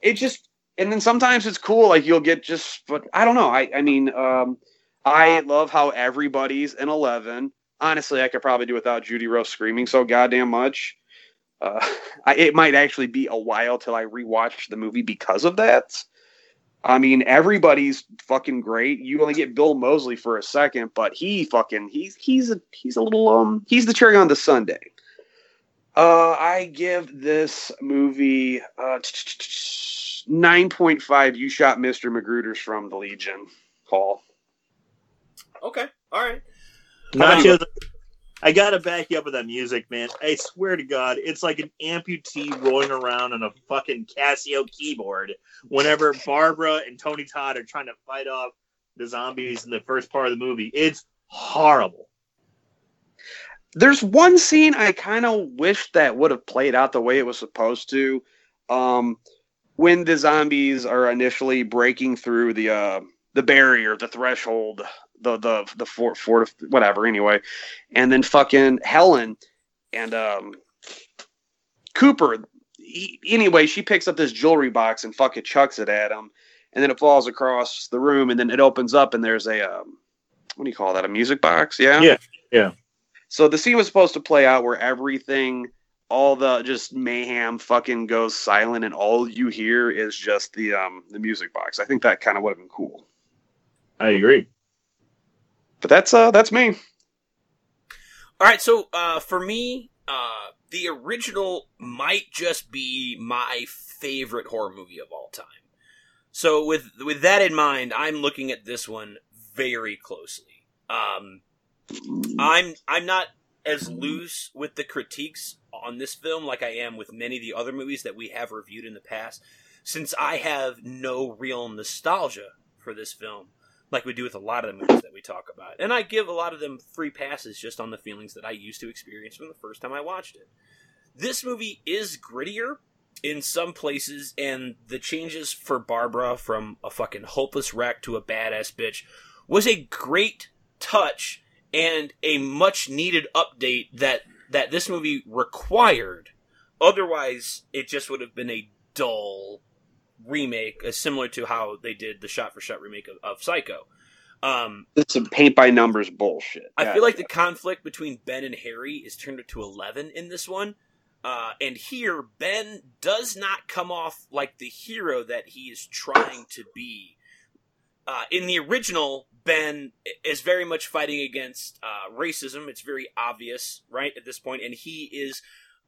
it just, and then sometimes it's cool, like you'll get just, but I don't know. I, I mean, um, I love how everybody's an 11. Honestly, I could probably do without Judy Rose screaming so goddamn much. Uh, I, it might actually be a while till I rewatch the movie because of that. I mean, everybody's fucking great. You only get Bill Moseley for a second, but he fucking he's he's a he's a little um he's the cherry on the Sunday. Uh, I give this movie uh nine point five. You shot Mister Magruder's from the Legion Hall. Okay, all right. Nachos, I gotta back you up with that music, man. I swear to God, it's like an amputee rolling around on a fucking Casio keyboard. Whenever Barbara and Tony Todd are trying to fight off the zombies in the first part of the movie, it's horrible. There's one scene I kind of wish that would have played out the way it was supposed to. Um, when the zombies are initially breaking through the uh, the barrier, the threshold, the the the fort, fort whatever. Anyway, and then fucking Helen and um, Cooper. He, anyway, she picks up this jewelry box and fucking chucks it at him, and then it falls across the room, and then it opens up, and there's a um, what do you call that? A music box? Yeah. Yeah. Yeah. So the scene was supposed to play out where everything, all the just mayhem, fucking goes silent, and all you hear is just the um the music box. I think that kind of would have been cool. I agree. But that's uh that's me. All right, so uh, for me, uh, the original might just be my favorite horror movie of all time. So with with that in mind, I'm looking at this one very closely. Um, I'm I'm not as loose with the critiques on this film like I am with many of the other movies that we have reviewed in the past, since I have no real nostalgia for this film like we do with a lot of the movies that we talk about. And I give a lot of them free passes just on the feelings that I used to experience from the first time I watched it. This movie is grittier in some places, and the changes for Barbara from a fucking hopeless wreck to a badass bitch was a great touch and a much needed update that that this movie required. Otherwise, it just would have been a dull remake, uh, similar to how they did the shot for shot remake of, of Psycho. Um, It's some paint by numbers bullshit. I feel like the conflict between Ben and Harry is turned up to 11 in this one. Uh, and here, Ben does not come off like the hero that he is trying to be. Uh, in the original, Ben is very much fighting against uh, racism. It's very obvious, right, at this point, and he is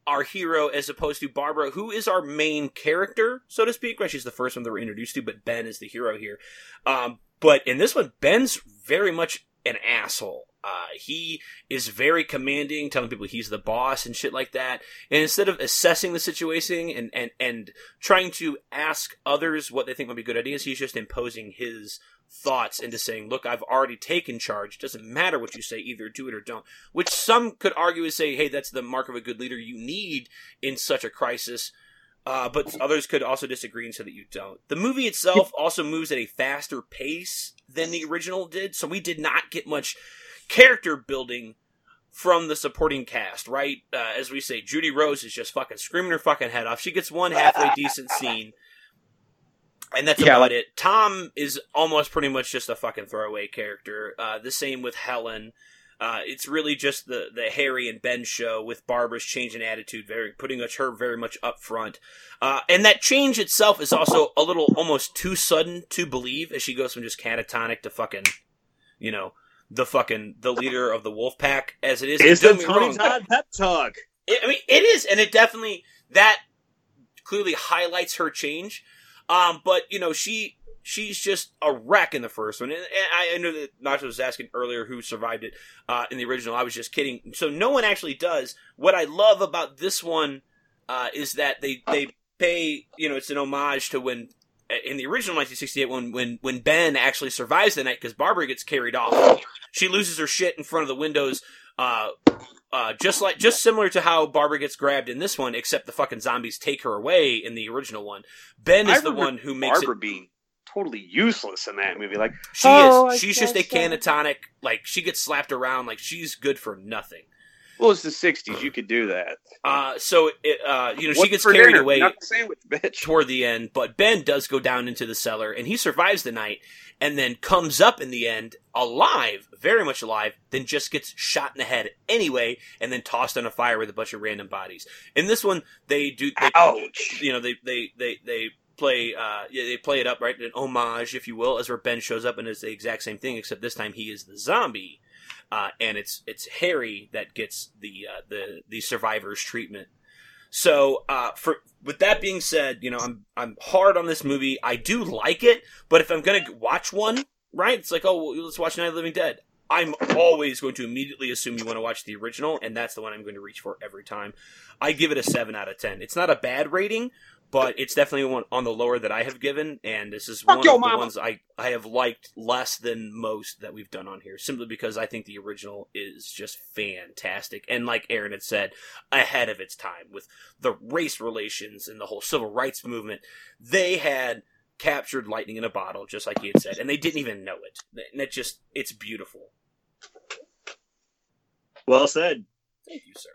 our hero as opposed to Barbara, who is our main character, so to speak. Right, she's the first one that we're introduced to, but Ben is the hero here. Um, but in this one, Ben's very much an asshole. Uh, he is very commanding, telling people he's the boss and shit like that. And instead of assessing the situation and, and, and trying to ask others what they think might be good ideas, he's just imposing his thoughts into saying, look, I've already taken charge. It doesn't matter what you say, either do it or don't. Which some could argue is say, hey, that's the mark of a good leader you need in such a crisis. Uh, but others could also disagree and say that you don't. The movie itself also moves at a faster pace than the original did, so we did not get much character building from the supporting cast, right? Uh, as we say, Judy Rose is just fucking screaming her fucking head off. She gets one halfway decent scene, and that's Yeah, about like- it. Tom is almost pretty much just a fucking throwaway character. Uh, the same with Helen. Uh, it's really just the the Harry and Ben show with Barbara's change in attitude, very putting her very much up front, uh, and that change itself is also a little almost too sudden to believe as she goes from just catatonic to fucking, you know, the fucking the leader of the wolf pack as it is. It's the Tony. Todd pep talk. It, I mean, it is, and it definitely that clearly highlights her change. Um, but you know, she she's just a wreck in the first one, and, I, know that Nacho was asking earlier who survived it uh, in the original. I was just kidding. So no one actually does. What I love about this one uh, is that they they pay. You know, it's an homage to when. In the original 1968, when when when Ben actually survives the night because Barbara gets carried off, she loses her shit in front of the windows. Uh, uh, just like just similar to how Barbara gets grabbed in this one, except the fucking zombies take her away in the original one. Ben is the one who makes Barbara it. being totally useless in that movie. Like, She Oh, I is. She's just a canatonic. Like she gets slapped around. Like she's good for nothing. well, it's the '60s. You could do that. Uh, so it, uh, you know, she gets carried dinner? away sandwich, bitch. toward the end, but Ben does go down into the cellar and he survives the night and then comes up in the end alive, very much alive, then just gets shot in the head anyway and then tossed on a fire with a bunch of random bodies. In this one, they do, they, Ouch. you know, they, they, they, they play, uh, yeah, they play it up, right? An homage, if you will, as where Ben shows up and is the exact same thing, except this time he is the zombie. Uh, and it's, it's Harry that gets the, uh, the, the survivor's treatment. So, uh, for with that being said, you know, I'm I'm hard on this movie. I do like it, but if I'm gonna watch one, right? It's like, oh, well, let's watch Night of the Living Dead. I'm always going to immediately assume you want to watch the original, and that's the one I'm going to reach for every time. I give it a seven out of ten. It's not a bad rating, but it's definitely one on the lower that I have given, and this is Fuck one your of the mama. ones I I have liked less than most that we've done on here, simply because I think the original is just fantastic, and like Aaron had said, ahead of its time with the race relations and the whole civil rights movement. They had captured lightning in a bottle, just like he had said, and they didn't even know it. And it just it's beautiful. Well said. Thank you, sir.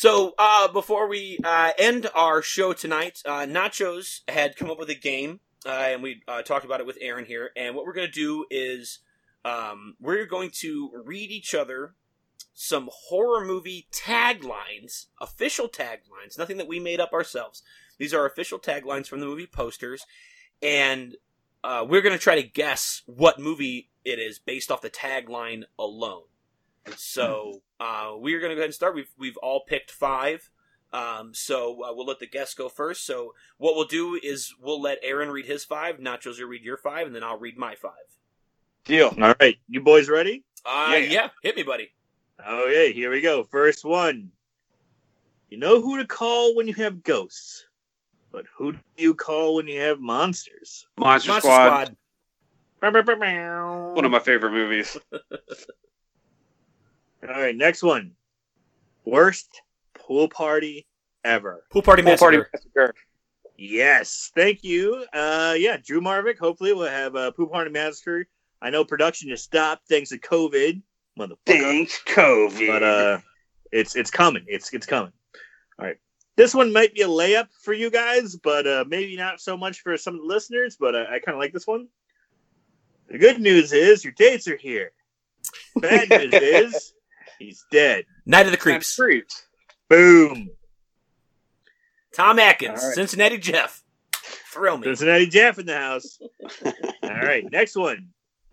So, uh, before we uh, end our show tonight, uh, Nachos had come up with a game, uh, and we uh, talked about it with Aaron here. And what we're going to do is um, we're going to read each other some horror movie taglines, official taglines, nothing that we made up ourselves. These are official taglines from the movie posters, and uh, we're going to try to guess what movie it is based off the tagline alone. So uh, we're going to go ahead and start. We've we've all picked five. Um, so uh, we'll let the guests go first. So what we'll do is we'll let Aaron read his five, Nachos you read your five, and then I'll read my five. Deal. All right, you boys ready? Uh, Yeah. yeah, hit me, buddy. Okay, here we go. First one. You know who to call when you have ghosts, but who do you call when you have monsters? Monster, Monster Squad. Squad. One of my favorite movies. All right, next one. Worst pool party ever. Pool party Pool Party massacre. Massacre. Yes, thank you. Uh, yeah, Drew Marvick. Hopefully, we'll have a pool party massacre. I know production just stopped thanks to COVID, motherfucker. Thanks, COVID. But uh, it's it's coming. It's it's coming. All right. This one might be a layup for you guys, but uh, maybe not so much for some of the listeners. But uh, I kind of like this one. The good news is your dates are here. Bad news is he's dead. Night of the Creeps. Creeps. Creeps. Boom. Tom Atkins, All right. Cincinnati Jeff. Thrill me. Cincinnati Jeff in the house. All right, next one.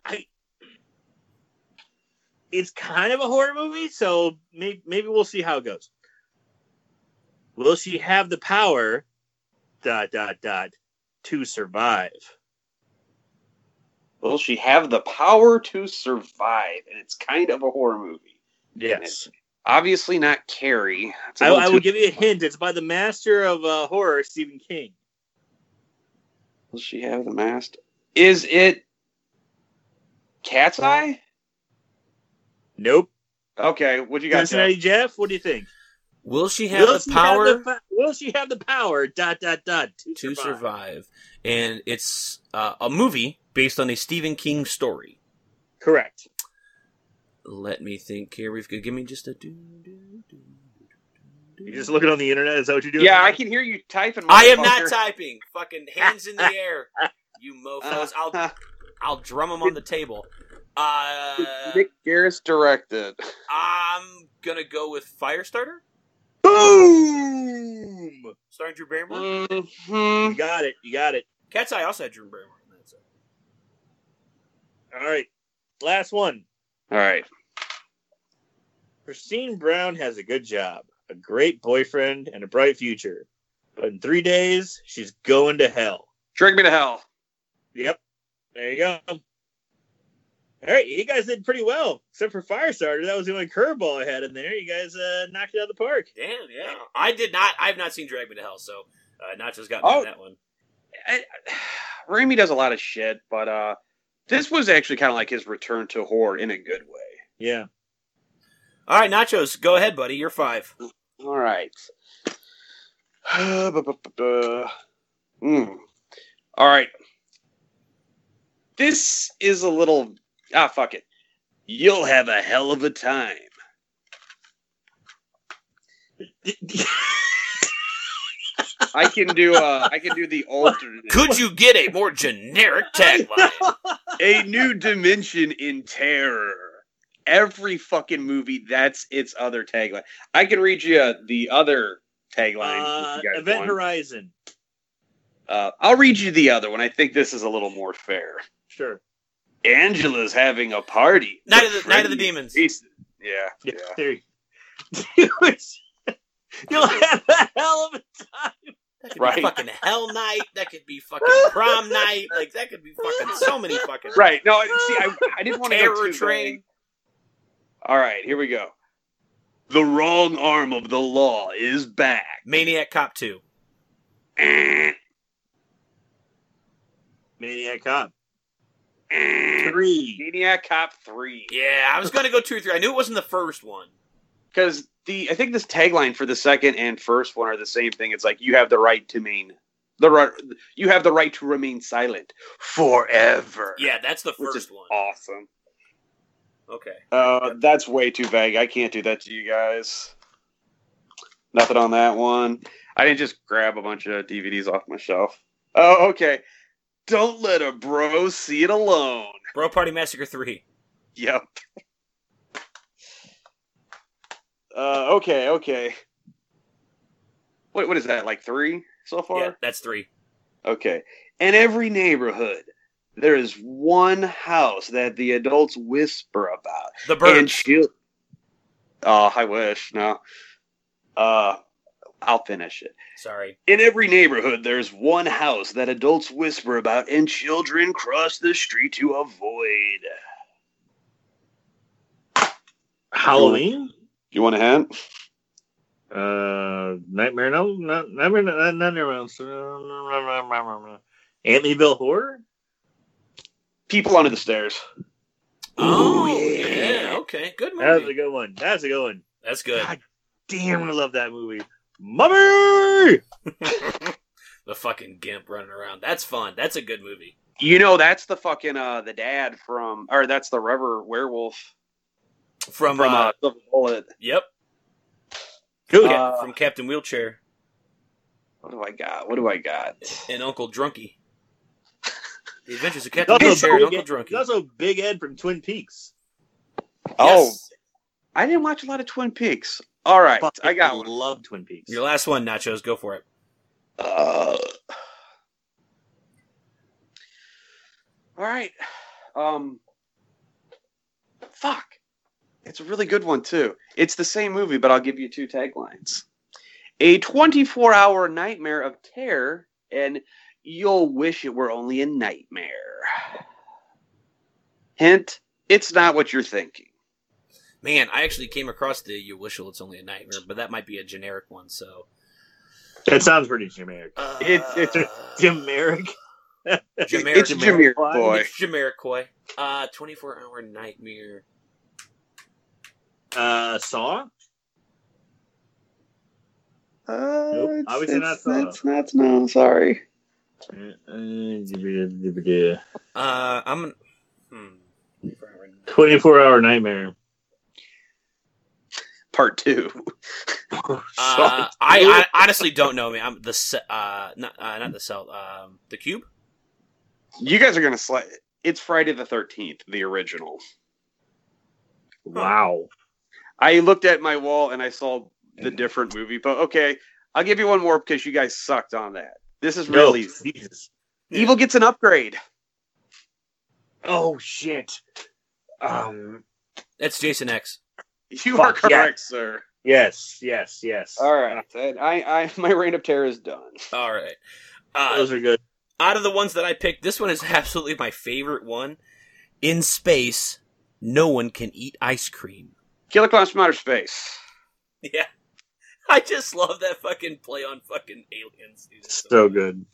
I. It's kind of a horror movie, so maybe, maybe we'll see how it goes. Will she have the power? Dot dot dot to survive. Will she have the power to survive? And it's kind of a horror movie. Yes, Obviously not Carrie. It's a I, little I will give you a hint. It's by the master of uh, horror, Stephen King. Will she have the mast? Is it Cat's Eye? Nope. Okay, what do you got? Cincinnati Jeff? Jeff. What do you think? Will she have will the she power Have the, will she have the power? Dot dot dot to, to survive. survive? And it's uh, a movie based on a Stephen King story. Correct. Let me think here. We've got give me just a do, do, do, do, You just looking on the internet? Is that what you're doing? Yeah, I can hear you typing. I am not typing. Fucking hands in the air, you mofos. I'll I'll drum them on the table. Uh, Mick Garris directed. I'm gonna go with Firestarter, Boom! starring Drew Barrymore. Mhm. You got it. You got it. Cat's Eye also had Drew Barrymore. in that. All right. Last one. All right. Christine Brown has a good job, a great boyfriend, and a bright future. But in three days, she's going to hell. Drag me to hell. Yep. There you go. All right, you guys did pretty well, except for Firestarter. That was the only curveball I had in there. You guys uh, knocked it out of the park. Damn, yeah. I did not. I've not seen Drag Me to Hell, so uh, Nacho's got me Oh. on that one. I, Raimi does a lot of shit, but uh, this was actually kind of like his return to horror in a good way. Yeah. All right, Nachos, go ahead, buddy. You're five. All right. mm. All right. This is a little. Ah, fuck it. You'll have a hell of a time. I can do. Uh, I can do the alternate. Could you get a more generic tagline? a new dimension in terror. Every fucking movie, that's its other tagline. I can read you uh, the other tagline. Uh, if you guys Event want. Horizon. Uh, I'll read you the other one. I think this is a little more fair. Sure. Angela's having a party. Night of the- Night of the Demons. is- Yeah, Yeah. yeah. There you You'll have a hell of a time. That could Right. be fucking Hell Night. That could be fucking Prom Night. Like that could be fucking so many fucking Right. No, see, I, I didn't want to go Terror too Train. vague. All right, here we go. The wrong arm of the law is back. Maniac Cop Two. Eh, Maniac Cop eh. three. Maniac Cop 3. Yeah, I was gonna go two or three. I knew it wasn't the first one. Because the I think this tagline for the second and first one are the same thing. It's like you have the right to remain the right you have the right to remain silent forever. Yeah, that's the Which first is one. awesome. Okay. Uh, that's way too vague. I can't do that to you guys. Nothing on that one. I didn't just grab a bunch of DVDs off my shelf. Oh, okay. Don't let a bro see it alone. Bro Party Massacre Three. Yep. Uh, okay, okay. Wait, what is that? Like three so far? Yeah, that's three. Okay. In every neighborhood, there is one house that the adults whisper about. The And Bird. she'll. Oh, I wish. No. Uh, I'll finish it. Sorry. In every neighborhood, there's one house that adults whisper about and children cross the street to avoid. Halloween. You want a hint? Uh, Nightmare. No, not Nightmare. Not Nightmare on Elm Amityville Horror. People under the stairs. Oh yeah. yeah. Okay. Good movie. That's a good one. That's a good one. That's good. God damn, I love that movie. Mummy. the fucking gimp running around. That's fun. That's a good movie. You know, that's the fucking uh the dad from, or that's the Rever Werewolf From, from uh, uh, Silver Bullet. yep. Who? Uh, from Captain Wheelchair What do I got? What do I got? and Uncle Drunky. The Adventures of He's Captain also, Wheelchair and Big Uncle Drunky. he's also Big Ed from Twin Peaks. Oh, Yes. I didn't watch a lot of Twin Peaks. All right, I got one. Love Twin Peaks. Your last one, Nachos. Go for it. Uh, all right. Um, fuck. It's a really good one too. It's the same movie, but I'll give you two taglines: a 24-hour nightmare of terror, and you'll wish it were only a nightmare. Hint: It's not what you're thinking. Man, I actually came across the "You Wish It's Only a Nightmare," but that might be a generic one. So That sounds pretty generic. uh, It's- it's Generic. generic. It's Jameer Boy. boy. It's generic koi. Uh, twenty-four hour nightmare. Uh, Saw. Uh, Nope, it's- obviously it's- not It's not. No, sorry. Uh, I'm. Hmm. 24 hour nightmare. Part two. Uh, I, I honestly don't know. Man, I'm the ce- uh not uh, not the cell um the cube. You guys are gonna slide. It's Friday the Thirteenth, the original. wow. I looked at my wall and I saw the different movie, but okay, I'll give you one more because you guys sucked on that. This is No, really Jesus. Evil gets an upgrade. Oh, shit. Um, That's Jason X. You are Fuck, yeah. correct, sir. yes, yes, yes. All right, and I, I, my reign of terror is done. All right. Uh, Those are good. out of the ones that I picked, this one is absolutely my favorite one. In space, no one can eat ice cream. Killer Clowns from Outer Space. Yeah. I just love that fucking play on fucking aliens. dude. It's So good.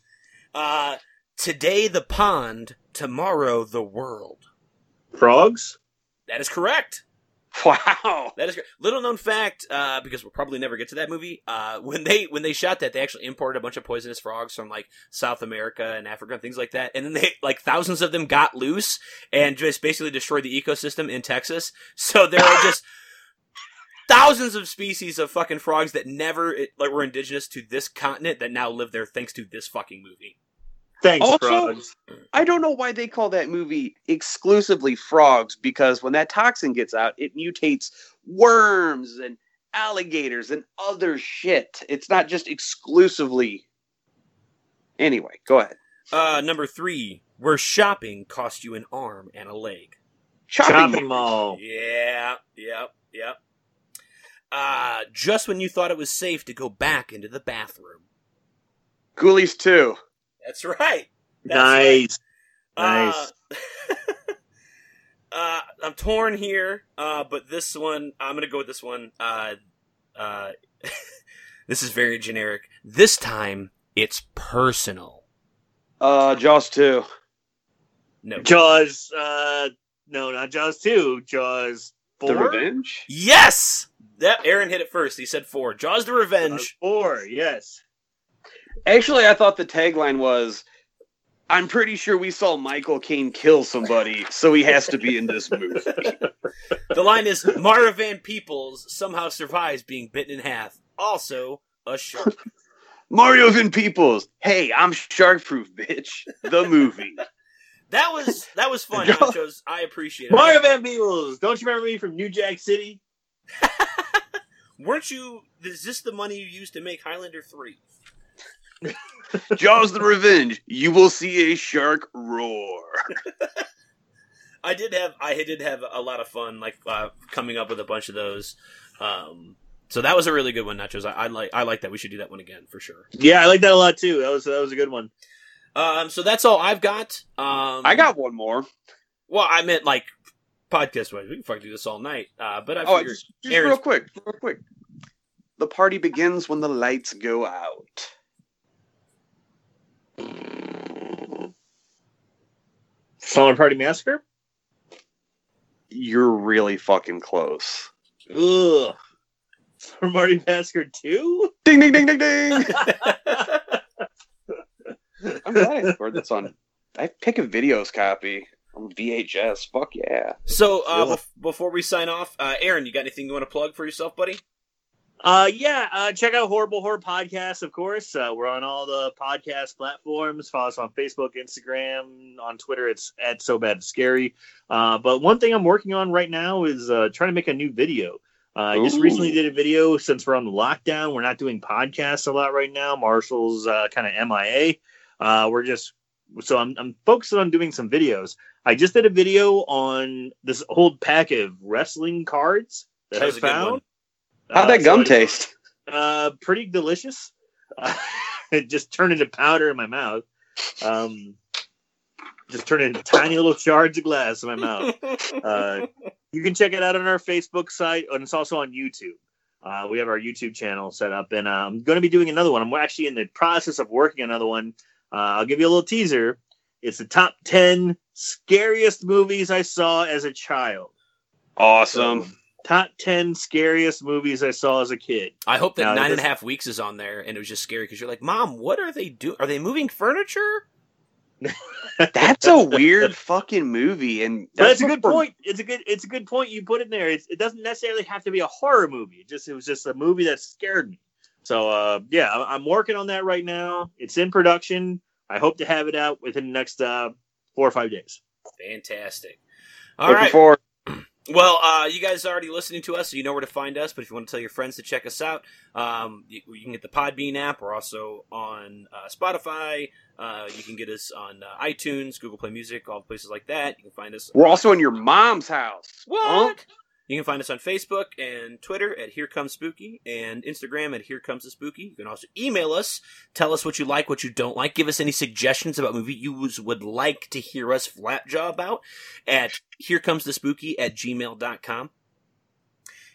Uh, today the pond, tomorrow the world. Frogs? That is correct. Wow. That is correct. Little known fact, uh, because we'll probably never get to that movie. Uh, when they when they shot that, they actually imported a bunch of poisonous frogs from like South America and Africa and things like that. And then they like thousands of them got loose and just basically destroyed the ecosystem in Texas. So there are just thousands of species of fucking frogs that never it, like were indigenous to this continent that now live there thanks to this fucking movie. Thanks, Also- Frogs. I don't know why they call that movie exclusively frogs because when that toxin gets out, it mutates worms and alligators and other shit. It's not just exclusively. Anyway, go ahead. Uh, number three, where shopping cost you an arm and a leg. Shopping. Shopping mall. Yeah, yep, yep. Uh, just when you thought it was safe to go back into the bathroom. Ghoulies 2. That's right. That's nice. right. Nice. Uh, uh, I'm torn here, uh, but this one, I'm gonna go with this one. Uh, uh, this is very generic. This time, it's personal. Uh, Jaws 2. No. Jaws. Uh, no, not Jaws two. Jaws four. The Revenge? Yes. That Aaron hit it first. He said four. Jaws the Revenge. Uh, four. Yes. Actually, I thought the tagline was I'm pretty sure we saw Michael Caine kill somebody, so he has to be in this movie. The line is Mario Van Peebles somehow survives being bitten in half. Also, a shark. Mario Van Peebles. Hey, I'm shark proof, bitch. The movie. That was that was fun. Nachos. I appreciate it. Mario Van Peebles. Don't you remember me from New Jack City? Weren't you? Is this the money you used to make Highlander three? Jaws the Revenge. You will see a shark roar. I did have I did have a lot of fun like uh, coming up with a bunch of those. Um, so that was a really good one, Nachos. I, I like I like that. We should do that one again for sure. Yeah, I like that a lot too. That was that was a good one. Um, so that's all I've got. Um, I got one more. well, I meant like podcast wise. We can fucking do this all night. Uh, but I Oh, figured just, just Aaron's- real quick, real quick. The party begins when the lights go out. Slumber Party Massacre. You're really fucking close. Ugh. Slumber Party Massacre two. Ding ding ding ding ding. I'm glad I scored this on. I pick a videos copy on VHS. Fuck yeah. so uh, bef- before we sign off, uh, Aaron, you got anything you want to plug for yourself, buddy? Uh, yeah, uh, check out Horrible Horror Podcast, of course. Uh, we're on all the podcast platforms. Follow us on Facebook, Instagram, on Twitter. It's at So Bad It's Scary. Uh, but one thing I'm working on right now is uh, trying to make a new video. Uh, I just recently did a video since we're on the lockdown. We're not doing podcasts a lot right now. Marshall's uh, kind of MIA. Uh, we're just so I'm, I'm focusing on doing some videos. I just did a video on this old pack of wrestling cards that, That I was a good found. How'd Uh, that so gum I- taste? uh, pretty delicious. Uh, it just turned into powder in my mouth. Um, just turned into tiny little shards of glass in my mouth. Uh, you can check it out on our Facebook site, and it's also on YouTube. Uh, we have our YouTube channel set up, and uh, I'm going to be doing another one. I'm actually in the process of working another one. Uh, I'll give you a little teaser. It's the top 10 scariest movies I saw as a child. Awesome. So, top 10 scariest movies I saw as a kid. I hope that No, nine and a this- half weeks is on there, and it was just scary because you're like, Mom, what are they doing? Are they moving furniture? That's a weird fucking movie, and But it's a good before- point. It's a good. It's a good point you put in there. It's, it doesn't necessarily have to be a horror movie. It just it was just a movie that scared me. So uh, yeah, I- I'm working on that right now. It's in production. I hope to have it out within the next uh, four or five days. Fantastic. All Looking right. forward. Well, uh, you guys are already listening to us, so you know where to find us. But if you want to tell your friends to check us out, um, you, you can get the Podbean app. We're also on uh, Spotify. Uh, you can get us on uh, iTunes, Google Play Music, all places like that. You can find us. We're also in your mom's house. What? You can find us on Facebook and Twitter at Here Comes Spooky and Instagram at Here Comes the Spooky. You can also email us, tell us what you like, what you don't like, give us any suggestions about movie you would like to hear us flat jaw about at Here Comes the Spooky at gmail.com.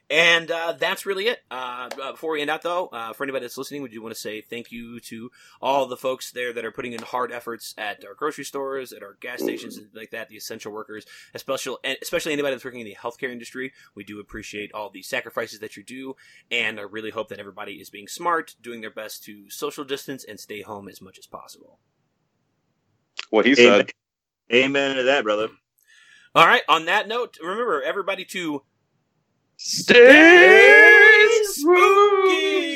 And uh, that's really it. Uh, uh, before we end out, though, uh, for anybody that's listening, we do want to say thank you to all the folks there that are putting in hard efforts at our grocery stores, at our gas stations, and like that, the essential workers, especially especially anybody that's working in the healthcare industry. We do appreciate all the sacrifices that you do, and I really hope that everybody is being smart, doing their best to social distance and stay home as much as possible. What he Amen. said. Amen to that, brother. All right. On that note, remember everybody to Stay spooky.